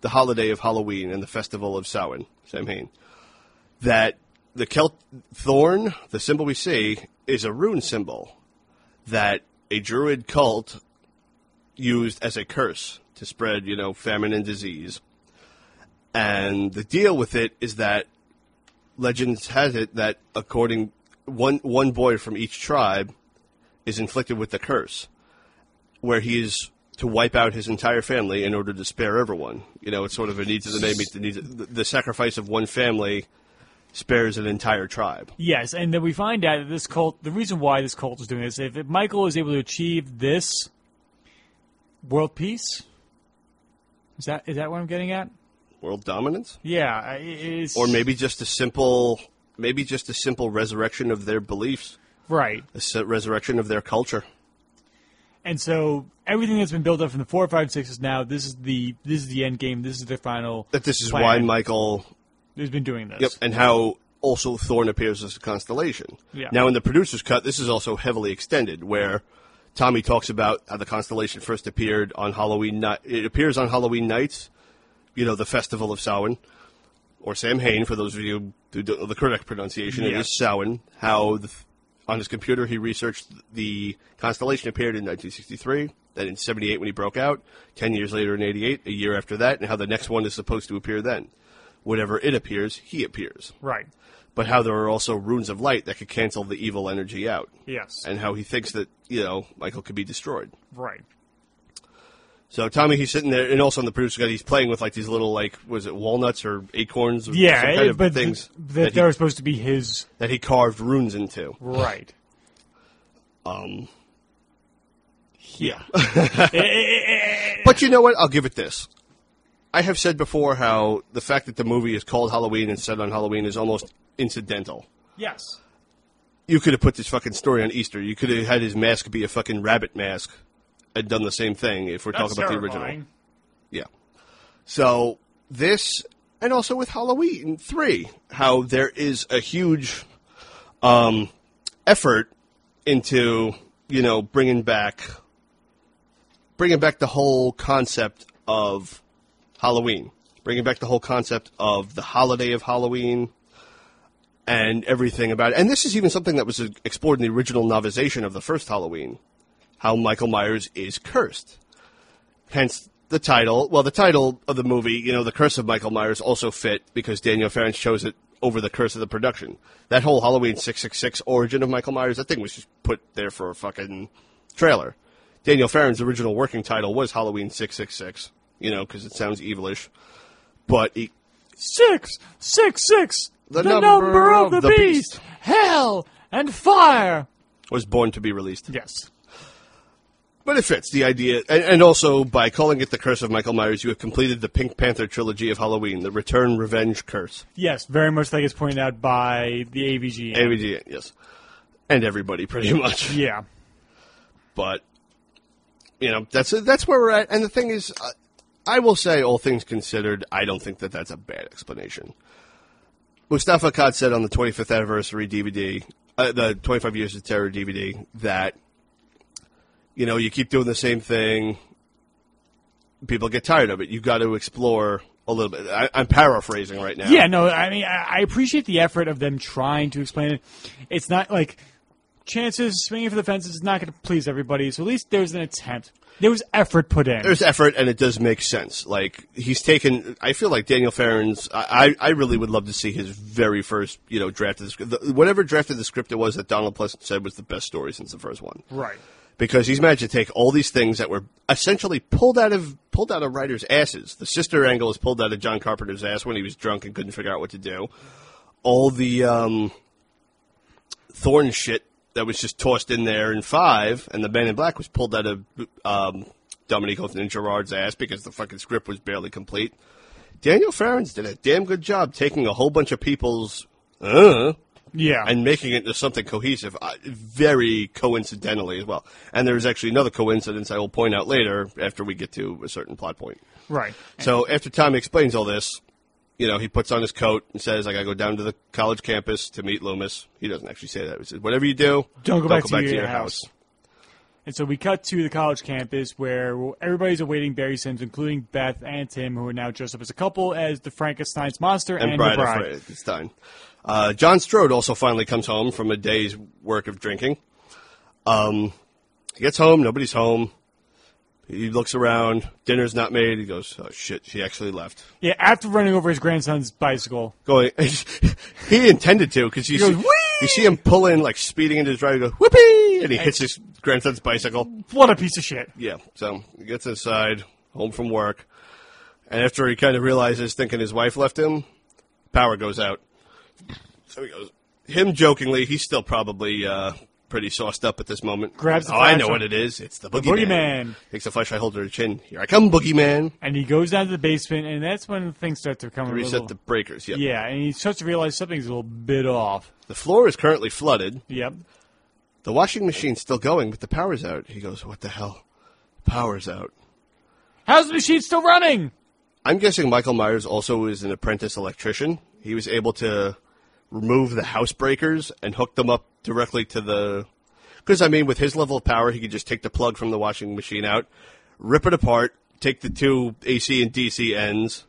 the holiday of Halloween and the festival of Samhain, Samhain. That the Celt thorn, the symbol we see, is a rune symbol that a druid cult used as a curse to spread, you know, famine and disease. And the deal with it is that legends has it that according one one boy from each tribe is inflicted with the curse where he is to wipe out his entire family in order to spare everyone. You know, it's sort of a needs of the name. The, needs the, the sacrifice of one family spares an entire tribe. Yes, and then we find out that this cult, the reason why this cult is doing this, if if Michael is able to achieve this world peace, is that is that what I'm getting at? World dominance, Yeah, it is or maybe just a simple, maybe just a simple resurrection of their beliefs, right. a resurrection of their culture. And so everything that's been built up from the four, five, six is now this is the this is the end game. This is the final. That this is plan. why Michael who's been doing this. Yep, and how also Thorn appears as a constellation. Yeah. Now, in the producer's cut, this is also heavily extended, where Tommy talks about how the constellation first appeared on Halloween night. It appears on Halloween nights, you know, the festival of Samhain, or Samhain, for those of you who don't know the correct pronunciation. It Yeah. is Samhain. How the, on his computer he researched the constellation appeared in 1963. Then in 78 when he broke out. 10 years later in 88, a year after that, and how the next one is supposed to appear then. Whenever it appears, he appears Right. but how there are also runes of light that could cancel the evil energy out, Yes. and how he thinks that you know Michael could be destroyed. right. So Tommy, he's sitting there, and also on the producer guide, he's playing with like these little like was it walnuts or acorns, or Yeah, some kind of but things th- that, that, he, they're supposed to be his. that he carved runes into. Right. Um, Yeah. But you know what? I'll give it this. I have said before how the fact that the movie is called Halloween and set on Halloween is almost incidental. Yes. You could have put this fucking story on Easter. You could have had his mask be a fucking rabbit mask and done the same thing if we're That's talking about the original. Yeah. So this, and also with Halloween three, how there is a huge um, effort into you know bringing back, bringing back the whole concept of Halloween, bringing back the whole concept of the holiday of Halloween. And everything about it. And this is even something that was explored in the original novelization of the first Halloween. How Michael Myers is cursed hence the title. Well, the title of the movie, you know, The Curse of Michael Myers also fit because Daniel Farrands chose it over the curse of the production. That whole Halloween 666 origin of Michael Myers, that thing was just put there for a fucking trailer. Daniel Farrands' original working title was Halloween 666, you know, because it sounds evilish. But he, Six, six, six. The The, number number, of the beast. beast. Hell and fire. was born to be released. Yes. But it fits the idea, and, and also by calling it the Curse of Michael Myers, you have completed the Pink Panther trilogy of Halloween, the Return, Revenge, Curse. Yes, very much like it's pointed out by the AVG. AVG, yes, and everybody pretty much. Yeah. but you know that's that's where we're at. And the thing is, uh, I will say, all things considered, I don't think that that's a bad explanation. Moustapha Akkad said on the 25th anniversary DVD, uh, the 25 Years of Terror DVD, that you know you keep doing the same thing, people get tired of it. You've got to explore a little bit. I, I'm paraphrasing right now. Yeah, no, I mean, I I appreciate the effort of them trying to explain it. It's not like chances swinging for the fences is not going to please everybody, so at least there's an attempt. There was effort put in. there's effort and it does make sense. Like he's taken. I feel like Daniel Farrands'. I I really would love to see his very first you know draft of the script. The, whatever draft of the script it was that Donald Pleasence said was the best story since the first one. right. Because he's managed to take all these things that were essentially pulled out of pulled out of writers' asses. The sister angle is pulled out of John Carpenter's ass when he was drunk and couldn't figure out what to do. All the um, Thorn shit that was just tossed in there in five, and the Man in Black was pulled out of um, Dominique Othenin-Girard's ass because the fucking script was barely complete. Daniel Farrands did a damn good job taking a whole bunch of people's uh, Yeah. and making it into something cohesive, uh, very coincidentally as well. And there's actually another coincidence I will point out later after we get to a certain plot point. right. So after Tommy explains all this, you know, he puts on his coat and says, "I got to go down to the college campus to meet Loomis." He doesn't actually say that. He says, "Whatever you do, Don't go back to your house." And so we cut to the college campus where everybody's awaiting Barry Simms, including Beth and Tim, who are now dressed up as a couple as the Frankenstein's monster and, And Bride the bride. Frankenstein. Uh, John Strode also finally comes home from a day's work of drinking. Um, he gets home. Nobody's home. He looks around. Dinner's not made. He goes, "Oh shit, she actually left." Yeah, after running over his grandson's bicycle. going. he intended to because you, goes, see, "Whee!" you see him pulling like speeding into his driveway, go goes whoopee, and he hits his grandson's bicycle. What a piece of shit. Yeah, so he gets inside, home from work, and after he kind of realizes, thinking his wife left him, power goes out. So he goes. Him jokingly, he's still probably uh, pretty sauced up at this moment. Grabs the oh, I know flashlight. what it is. It's the boogeyman. boogeyman. Takes the flashlight, holder holds her chin. Here I come, boogeyman. And he goes down to the basement, and that's when things start to come a Reset little... the breakers. Yep. Yeah, and he starts to realize something's a little bit off. The floor is currently flooded. Yep. The washing machine's still going, but the power's out. He goes, What the hell? Power's out. How's the machine still running? I'm guessing Michael Myers also is an apprentice electrician. He was able to remove the house breakers and hook them up directly to the. Because, I mean, with his level of power, he could just take the plug from the washing machine out, rip it apart, take the two AC and DC ends,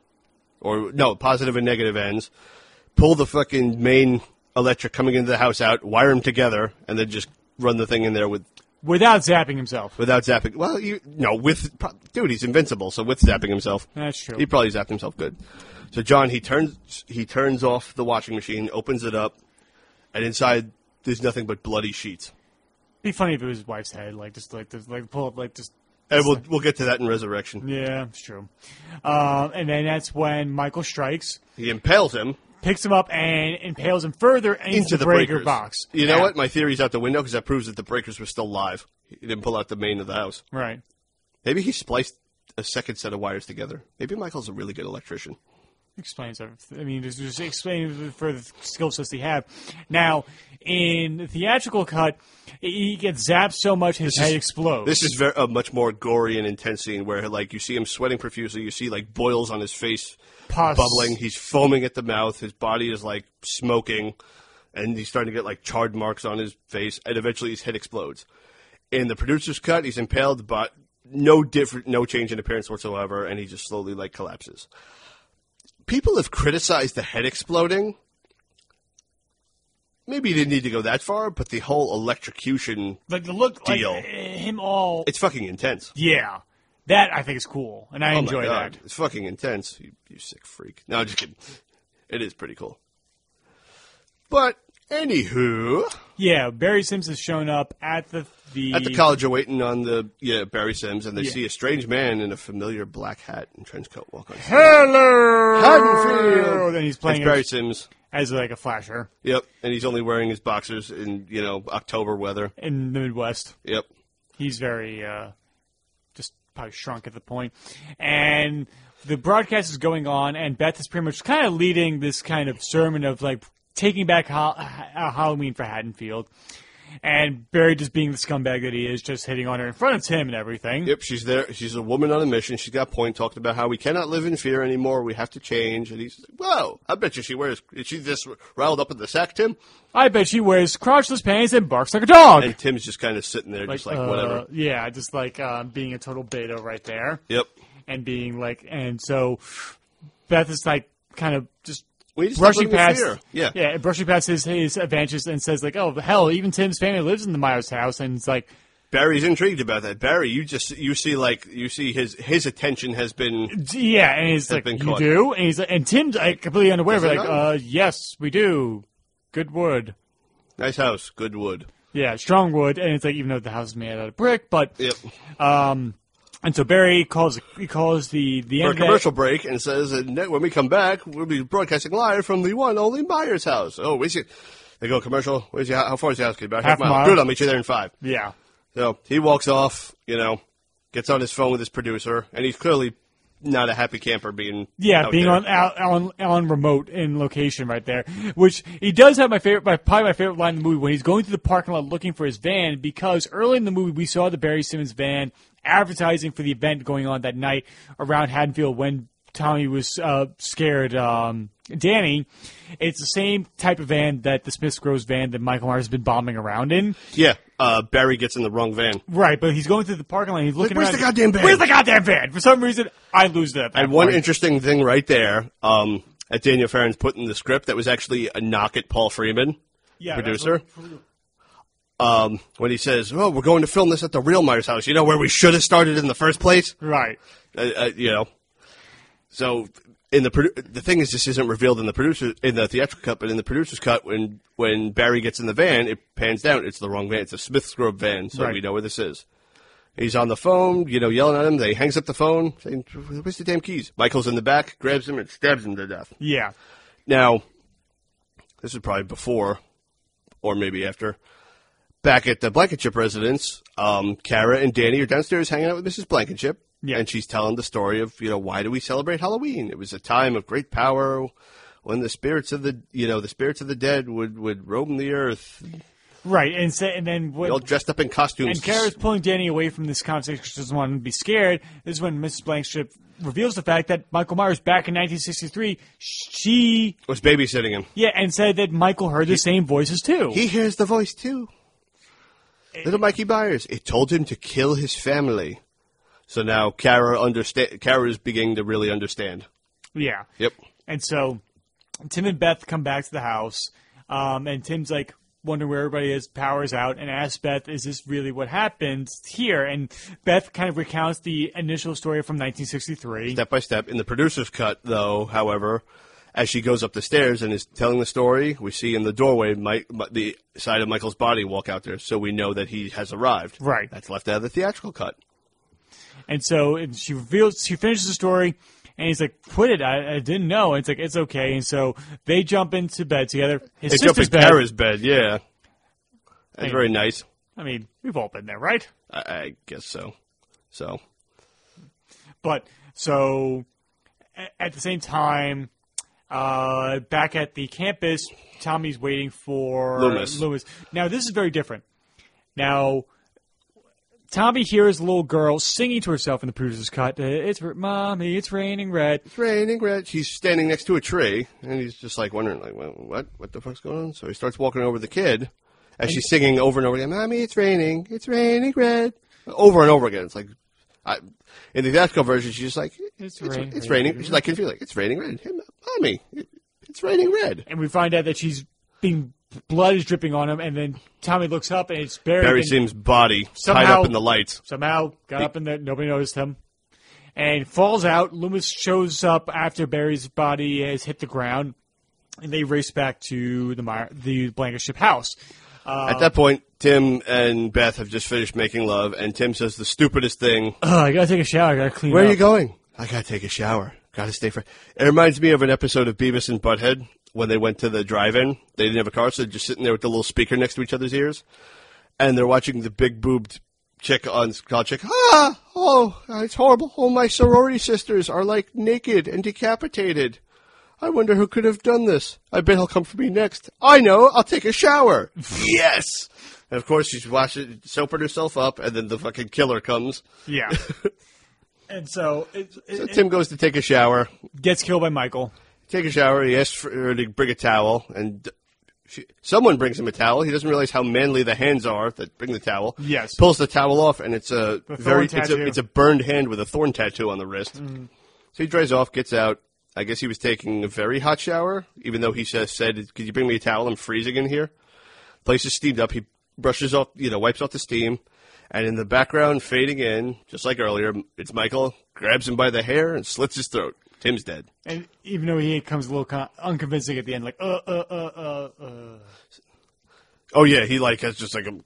or no, positive and negative ends, pull the fucking main electric coming into the house out, wire them together, and then just run the thing in there with Without zapping himself. without zapping. Well, you no with dude, he's invincible. So with zapping himself, That's true. he probably zapped himself good. So John, he turns he turns off the washing machine, opens it up, and inside there's nothing but bloody sheets. be funny if it was his wife's head, like just like just, like pull up like just. And we'll we'll get to that in Resurrection. Yeah, it's true. Um, and then that's when Michael strikes, He impales him picks him up, and impales him further into, into the breaker breakers. box. You know Yeah. what? My theory's out the window because that proves that the breakers were still live. He didn't pull out the main of the house. Right. Maybe he spliced a second set of wires together. Maybe Michael's a really good electrician. Explains everything. I mean, just, just explain for the skill sets he have. Now, in the theatrical cut, he gets zapped so much his head is- explodes. This is very, a much more gory and intense scene where like you see him sweating profusely. You see like boils on his face, Pus. bubbling. He's foaming at the mouth. His body is like smoking, and he's starting to get like charred marks on his face. And eventually, his head explodes. In the producer's cut, he's impaled, but no different, no change in appearance whatsoever, and he just slowly like collapses. People have criticized the head exploding. Maybe you didn't need to go that far, but the whole electrocution, like the look, Deal. uh, him all. it's fucking intense. yeah, that I think is cool, and I Oh enjoy that. It's fucking intense. You, you sick freak. No, I'm just kidding. It is pretty cool. But anywho, Yeah, Barry Simms has shown up at the the, at the college, are waiting on the yeah Barry Simms, and they Yeah. see a strange man in a familiar black hat and trench coat walk on. Hello, Haddonfield. And he's playing Barry as, Simms. as like a flasher Yep, and he's only wearing his boxers in you know October weather. in the Midwest. Yep. He's very uh, just probably shrunk at the point, and the broadcast is going on, and Beth is pretty much kind of leading this kind of sermon of like taking back ha- ha- Halloween for Haddonfield, and Barry just being the scumbag that he is, just hitting on her in front of Tim and everything. Yep, she's there. She's a woman on a mission. She's got a point talking about how we cannot live in fear anymore. We have to change. And he's like, whoa, I bet you she wears, is she this riled up in the sack, Tim? I bet she wears crotchless pants and barks like a dog. And Tim's just kind of sitting there, just like, uh, whatever. Yeah, just like um, being a total beta right there. Yep. and being like, and so Beth is like kind of just We just brushing past. Yeah. yeah, brushing past his his adventures and says like, oh hell, even Tim's family lives in the Myers house, and it's like, Barry's intrigued about that. Barry, you just you see like you see his his attention has been yeah, and he's like, you caught. do, and he's like, and Tim's like completely unaware, but like, uh, yes, we do, good wood. nice house, good wood. Yeah, strong wood, and it's like even though the house is made out of brick, but Yep. um, and so Barry calls he calls the the For end a of that- commercial break and says that when we come back, we'll be broadcasting live from the one only Myers house. Oh, where's your? They go commercial. Where's your? How far is your house? About half, Half mile. mile. Good, I'll meet you there in five. yeah, So he walks off. You know, gets on his phone with his producer, and he's clearly not a happy camper being Yeah, being there. on, on on remote in location right there, which he does have my favorite, my, probably my favorite line in the movie when he's going through the parking lot looking for his van because early in the movie we saw the Barry Simmons van advertising for the event going on that night around Haddonfield when Tommy was uh, scared. Um, Danny, it's the same type of van that the Smiths Groves van that Michael Myers has been bombing around in. Yeah, uh, Barry gets in the wrong van. Right, but he's going through the parking lot. He's looking where's around. the goddamn van? Where's the goddamn van? For some reason, I lose that. And one point. interesting thing right there, um, that Daniel Farrands' put in the script that was actually a knock at Paul Freeman, yeah, that's producer. Um, when he says, "Oh, we're going to film this at the real Myers house," you know, where we should have started in the first place. Right. Uh, uh, you know, so in the produ- the thing is, this isn't revealed in the producer in the theatrical cut, but in the producer's cut, when when Barry gets in the van, it pans down. It's the wrong van. It's a Smith's Grove van, so Right. we know where this is. He's on the phone, you know, yelling at him. They hangs up the phone, saying, "Where's the damn keys?" Michael's in the back, grabs him, and stabs him to death. Yeah. Now, this is probably before, or maybe after. Back at the Blankenship residence, um, Kara and Danny are downstairs hanging out with Mrs. Blankenship. Yeah. And she's telling the story of, you know, why do we celebrate Halloween? It was a time of great power when the spirits of the, you know, the spirits of the dead would, would roam the earth, Right, and say, and then when, all dressed up in costumes. and Kara's pulling Danny away from this conversation because she doesn't want him to be scared. This is when Mrs. Blankenship reveals the fact that Michael Myers, back in 1963, she was babysitting him. yeah, and said that Michael heard the same voices too. He hears the voice too. Little Mikey Byers. It told him to kill his family. So now Kara understand. Beginning to really understand. yeah, Yep. and so Tim and Beth come back to the house, um, and Tim's like wondering where everybody is, powers out, and asks Beth, "Is this really what happened here?" And Beth kind of recounts the initial story from 1963. Step by step. In the producer's cut, though, however, as she goes up the stairs and is telling the story, we see in the doorway Mike, the side of Michael's body walk out there, so we know that he has arrived. Right. That's left out of the theatrical cut. And so and she reveals, she finishes the story, and he's like, "Quit it! I, I didn't know." And it's like it's okay. And so they jump into bed together. His They sister's bed. Kara's bed, yeah. That's Hey. very nice. I mean, we've all been there, right? I, I guess so. So, But so at the same time, uh, back at the campus, Tommy's waiting for Loomis. Loomis. Now this is very different. Now. Tommy hears a little girl singing to herself in the producer's cut. uh, It's mommy, it's raining red. It's raining red. She's standing next to a tree, and he's just like wondering, like, well, what, what the fuck's going on? So he starts walking over the kid as she's singing over and over again, "Mommy, it's raining, it's raining red," over and over again. It's like, I, in the theatrical version, she's just like, It's "It's, raining, it's raining, raining." She's like confused, like, "It's raining red, hey, mommy, it, it's raining red." and we find out that she's being blood is dripping on him, and then Tommy looks up and it's. Barry in- Simms' body tied Somehow- up in the lights. somehow got up in there, nobody noticed him, and falls out. Loomis shows up after Barry's body has hit the ground, and they race back to the Meyer, the Blankenship house. At that point, Tim and Beth have just finished making love, and Tim says the stupidest thing Ugh, I gotta take a shower. I gotta clean Where up. are you going? I gotta take a shower. Gotta stay fresh. It reminds me of an episode of Beavis and Butthead when they went to the drive-in. They didn't have a car, so they're just sitting there with the little speaker next to each other's ears, and they're watching the big boobed chick on college chick. Ah, oh, it's horrible. Oh, my sorority sisters are like naked and decapitated. I wonder who could have done this. I bet he'll come for me next. I know. I'll take a shower. yes. And of course, she's washing, soaping herself up, and then the fucking killer comes. Yeah. and so it, it, So it Tim goes to take a shower. gets killed by Michael. take a shower. He asks for her to bring a towel, and she, someone brings him a towel. He doesn't realize how manly the hands are that bring the towel. Yes. pulls the towel off, and it's a very it's a, it's a burned hand with a thorn tattoo on the wrist. Mm-hmm. So he dries off, gets out. I guess he was taking a very hot shower, even though he says, said, "Could you bring me a towel? I'm freezing in here." Place is steamed up. He brushes off, you know, wipes off the steam, and in the background, fading in, just like earlier, it's Michael grabs him by the hair and slits his throat. Tim's dead. And even though he comes a little con- unconvincing at the end, like, uh, uh, uh, uh, uh. Oh yeah, he like has just like a,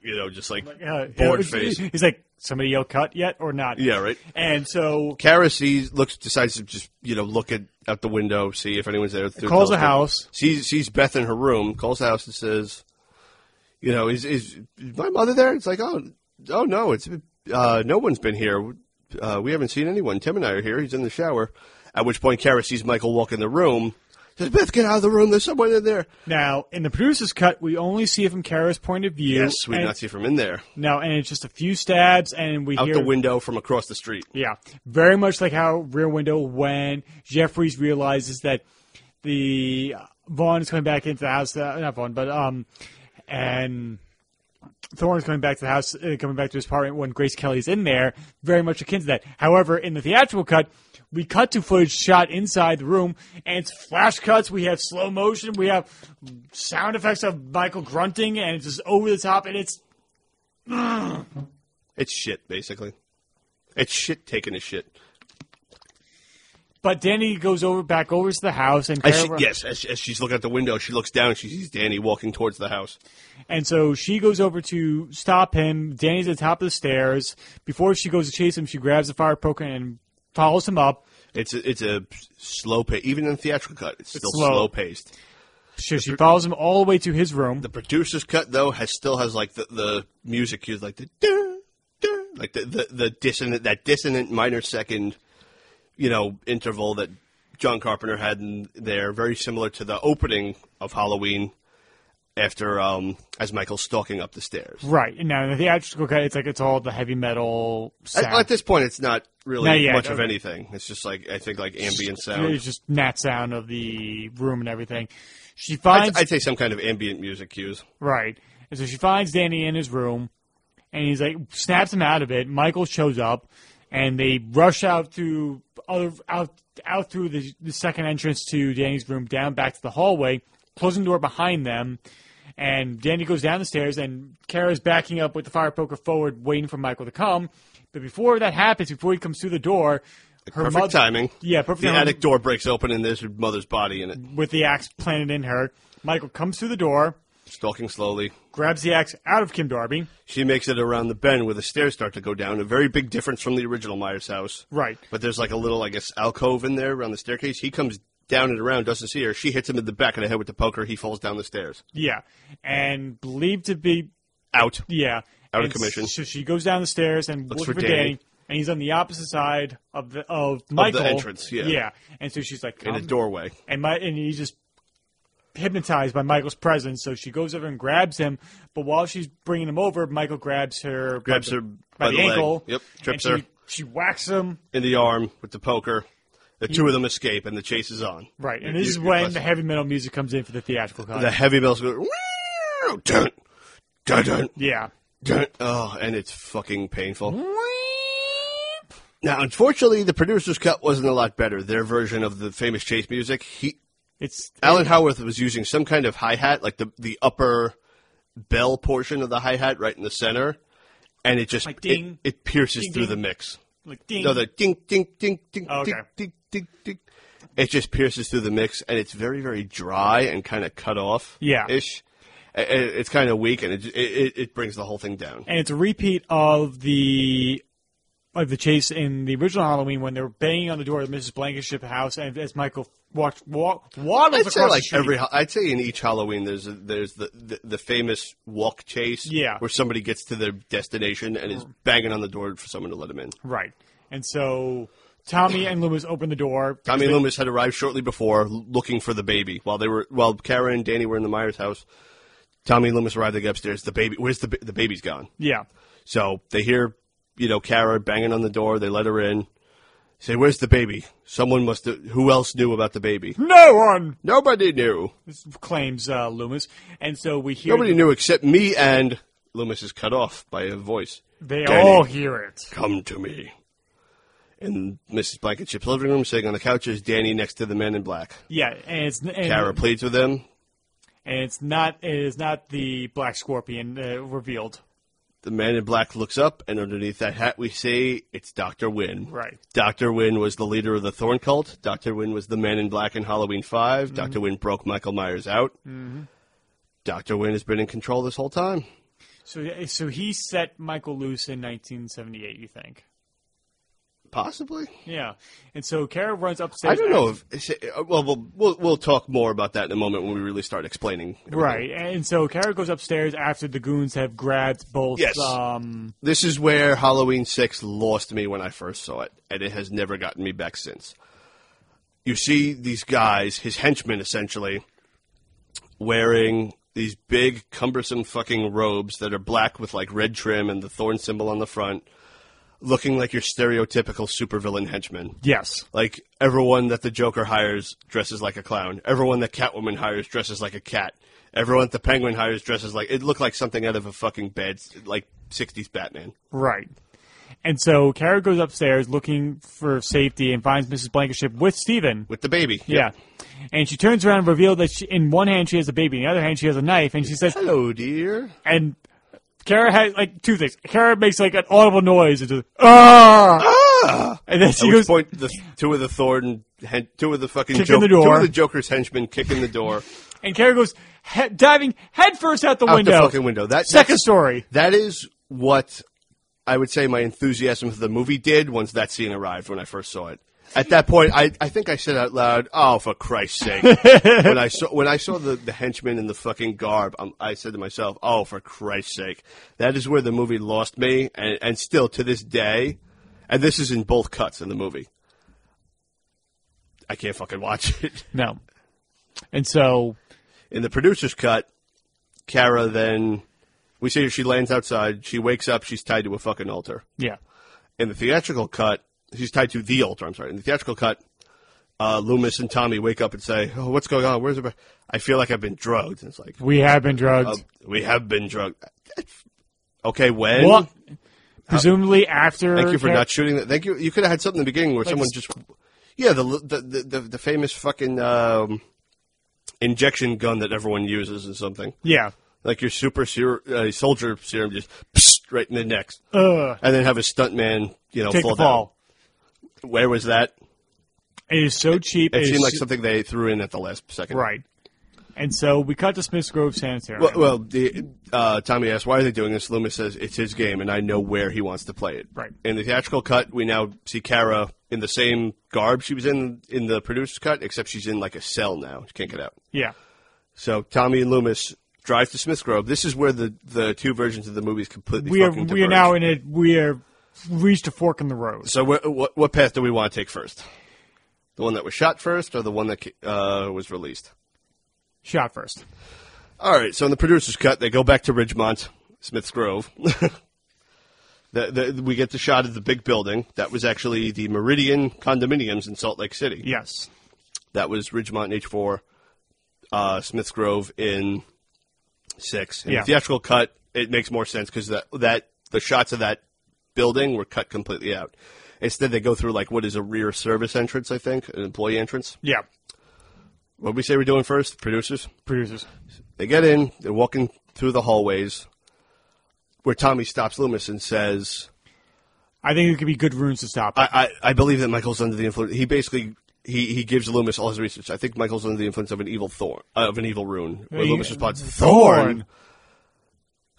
you know, just like Uh, bored face. He's like, somebody yell cut yet or not? Yeah, right. And so Kara sees, looks, decides to just you know look at out the window, see if anyone's there. calls the house. Sees sees Beth in her room. Calls the house and says, you know, is is, my mother there? It's like, oh, oh no, it's uh, no one's been here. Uh, we haven't seen anyone. Tim and I are here. He's in the shower. At which point, Kara sees Michael walk in the room. Says, Beth, get out of the room. There's someone in there. Now, in the producer's cut, we only see it from Kara's point of view. Yes, we and, not see from in there. No, and it's just a few stabs, and we Out hear the window from across the street. Yeah, very much like how Rear Window when Jefferies realizes that the Vaughn is coming back into the house. Uh, not Vaughn, but um, and Thorne is coming back to the house, uh, coming back to his apartment when Grace Kelly's in there. Very much akin to that. However, in the theatrical cut. We cut to footage shot inside the room, and it's flash cuts. We have slow motion. We have sound effects of Michael grunting, and it's just over the top. And it's It's shit, basically. It's shit taking a shit. But Danny goes over back over to the house, and As she, yes, as, as she's looking out the window, she looks down and she sees Danny walking towards the house. And so she goes over to stop him. Danny's at the top of the stairs. Before she goes to chase him, she grabs the fire poker and follows him up. It's a, it's a slow pace. Even in the theatrical cut, it's still slow. slow paced. So she follows him all the way to his room. The producer's cut though has still has like the, the music cues, like the like the, the the dissonant that dissonant minor second, you know, interval that John Carpenter had in there, very similar to the opening of Halloween. After um, as Michael's stalking up the stairs. Right. Now the theatrical cut, it's like it's all the heavy metal sound. At, at this point, it's not really Not yet, much of anything. It's just like I think like ambient sound. It's just nat sound of the room and everything. She I'd, finds I'd say some kind of ambient music cues. right, and so she finds Danny in his room, and he's like snaps him out of it. Michael shows up, and they rush out other out out through the, the second entrance to Danny's room, down back to the hallway, closing the door behind them. And Danny goes down the stairs, and Kara's backing up with the fire poker forward, waiting for Michael to come. But before that happens, before he comes through the door, her Perfect mother, timing. Yeah, perfect The timing. attic door breaks open and there's her mother's body in it, with the axe planted in her. Michael comes through the door, stalking slowly. Grabs the axe out of Kim Darby. She makes it around the bend where the stairs start to go down. A very big difference from the original Myers house. Right. But there's like a little, I guess, alcove in there around the staircase. He comes down and around, doesn't see her. She hits him in the back of the head with the poker. He falls down the stairs. Yeah, and believed to be Out. yeah Out of commission. So she goes down the stairs and Looks looking for for Danny. Danny. and he's on the opposite side of the of Michael entrance, yeah. yeah. And so she's like, in a doorway. and my and he's just hypnotized by Michael's presence. So she goes over and grabs him, but while she's bringing him over, Michael grabs her, Grabs by her the, by by the the ankle. Yep, trips her. she, She whacks him. in the arm with the poker. The two of them escape, and the chase is on. Right, and You- this is when the heavy metal music comes in for the theatrical cut. the heavy metal goes. "Woo, Dun, dun, dun, yeah. dun." Oh, and it's fucking painful. Now, unfortunately, the producer's cut wasn't a lot better. Their version of the famous chase music, he It's Alan Howarth was using some kind of hi hat, like the the upper bell portion of the hi hat, right in the center, and it just Like it- ding. it, pierces Ding, through ding. the mix. like ding. No, the ding, ding, ding, ding, Oh, okay. ding, ding, ding. It just pierces through the mix, and it's very, very dry and kind of cut off. Yeah. ish. It's kind of weak, and it, it it brings the whole thing down. and it's a repeat of the of the chase in the original Halloween when they were banging on the door of Mrs. Blankenship's house, and as Michael walks walk, waddles I'd say across like the street. every. I'd say in each Halloween there's a, there's the, the the famous walk chase. Yeah. where somebody gets to their destination and is banging on the door for someone to let them in. right, and so Tommy and Loomis open the door. Tommy They- Loomis had arrived shortly before, looking for the baby. While they were, while Kara and Danny were in the Myers house, Tommy and Loomis arrived to get upstairs. The baby, where's the the baby's gone? Yeah, So they hear, you know, Kara banging on the door. They let her in. Say, where's the baby? Someone must. have Who else knew about the baby? no one Nobody knew. claims uh, Loomis, and so we hear Nobody knew except me and Loomis is cut off by a voice. they Danny. all hear it. Come to me. In Mrs. Blankenship's living room, sitting on the couch, is Danny next to the men in black. Yeah, and it's and, Kara pleads with him. and it's not it is not the Black Scorpion uh, revealed. The man in black looks up, and underneath that hat, we see it's Dr. Wynn. Right. Dr. Wynn was the leader of the Thorn cult. Dr. Wynn was the man in black in Halloween 5. Mm-hmm. Dr. Wynn broke Michael Myers out. Mm-hmm. Dr. Wynn has been in control this whole time. So so he set Michael loose in 1978. You think? Possibly. Yeah, and so Kara runs upstairs. I don't know if. it- uh, Well, we'll, we'll, we'll talk more about that in a moment when we really start explaining. everything. Right, and so Kara goes upstairs after the goons have grabbed both. Yes. Um, This is where Halloween 6 lost me when I first saw it, and it has never gotten me back since. You see these guys, his henchmen essentially, wearing these big, cumbersome fucking robes that are black with like red trim and the thorn symbol on the front, looking like your stereotypical supervillain henchman. yes. Like everyone that the Joker hires dresses like a clown. Everyone that Catwoman hires dresses like a cat. Everyone that the Penguin hires dresses like it looked like something out of a fucking bed, like '60s Batman. Right. And so Kara goes upstairs looking for safety and finds Mrs. Blankenship with Steven. with the baby. Yeah. And she turns around and reveals that she, in one hand she has a baby, in the other hand she has a knife, and she says, Hello, dear. and Kara has like two things. Kara makes like an audible noise, and just ah, and then At she which goes, point, the two of the Thorn, hen- two of the fucking Kick in the door. two of the Joker's henchmen kick in the door and Kara goes he- diving headfirst out the out window. the fucking window. That Second story. That is what I would say my enthusiasm for the movie did once that scene arrived when I first saw it. At that point, I, I think I said out loud, "Oh, for Christ's sake!" when I saw when I saw the, the henchmen in the fucking garb, um, I said to myself, "Oh, for Christ's sake!" That is where the movie lost me, and, and still to this day, and this is in both cuts in the movie. I can't fucking watch it. No. And so In the producer's cut, Kara then we see her. She lands outside. She wakes up. She's tied to a fucking altar. yeah. In the theatrical cut, she's tied to the altar. I'm sorry. In the theatrical cut, uh, Loomis and Tommy wake up and say, "Oh, what's going on? Where's the? I feel like I've been drugged." And it's like, We have been drugged. uh, "We have been drugged." Okay, when? well, presumably after. Thank you for not shooting that. Thank you. You could have had something in the beginning where someone just, yeah, the the the, the, the famous fucking um, injection gun that everyone uses or something. Yeah. like your super ser- uh, soldier serum, just psst, right in the neck, and then have a stuntman, you know, Take fall fall. Where was that? It is so cheap. It seemed like so- something they threw in at the last second. Right. And so we cut to Smith's Grove Sanitarium. Well, well the, uh, Tommy asks, "Why are they doing this?" Loomis says, "It's his game, and I know where he wants to play it." Right. In the theatrical cut, we now see Kara in the same garb she was in in the producer's cut, except she's in like a cell now. She can't get out. yeah. So Tommy and Loomis drive to Smith Grove. This is where the, the two versions of the movies completely We are we are now in a we are reached a fork in the road. So wh- what what path do we want to take first? The one that was shot first, or the one that uh, was released? Shot first. All right. So in the producer's cut, they go back to Ridgemont, Smith's Grove. the, the, we get the shot of the big building. That was actually the Meridian condominiums in Salt Lake City. Yes. That was Ridgemont in H4, uh, Smith's Grove in six. In Yeah. the theatrical cut, it makes more sense because that that the shots of that building were cut completely out. Instead, they go through like what is a rear service entrance, I think, an employee entrance. Yeah. What we say we're doing first? Producers. Producers. They get in. They're walking through the hallways, where Tommy stops Loomis and says, I think it could be good runes to stop. I, I, I believe that Michael's under the influence. He basically he, he gives Loomis all his research. I think Michael's under the influence of an evil thorn, uh, of an evil rune. Where He- Loomis responds, Thorn. "Thorn."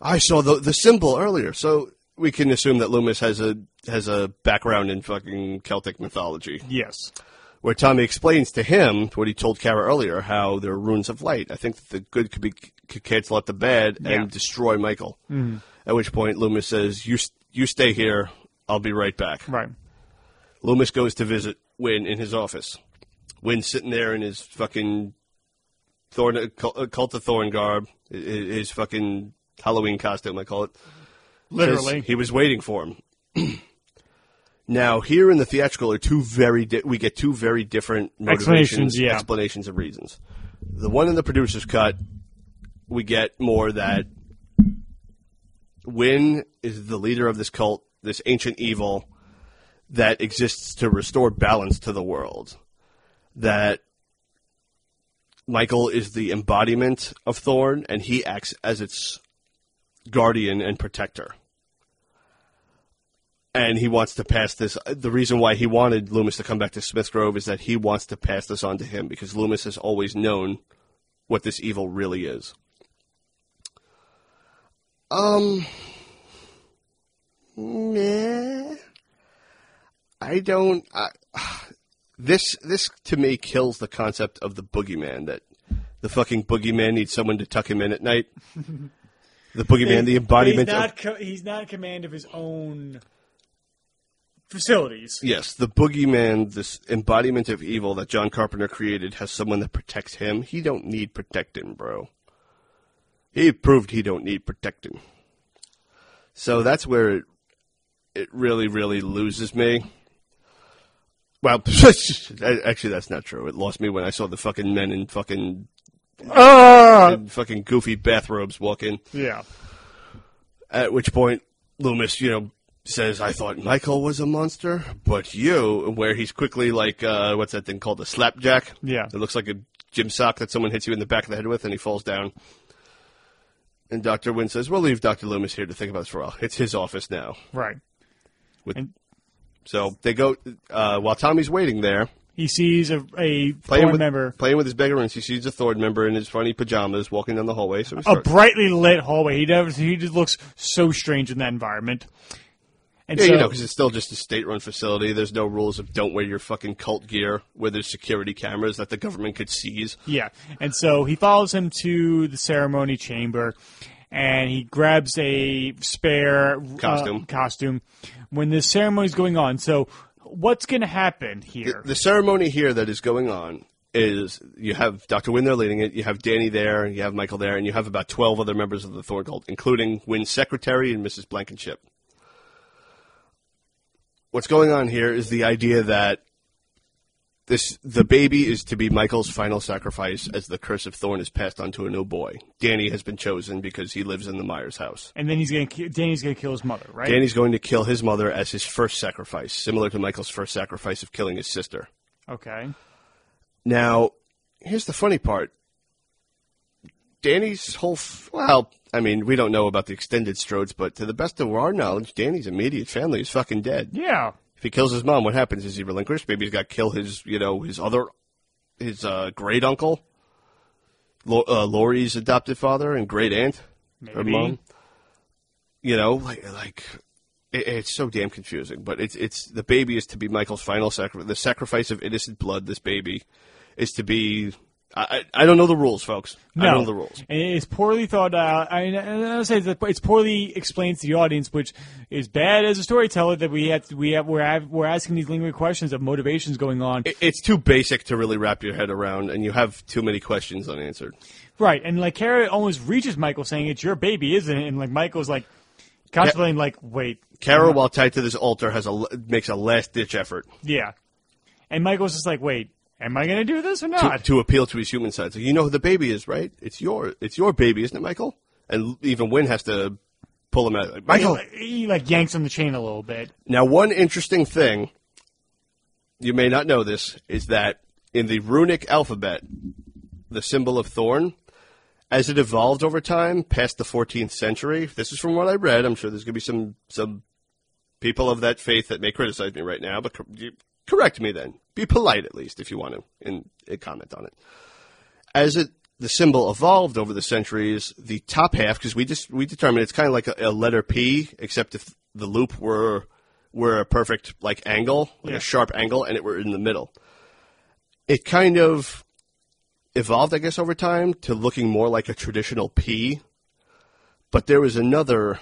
I saw the the symbol earlier, so we can assume that Loomis has a has a background in fucking Celtic mythology. yes. Where Tommy explains to him what he told Kara earlier, how there are runes of light. I think that the good could be could cancel out the bad Yeah. and destroy Michael. Mm-hmm. At which point Loomis says, "You you stay here. I'll be right back." Right. Loomis goes to visit Wynn in his office. Wynn's sitting there in his fucking Thorn, cult of Thorn garb, his fucking Halloween costume, I call it. Literally. He was waiting for him. now, here in the theatrical are two very, di- we get two very different motivations, Explanations, yeah. explanations of reasons. The one in the producer's cut, we get more that Wynn is the leader of this cult, this ancient evil that exists to restore balance to the world. That Michael is the embodiment of Thorn, and he acts as its guardian and protector. And he wants to pass this. The reason why he wanted Loomis to come back to Smith Grove is that he wants to pass this on to him because Loomis has always known what this evil really is. Um, meh. I don't. I, this this to me kills the concept of the boogeyman. That the fucking boogeyman needs someone to tuck him in at night. The boogeyman, the embodiment He's of not, co- he's not in command of his own facilities. Yes, the boogeyman, this embodiment of evil that John Carpenter created, has someone that protects him. He don't need protecting, bro. He proved he don't need protecting. So that's where it, it really, really loses me. Well, actually, that's not true. It lost me when I saw the fucking men in fucking In fucking goofy bathrobes walk in. Yeah. At which point, Loomis, you know, says, I thought Michael was a monster, but you, where he's quickly like, uh, what's that thing called? A slapjack? Yeah. It looks like a gym sock that someone hits you in the back of the head with and he falls down. And Dr. Wynn says, we'll leave Dr. Loomis here to think about this for a while. It's his office now. Right. With, And- so they go, uh, while Tommy's waiting there, He sees a, a playing with, member, playing with his beggarins, he sees a Thorn member in his funny pajamas walking down the hallway. So a brightly lit hallway. He he just looks so strange in that environment. And Yeah, so, you know, because it's still just a state-run facility. There's no rules of don't wear your fucking cult gear where there's security cameras that the government could seize. Yeah, and so he follows him to the ceremony chamber, and he grabs a spare uh, Costume. costume when the ceremony's going on. So, what's going to happen here? The ceremony here that is going on is you have Dr. Wynn there leading it, you have Danny there, you have Michael there, and you have about 12 other members of the Thorn cult, including Wynn's secretary and Mrs. Blankenship. What's going on here is the idea that this the baby is to be Michael's final sacrifice as the curse of Thorn is passed on to a new boy. Danny has been chosen because he lives in the Myers house. and then he's going to Danny's going to kill his mother, right? Danny's going to kill his mother as his first sacrifice, similar to Michael's first sacrifice of killing his sister. Okay. Now, here's the funny part. Danny's whole f- well, I mean, we don't know about the extended Strodes, but to the best of our knowledge, Danny's immediate family is fucking dead. Yeah. If he kills his mom, what happens? Is he relinquished? Maybe he's got to kill his, you know, his other, his uh, great uncle, Lo- uh, Laurie's adopted father and great aunt, or mom. You know, like, like it, it's so damn confusing. But it's it's the baby is to be Michael's final sacrifice. The sacrifice of innocent blood. This baby is to be I, I I don't know the rules, folks. I No, don't know the rules. And It's poorly thought out. I I would say it's poorly explained to the audience, which is bad as a storyteller. That we have, we have, we're, we're asking these lingering questions of motivations going on. It- It's too basic to really wrap your head around, and you have too many questions unanswered. right, and like Kara almost reaches Michael, saying, "It's your baby, isn't it?" And like Michael's like contemplating, like, "Wait, Kara, while tied to this altar, has a makes a last ditch effort yeah," and Michael's just like, "Wait, am I going to do this or not?" to appeal to his human side. So you know who the baby is, right? It's your it's your baby, isn't it, Michael? And even Wynn has to pull him out. Like, Michael. he, he like yanks on the chain a little bit. Now, one interesting thing you may not know this is that in the runic alphabet, the symbol of thorn, as it evolved over time past the 14th century, this is from what I read. I'm sure there's going to be some some people of that faith that may criticize me right now, but correct me then. Be polite at least if you want to and, and comment on it. As it the symbol evolved over the centuries, the top half because we just we determined it's kind of like a, a letter P, except if the loop were were a perfect like angle, like Yeah. a sharp angle, and it were in the middle. It kind of evolved, I guess, over time to looking more like a traditional P. But there was another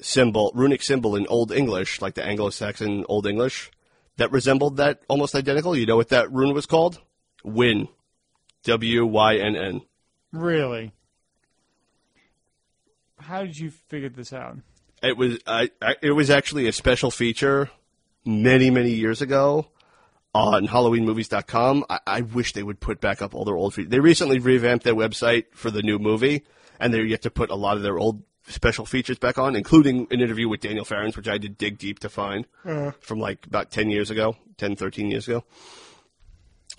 symbol, runic symbol in Old English, like the Anglo-Saxon Old English, that resembled that almost identical. You know what that rune was called? Wynn. W Y N N. Really? How did you figure this out? It was I, I, it was actually a special feature many many years ago on HalloweenMovies.com. I, I wish they would put back up all their old features. They recently revamped their website for the new movie, and they're yet to put a lot of their old special features back on, including an interview with Daniel Farrands, which I did dig deep to find uh-huh. from like about 10 years ago, 10, 13 years ago.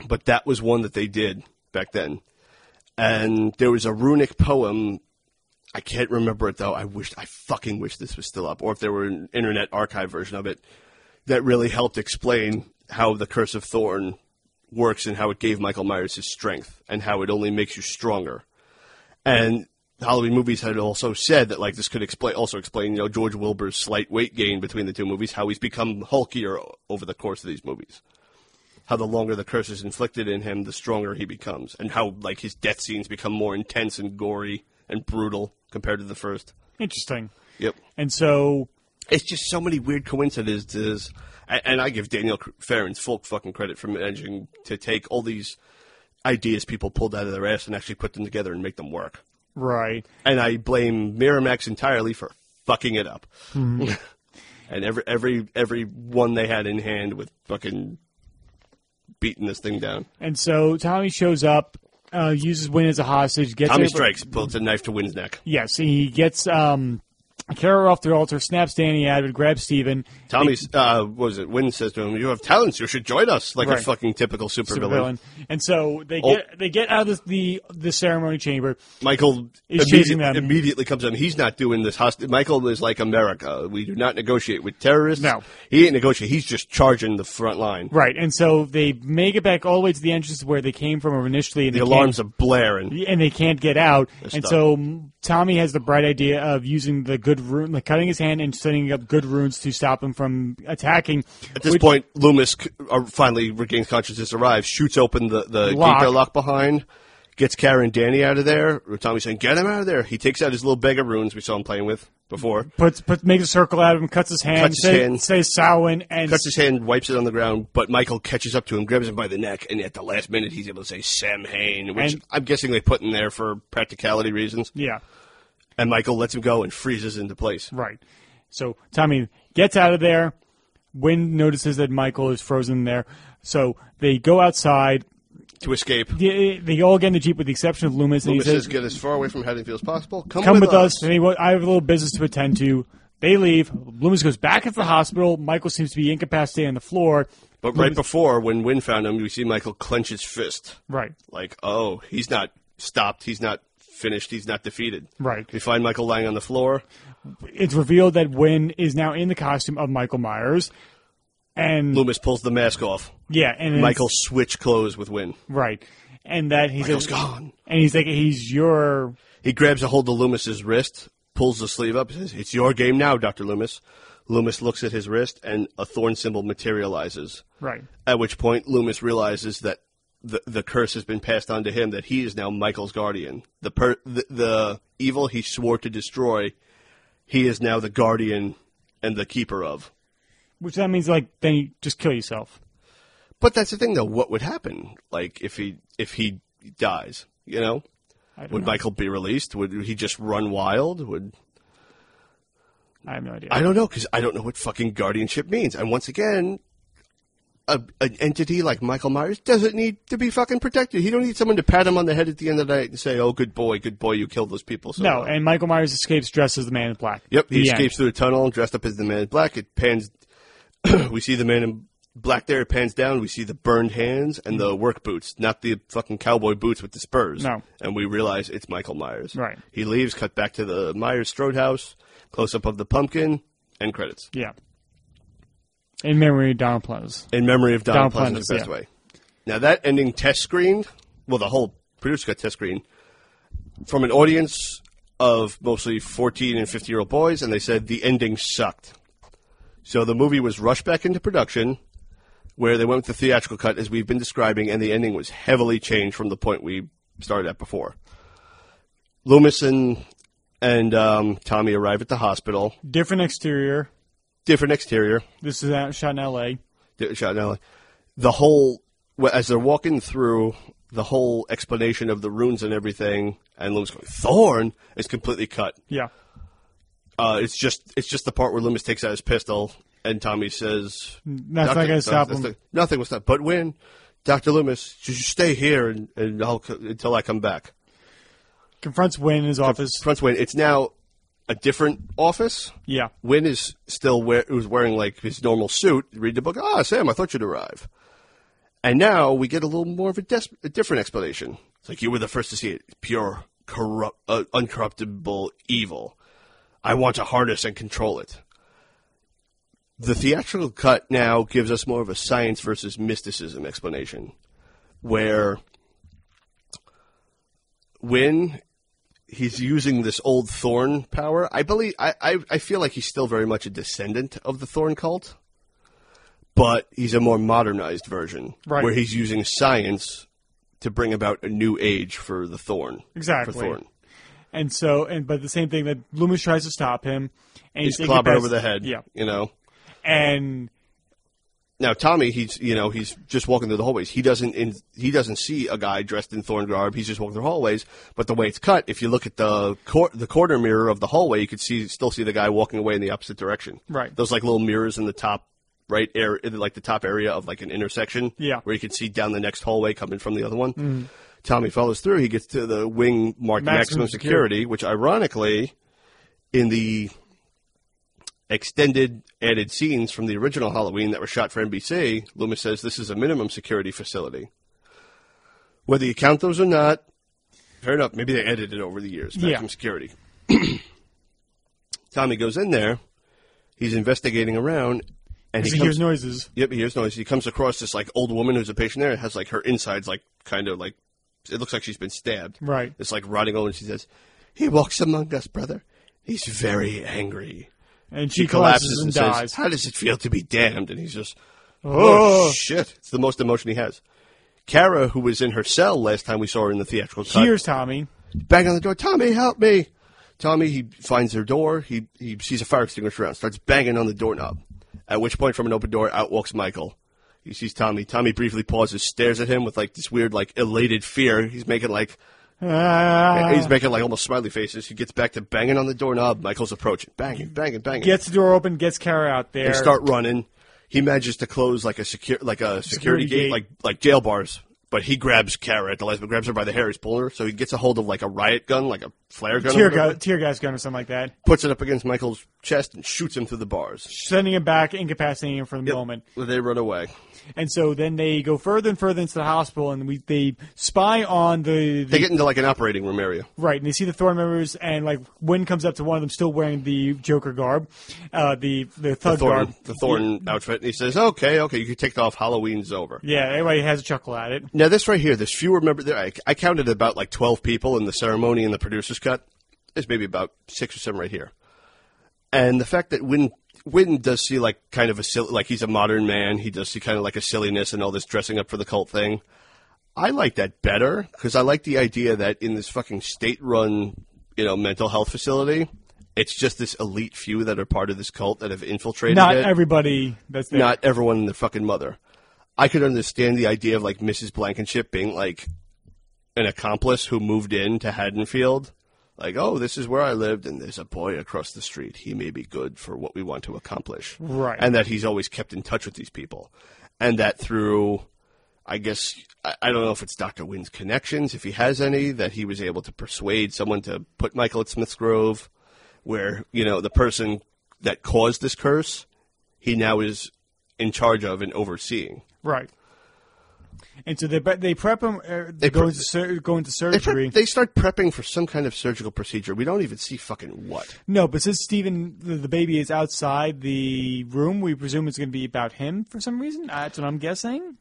But that was one that they did back then. And there was a runic poem I can't remember it though. I wish I fucking wish this was still up, or if there were an internet archive version of it that really helped explain how the Curse of Thorn works and how it gave Michael Myers his strength and how it only makes you stronger. And Halloween movies had also said that like this could explain also explain you know George Wilbur's slight weight gain between the two movies, how he's become hulkier over the course of these movies. How the longer the curse is inflicted in him, the stronger he becomes, and how like his death scenes become more intense and gory and brutal compared to the first. Interesting. Yep. And so, It's just so many weird coincidences, and, and I give Daniel Farrands full fucking credit for managing to take all these ideas people pulled out of their ass and actually put them together and make them work. Right. And I blame Miramax entirely for fucking it up. and every every every one they had in hand with fucking beating this thing down. And so Tommy shows up, uh, uses Wynn as a hostage, gets Tommy strikes, pulls a knife to Wynn's neck. Yes, he gets um, Kara off the altar, snaps Danny out, grabs Steven. Tommy's uh, what was it? Wynn says to him, "You have talents. You should join us." Like a fucking typical supervillain. Supervillain. And so they Oh. get they get out of the the ceremony chamber. Michael Is chasing them. immediately comes in. He's not doing this. Host- Michael is like America. We do not negotiate with terrorists. No. he ain't negotiate. He's just charging the front line. Right, and so they make it back all the way to the entrance where they came from initially, and The alarms are blaring. and they can't get out. And stuck. so mm, Tommy has the bright idea of using the good rune, like cutting his hand and setting up good runes to stop him from attacking. At this which- point, Loomis uh, finally regains consciousness, arrives, shoots open the, the Lock. gate they're behind, gets Karen Danny out of there. Tommy's saying, "Get him out of there." He takes out his little bag of runes we saw him playing with before. puts puts makes a circle out of him, cuts his hand, Cuts his say- hand. says Samhain, and Cuts his hand, wipes it on the ground, but Michael catches up to him, grabs him by the neck, and at the last minute, he's able to say Sam Hain, which And- I'm guessing they put in there for practicality reasons. yeah, And Michael lets him go and freezes into place. right. So Tommy gets out of there. Wynn notices that Michael is frozen there, so they go outside. To escape, They, eh, they all get in the jeep with the exception of Loomis, and Loomis he says, says, "Get as far away from Haddonfield as possible. Come, "Come with us." And he, wa- I have a little business to attend to. They leave. Loomis goes back into the hospital. Michael seems to be incapacitated on the floor. But right before, when Wynn found him, we see Michael clench his fist. Right, Like, oh, he's not stopped. He's not finished. He's not defeated. right. We find Michael lying on the floor. It's revealed that Wynn is now in the costume of Michael Myers, and Loomis pulls the mask off. yeah, and Michael switch clothes with Wynn. right, and that he's Michael's gone. and he's like he's your He grabs a hold of Loomis's wrist, pulls the sleeve up, says, "It's your game now, Doctor Loomis." Loomis looks at his wrist, and a thorn symbol materializes. right. At which point, Loomis realizes that the the curse has been passed on to him that he is now Michael's guardian. The per the, the evil he swore to destroy, he is now the guardian and the keeper of. Which that means like then you just kill yourself. But that's the thing, though. What would happen, like if he if he dies? You know, would know. Michael be released? Would he just run wild? Would I have no idea. I don't know because I don't know what fucking guardianship means. And once again, a, an entity like Michael Myers doesn't need to be fucking protected. He don't need someone to pat him on the head at the end of the night and say, "Oh, good boy, good boy, you killed those people." So no, well." and Michael Myers escapes dressed as the Man in Black. Yep, he The end. escapes through the tunnel, dressed up as the man in black. It pans. we see the man in black there. It pans down. We see the burned hands and the work boots, not the fucking cowboy boots with the spurs. No. And we realize it's Michael Myers. Right. He leaves. Cut back to the Myers Strode house. Close up of the pumpkin. End credits. Yeah. In memory of Donald Pleasence. In memory of Donald, Donald Pleasence, Pleasence, passed yeah. away. Now that ending test screened. Well, the whole producer got test screened from an audience of mostly 14 and 50 year old boys, and they said the ending sucked. So the movie was rushed back into production, where they went with the theatrical cut as we've been describing, and the ending was heavily changed from the point we started at before. Loomis and and um, Tommy arrive at the hospital. Different exterior. Different exterior. This is out- shot in L.A. Shot in LA. The whole as they're walking through the whole explanation of the runes and everything, and Loomis going Thorn is completely cut. Yeah. Uh, it's just it's just the part where Loomis takes out his pistol and Tommy says That's not going to stop him. nothing will stop. But when Doctor Loomis, just stay here and, and I'll, until I come back. Confronts Wayne in his office. Confronts Wayne, it's now a different office. Yeah. Wynn is still wear, was wearing like his normal suit. Read the book. Ah, Sam, I thought you'd arrive. And now we get a little more of a, des- a different explanation. It's like you were the first to see it. Pure, corrupt, uh, uncorruptible evil. I want to harness and control it. The theatrical cut now gives us more of a science versus mysticism explanation, where when he's using this old Thorn power. I believe I, I, I feel like he's still very much a descendant of the Thorn cult, but he's a more modernized version Right. where he's using science to bring about a new age for the Thorn. Exactly. For Thorn. And so, and but the same thing that Loomis tries to stop him, and He's taking clobbered over the head. Yeah, You know. and Now Tommy, he's you know he's just walking through the hallways. He doesn't in, he doesn't see a guy dressed in thorn garb. He's just walking through hallways. But the way it's cut, if you look at the cor- the corner mirror of the hallway, you could see still see the guy walking away in the opposite direction. Right. Those like little mirrors in the top right area, like the top area of like an intersection. Yeah. Where you can see down the next hallway coming from the other one. Mm-hmm. Tommy follows through. He gets to the wing marked Maximum maximum, security, which ironically, in the extended added scenes from the original Halloween that were shot for NBC, Loomis says this is a minimum security facility. Whether you count those or not, fair enough. Maybe they edited it over the years. Yeah. Security. Tommy goes in there. He's investigating around, and he he hears noises. Yep, he hears noises. He comes across this like old woman who's a patient there. It has like her insides like kind of like it looks like she's been stabbed. Right. It's like rotting old, and she says, "He walks among us, brother. He's very angry." And she, collapses, and, says, dies. "How does it feel to be damned?" And he's just, Oh. "Oh shit!" It's the most emotion he has. Kara, who was in her cell last time we saw her in the theatrical cut, Here's Tommy. bang on the door. Tommy, help me! Tommy, he finds her door. He he sees a fire extinguisher around, starts banging on the doorknob. At which point, from an open door, out walks Michael. He sees Tommy. Tommy briefly pauses, stares at him with like this weird, like elated fear. He's making like Ah. he's making like almost smiley faces. He gets back to banging on the doorknob. Michael's approaching, banging, banging, banging. gets the door open, gets Kara out there. and start running. He manages to close like a secure, like a security, Security gate, gate. like like jail bars. But he grabs Kara at the last, but grabs her by the hair. He's pulling her, so he gets a hold of like a riot gun, like a flare gun, tear, gas, tear gas gun or something like that, puts it up against Michael's chest and shoots him through the bars. sending him back, incapacitating him for the Yep. moment. They run away. And so then they go further and further into the hospital, and we they spy on the, the They get into like an operating room area. right, and they see the Thorn members, and like Wynn comes up to one of them, still wearing the Joker garb, uh, the the The thug thorn, garb, the thorn outfit. And he says, "Okay, okay, you can take it off. Halloween's over." Yeah, everybody has a chuckle at it. Now this right here, there's fewer members. There, I, I counted about like 12 people in the ceremony and the producer's cut. There's maybe about six or seven right here. And the fact that Wynn Wynn does see like kind of a silly, like he's a modern man. He does see kind of like a silliness and all this dressing up for the cult thing. I like that better because I like the idea that in this fucking state-run, you know, mental health facility, it's just this elite few that are part of this cult that have infiltrated Not it. everybody that's there. not everyone and their fucking mother. I could understand the idea of like Mrs. Blankenship being like an accomplice who moved in to Haddonfield. Like, oh, this is where I lived, and there's a boy across the street. He may be good for what we want to accomplish. Right. And that he's always kept in touch with these people. And that through, I guess, I, I don't know if it's Dr. Wynn's connections, if he has any, that he was able to persuade someone to put Michael at Smith's Grove, where, you know, the person that caused this curse, he now is in charge of and overseeing. Right. And so they but they prep him. Uh, They they go pre- into sur- go into They, prep- surgery. they start prepping for some kind of surgical procedure. We don't even see fucking what. no, but since Stephen the, the baby is outside the room, we presume it's going to be about him for some reason. Uh, That's what I'm guessing.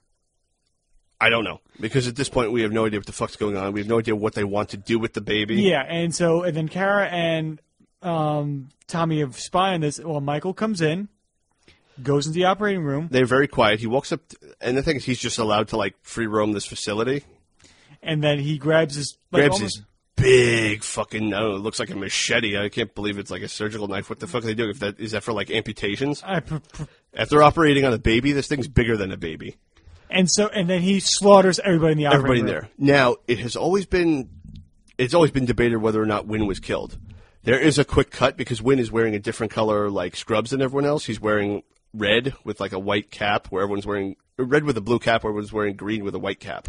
I don't know because at this point we have no idea what the fuck's going on. We have no idea what they want to do with the baby. Yeah, and so and then Kara and um, Tommy have spy on this. Well, Michael comes in, goes into the operating room, They're very quiet. He walks up, and the thing is, he's just allowed to like free roam this facility. and then he grabs his like, Grabs almost- his big fucking. I don't know. It looks like a machete. I can't believe it's like a surgical knife. What the fuck are they doing? If that is that for like amputations? I pr- pr- After operating on a baby, this thing's bigger than a baby. and so and then he slaughters everybody in the operating everybody in room. there. Now, it has always been it's always been debated whether or not Wynn was killed. There is a quick cut because Wynn is wearing a different color like scrubs than everyone else. He's wearing red with like a white cap where everyone's wearing red with a blue cap where everyone's wearing green with a white cap.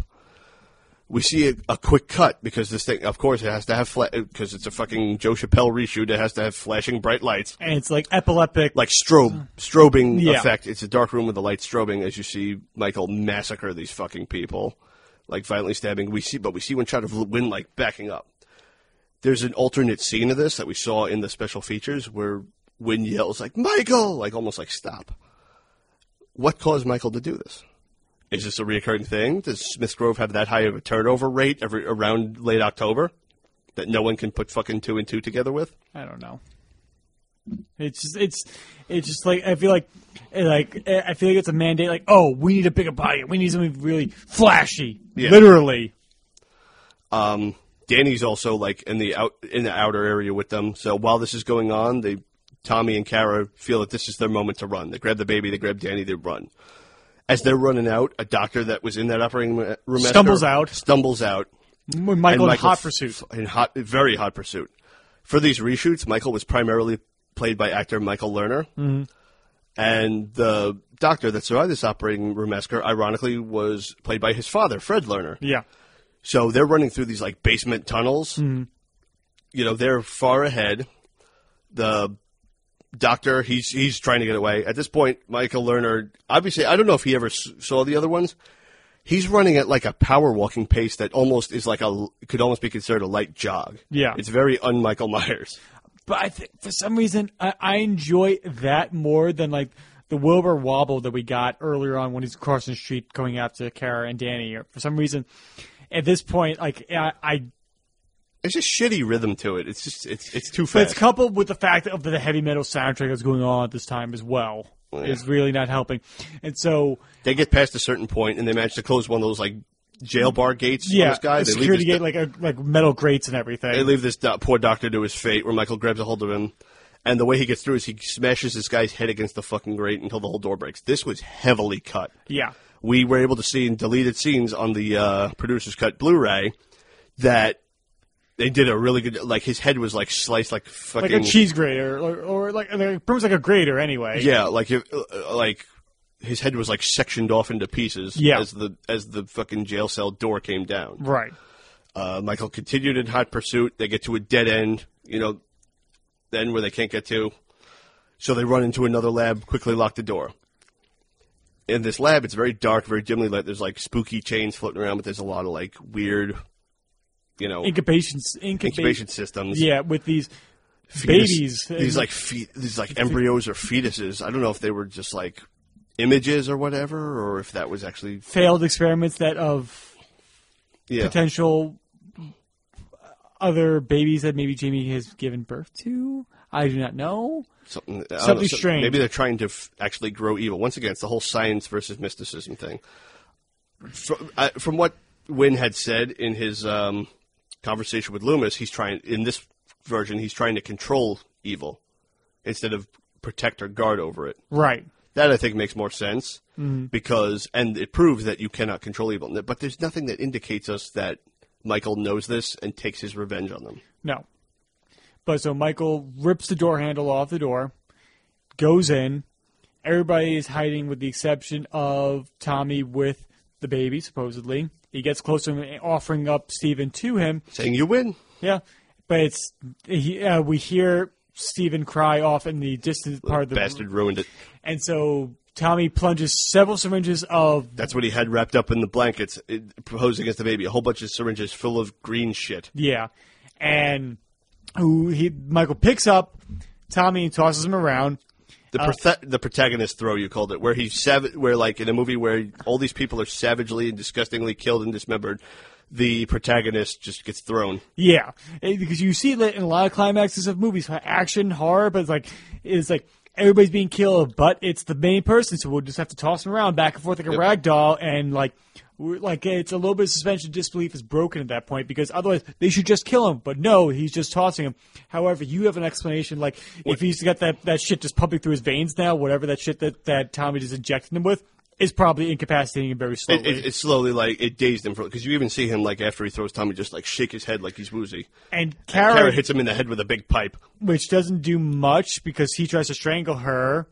We see a, a quick cut because this thing, of course, it has to have because it's a fucking Joe Chappelle reshoot. It has to have flashing bright lights and it's like epileptic. like strobe strobing Yeah. effect. It's a dark room with the light strobing as you see Michael massacre these fucking people, like violently stabbing. We see, but we see one shot of Wynn like backing up. There's an alternate scene of this that we saw in the special features where Wynn yells like Michael, like almost like stop. What caused Michael to do this? Is this a reoccurring thing? Does Smith Grove have that high of a turnover rate every around late October that no one can put fucking two and two together with? I don't know. It's just it's it's just like I feel like like I feel like it's a mandate. Like oh, we need to pick a bigger body. We need something really flashy. Yeah. Literally. Um, Danny's also like in the out in the outer area with them. So while this is going on, they Tommy and Kara feel that this is their moment to run. They grab the baby, they grab Danny, they run. As they're running out, a doctor that was in that operating room Stumbles out. Stumbles out. When Michael in hot pursuit. In hot, very hot pursuit. For these reshoots, Michael was primarily played by actor Michael Lerner, Mm-hmm. and the doctor that survived this operating room massacre, ironically, was played by his father, Fred Lerner. Yeah. So they're running through these like basement tunnels. You know, they're far ahead. The doctor, he's he's trying to get away. At this point, Michael Lerner, obviously, I don't know if he ever saw the other ones. He's running at like a power walking pace that almost is like a could almost be considered a light jog. Yeah. it's very un Michael Myers. But I think for some reason I, I enjoy that more than like the Wilbur wobble that we got earlier on when he's crossing the street going after Kara and Danny. Or for some reason, at this point, like I, I It's just shitty rhythm to it. It's just it's it's too but fast. it's coupled with the fact of the heavy metal soundtrack that's going on at this time as well is really not helping. And so they get past a certain point and they manage to close one of those like jail bar gates. yeah, this guy. They leave security this- gate like a, like metal grates and everything. They leave this do- poor doctor to his fate, where Michael grabs a hold of him, and the way he gets through is he smashes this guy's head against the fucking grate until the whole door breaks. This was heavily cut. yeah. We were able to see in deleted scenes on the uh, producer's cut Blu-ray that they did a really good. Like his head was like sliced like fucking Like a cheese grater, or, or like, like pretty much like a grater anyway. Yeah, like if, uh, like his head was like sectioned off into pieces. Yeah. as the as the fucking jail cell door came down. Right. Uh, Michael continued in hot pursuit. They get to a dead end, you know, then where they can't get to. So they run into another lab, quickly lock the door. In this lab, it's very dark, very dimly lit. There's like spooky chains floating around, but there's a lot of like weird, you know, Incubation, incubation, incubation systems. Yeah, with these Fetus- babies. These like these like embryos or fetuses. I don't know if they were just like images or whatever, or if that was actually failed experiments that of yeah. potential other babies that maybe Jamie has given birth to. I do not know. something, know, Something some- strange. Maybe they're trying to f- actually grow evil. Once again, it's the whole science versus mysticism thing. From, I, from what Wynn had said in his um, conversation with Loomis, he's trying in this version he's trying to control evil instead of protect or guard over it. Right. That I think makes more sense mm-hmm. because, and it proves that you cannot control evil. But there's nothing that indicates us that Michael knows this and takes his revenge on them. No. But so Michael rips the door handle off the door, goes in. Everybody is hiding with the exception of Tommy with the baby, supposedly. He gets close to him, offering up Stephen to him. Saying you win. Yeah. But it's he, uh, we hear Stephen cry off in the distant part of the Bastard ruined it. And so Tommy plunges several syringes of That's what he had wrapped up in the blankets, it, posing as the baby. A whole bunch of syringes full of green shit. Yeah, and who he Michael picks up Tommy and tosses him around. The uh, prothe- the protagonist throw you called it, where he's sav- where like in a movie where all these people are savagely and disgustingly killed and dismembered, the protagonist just gets thrown. Yeah, because you see that in a lot of climaxes of movies, action horror, but it's like it's like everybody's being killed, but it's the main person, so we'll just have to toss him around back and forth like a rag doll, and like. We're, like it's a little bit of suspension disbelief is broken at that point because otherwise they should just kill him, but no, he's just tossing him. However, you have an explanation like if he's got that, that shit just pumping through his veins now, whatever that shit that, that Tommy just injected him with is probably incapacitating him very slowly. It, it, it's slowly like it dazed him for because you even see him like after he throws Tommy just like shake his head like he's woozy. and Kara Kara, hits him in the head with a big pipe. which doesn't do much because he tries to strangle her,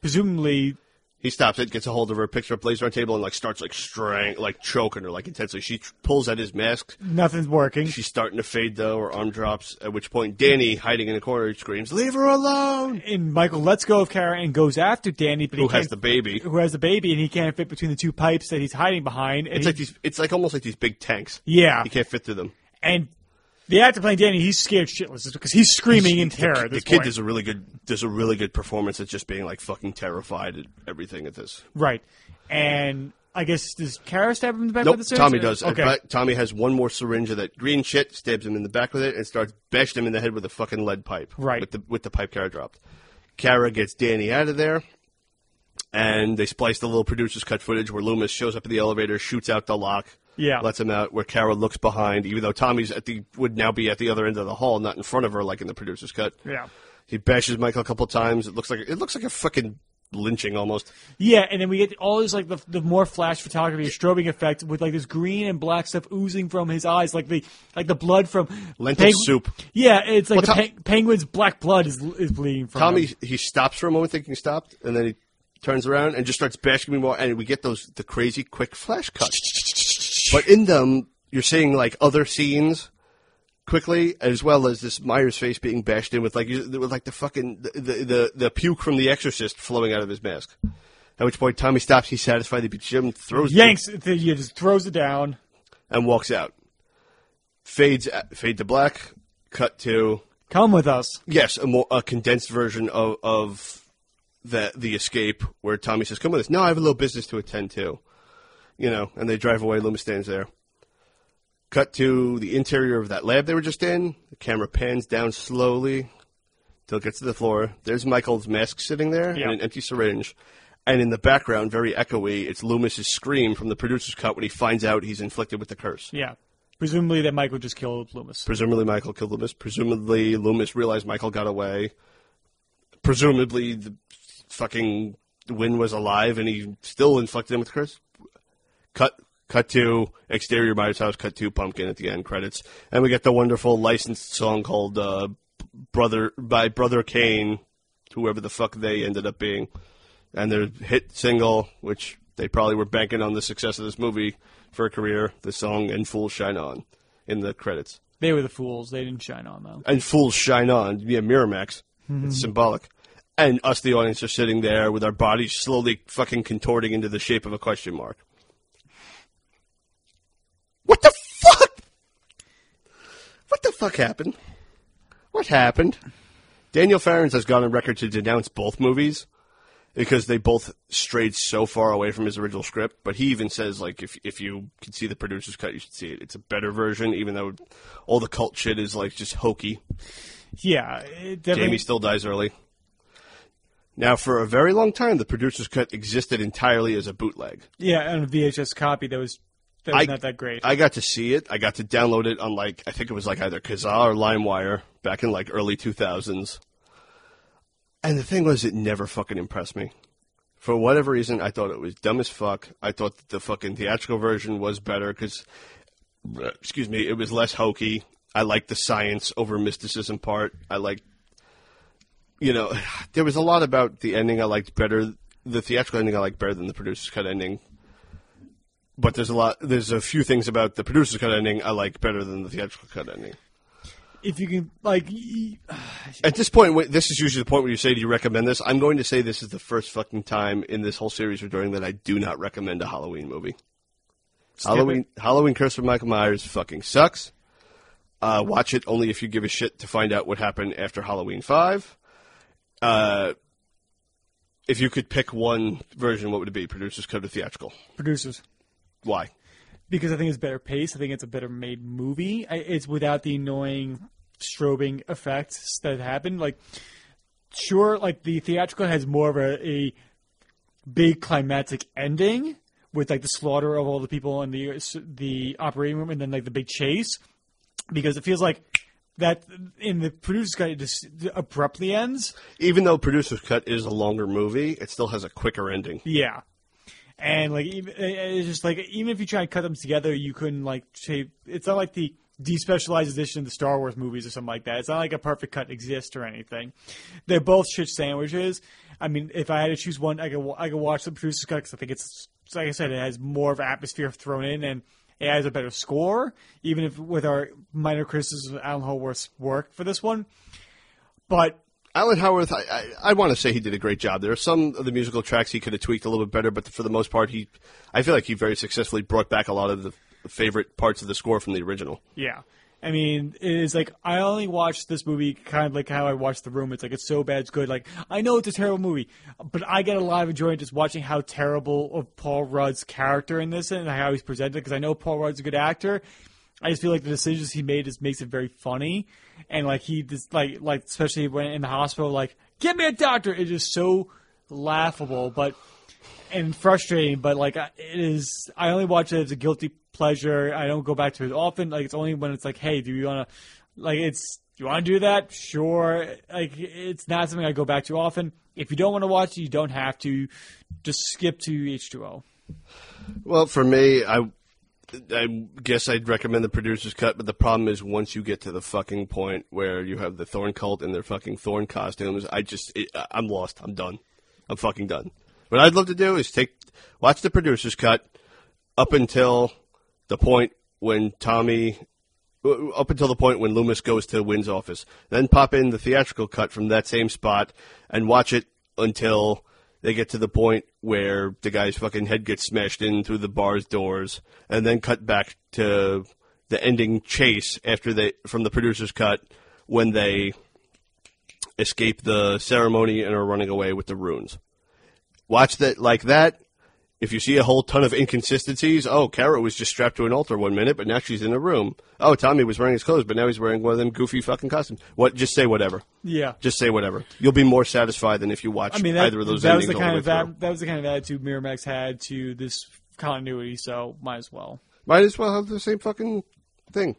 presumably. He stops it, gets a hold of her, picks her up, lays her on the table, and like starts like strang, like choking her like intensely. She tr- pulls at his mask. Nothing's working. She's starting to fade though. Her arm drops. At which point, Danny, hiding in the corner, screams, "Leave her alone!" And Michael lets go of Kara and goes after Danny, but Who has the baby? who has the baby, and he can't fit between the two pipes that he's hiding behind. It's he- like these. It's like almost like these big tanks. yeah, He can't fit through them. and the actor playing Danny, he's scared shitless because he's screaming in terror. The, this kid point. does a really good. Does a really good performance at just being like fucking terrified at everything at this. right, and I guess does Kara stab him in the back Nope, with the syringe? Tommy does. Okay, But Tommy has one more syringe of that green shit, stabs him in the back with it, and starts bashing him in the head with a fucking lead pipe. Right. With the with the pipe Kara dropped. Kara gets Danny out of there, and they splice the little producer's cut footage where Loomis shows up in the elevator, shoots out the lock, Yeah. lets him out. Where Kara looks behind, even though Tommy's at the would now be at the other end of the hall, not in front of her like in the producer's cut. yeah. He bashes Michael a couple times. It looks like it looks like a fucking lynching almost. Yeah, and then we get all this like the, the more flash photography, strobing effect with like this green and black stuff oozing from his eyes, like the like the blood from Lentil soup. Yeah, it's like Well, the pe- penguin's black blood is is bleeding from Tommy him. he stops for a moment thinking he stopped, and then he turns around and just starts bashing me more, and we get those the crazy quick flash cuts. But in them, you're seeing like other scenes quickly, as well as this Myers face being bashed in with like with like the fucking the the, the, puke from The Exorcist flowing out of his mask. At which point Tommy stops. He's satisfied. He beats Jim, throws Yanks, it, he just throws it down. and walks out. Fades uh, fade to black. Cut to Come with us. Yes, a more a condensed version of of the the escape where Tommy says, "Come with us." No, I have a little business to attend to. You know, and they drive away. Loomis stands there. Cut to the interior of that lab they were just in. The camera pans down slowly till it gets to the floor. There's Michael's mask sitting there Yeah. and an empty syringe. And in the background, very echoey, it's Loomis's scream from the producer's cut when he finds out he's inflicted with the curse. Yeah, presumably that Michael just killed Loomis. Presumably Michael killed Loomis. Presumably Loomis realized Michael got away. Presumably the fucking Wynn was alive and he still inflicted him with the curse. Cut cut to exterior Myers house, cut to pumpkin at the end credits. And we get the wonderful licensed song called uh, Brother by Brother Cane, whoever the fuck they ended up being. And their hit single, which they probably were banking on the success of this movie for a career, the song And Fools Shine On in the credits They were the fools. They didn't shine on though. and fools shine on. Yeah, Miramax. It's symbolic. And us, the audience, are sitting there with our bodies slowly fucking contorting into the shape of a question mark. What the fuck? What the fuck happened? What happened? Daniel Farrands has gone on record to denounce both movies because they both strayed so far away from his original script. But he even says, like, if if you can see the producer's cut, you should see it. It's a better version, even though all the cult shit is like just hokey. Yeah, definitely. Jamie still dies early. Now, for a very long time, the producer's cut existed entirely as a bootleg. Yeah, and a VHS copy that was that I- not that great. I got to see it. I got to download it on like I think it was like either Kazaa or LimeWire back in like early 2000s. And the thing was, it never fucking impressed me. For whatever reason, I thought it was dumb as fuck. I thought that the fucking theatrical version was better because, uh, excuse me, it was less hokey. I liked the science over mysticism part. I liked, you know, there was a lot about the ending I liked better. The theatrical ending I liked better than the producer's cut ending but there's a lot. There's a few things about the producer's cut ending I like better than the theatrical cut ending. if you can, like, At this point, this is usually the point where you say, "Do you recommend this?" I'm going to say this is the first fucking time in this whole series we're doing that I do not recommend a Halloween movie. Halloween, Halloween Curse of Michael Myers fucking sucks. Uh, watch it only if you give a shit to find out what happened after Halloween Five. Uh, if you could pick one version, what would it be? Producer's cut or theatrical? producers. Why? because I think it's better paced. I think it's a better made movie. I, it's without the annoying strobing effects that happened. Like, sure, like the theatrical has more of a, a big climactic ending with like the slaughter of all the people in the uh, the operating room, and then like the big chase, because it feels like that in the producer's cut it just abruptly ends. Even though producer's cut is a longer movie, it still has a quicker ending. Yeah. And like even it's just like even if you try and cut them together, you couldn't like say it's not like the despecialized edition of the Star Wars movies or something like that. It's not like a perfect cut exists or anything. They're both shit sandwiches. I mean, if I had to choose one, I could I could watch the producer's cut because I think it's like I said, it has more of atmosphere thrown in and it has a better score. Even if with our minor criticisms of Alan Howarth's work for this one, but Alan Howarth, I, I, I want to say he did a great job. There are some of the musical tracks he could have tweaked a little bit better, but for the most part, he, I feel like he very successfully brought back a lot of the favorite parts of the score from the original. Yeah. I mean, it is like I only watched this movie kind of like how I watched The Room. It's like it's so bad, it's good. Like I know it's a terrible movie, but I get a lot of enjoyment just watching how terrible of Paul Rudd's character in this and how he's presented. Because I know Paul Rudd's a good actor. I just feel like the decisions he made just makes it very funny, and like he just like like especially when in the hospital, like get me a doctor. It's just so laughable, but and frustrating, but like it is. I only watch it as a guilty pleasure. I don't go back to it often. Like it's only when it's like, hey, do you want to? Like it's, do you want to do that? Sure. Like it's not something I go back to often. If you don't want to watch it, you don't have to. Just skip to H two O. Well, for me, I, I guess I'd recommend the producer's cut, but the problem is once you get to the fucking point where you have the Thorn cult in their fucking Thorn costumes, I just, it, I'm lost. I'm done. I'm fucking done. What I'd love to do is take, watch the producer's cut up until the point when Tommy, up until the point when Loomis goes to Wynn's office. Then pop in the theatrical cut from that same spot and watch it until they get to the point where the guy's fucking head gets smashed in through the bar's doors, and then cut back to the ending chase after they from the producer's cut when they escape the ceremony and are running away with the runes. Watch that like that. If you see a whole ton of inconsistencies, oh, Kara was just strapped to an altar one minute, but now she's in a room. Oh, Tommy was wearing his clothes, but now he's wearing one of them goofy fucking costumes. What? Just say whatever. Yeah. Just say whatever. You'll be more satisfied than if you watch I mean, that, either of those that was the kind the of that, that was the kind of attitude Miramax had to this continuity. So might as well. Might as well have the same fucking thing.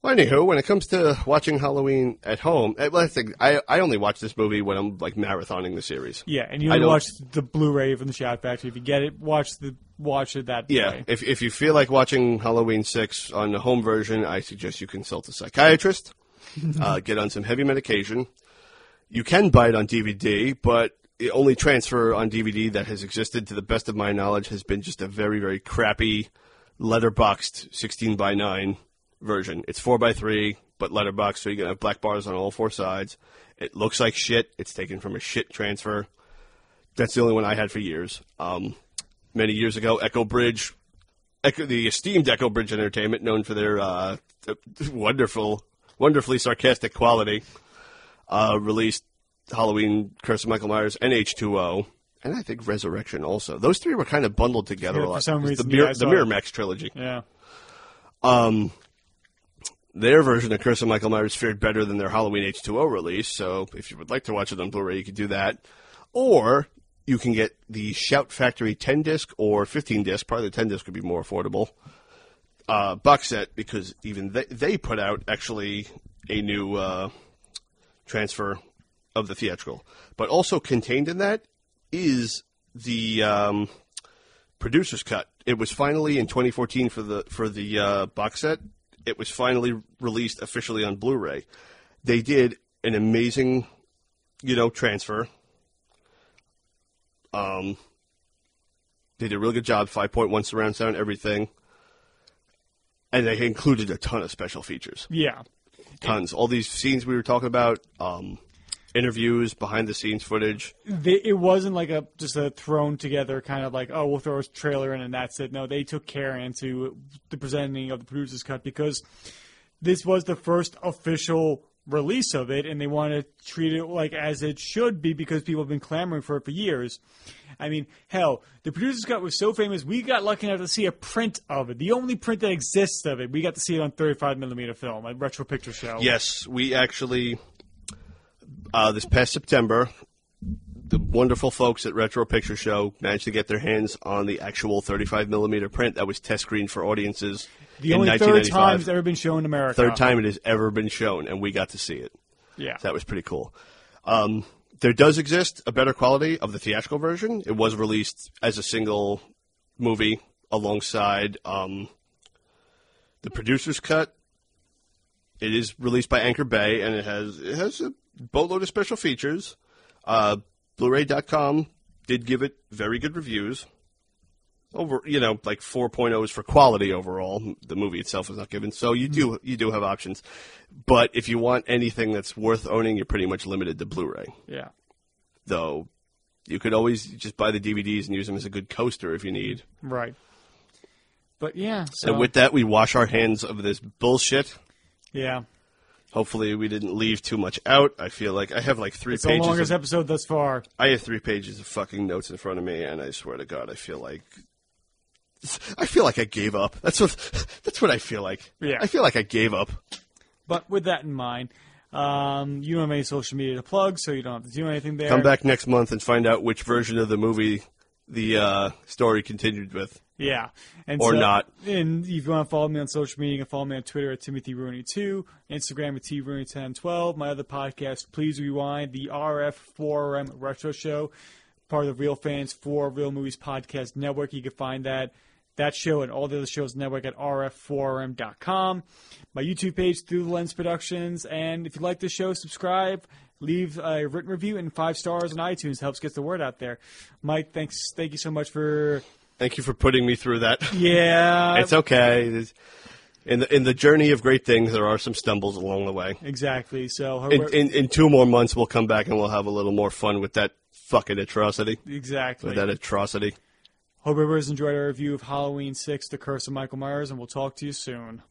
Well, anywho, when it comes to watching Halloween at home, eh, well, I think I I only watch this movie when I'm like marathoning the series. Yeah, and you only watch the Blu-ray from the Shout Factory. If you get it, watch the watch it that Yeah, way. if if you feel like watching Halloween six on the home version, I suggest you consult a psychiatrist. uh, get on some heavy medication. You can buy it on DVD, but the only transfer on DVD that has existed, to the best of my knowledge, has been just a very very crappy letterboxed sixteen by nine version. It's four by three, but letterboxed, so you can have black bars on all four sides. It looks like shit. It's taken from a shit transfer. That's the only one I had for years. Um, many years ago, Echo Bridge, Echo, the esteemed Echo Bridge Entertainment, known for their uh, wonderful, wonderfully sarcastic quality, uh, released Halloween Curse of Michael Myers and H2O. And I think Resurrection also. Those three were kind of bundled together Yeah, a for some reason, the, Mir- yeah, the. Miramax trilogy. Yeah. Their version of Curse of Michael Myers fared better than their Halloween H2O release, so if you would like to watch it on Blu-ray, you could do that. Or you can get the Shout Factory 10 disc or 15 disc. Probably the 10 disc would be more affordable. Uh, box set because even they, they put out actually a new uh, transfer of the theatrical. But also contained in that is the um, producer's cut. It was finally in 2014 for the for the uh, box set. It was finally released officially on Blu-ray. They did an amazing, you know, transfer. Um, they did a really good job. 5.1 surround sound, everything, and they included a ton of special features. Yeah. Tons. All these scenes we were talking about. Um, interviews, behind the scenes footage. They, it wasn't like a just a thrown together kind of like oh we'll throw a trailer in and that's it. No, they took care into the presenting of the producer's cut because this was the first official release of it, and they want to treat it like as it should be because people have been clamoring for it for years. I mean, hell, the producer's cut was so famous, we got lucky enough to see a print of it. The only print that exists of it, we got to see it on 35 millimeter film a Retro Picture Show. Yes, we actually uh, this past September, the wonderful folks at Retro Picture Show managed to get their hands on the actual 35 millimeter print that was test screened for audiences. The in only third time it's ever been shown in America. Third time it has ever been shown, and we got to see it. Yeah. That was pretty cool. Um, there does exist a better quality of the theatrical version. It was released as a single movie alongside um, the producer's cut. It is released by Anchor Bay, and it has it has a boatload of special features. Uh, Blu-ray.com did give it very good reviews. Over, you know, like 4.0s for quality overall. The movie itself is not given, so you do you do have options. But if you want anything that's worth owning, you're pretty much limited to Blu-ray. Yeah. Though, you could always just buy the DVDs and use them as a good coaster if you need. Right. But yeah. So, And with that, we wash our hands of this bullshit. yeah. Hopefully, we didn't leave too much out. I feel like I have like three It's the pages. longest of- episode thus far. I have three pages of fucking notes in front of me, and I swear to God, I feel like I feel like I gave up. That's what that's what I feel like. Yeah. I feel like I gave up. But with that in mind, um, you don't have any social media to plug, so you don't have to do anything there. Come back next month and find out which version of the movie the uh, story continued with. Yeah. And Or so- not. And if you want to follow me on social media, you can follow me on Twitter at Timothy Rooney2, Instagram at TRooney1012. My other podcast, Please Rewind, the RF4RM Retro Show, part of the Real Fans for Real Movies Podcast Network. You can find that that show and all the other shows network at rf4rm.com. My YouTube page, Through the Lens Productions. And if you like the show, subscribe. Leave a written review and five stars on iTunes. Helps get the word out there. Mike, thanks. Thank you so much for Thank you for putting me through that. yeah. it's okay. It's- In the in the journey of great things, there are some stumbles along the way. Exactly. So In, in in two more months, we'll come back and we'll have a little more fun with that fucking atrocity. exactly. With that atrocity. Hope everybody's enjoyed our review of Halloween Six: The Curse of Michael Myers, and we'll talk to you soon.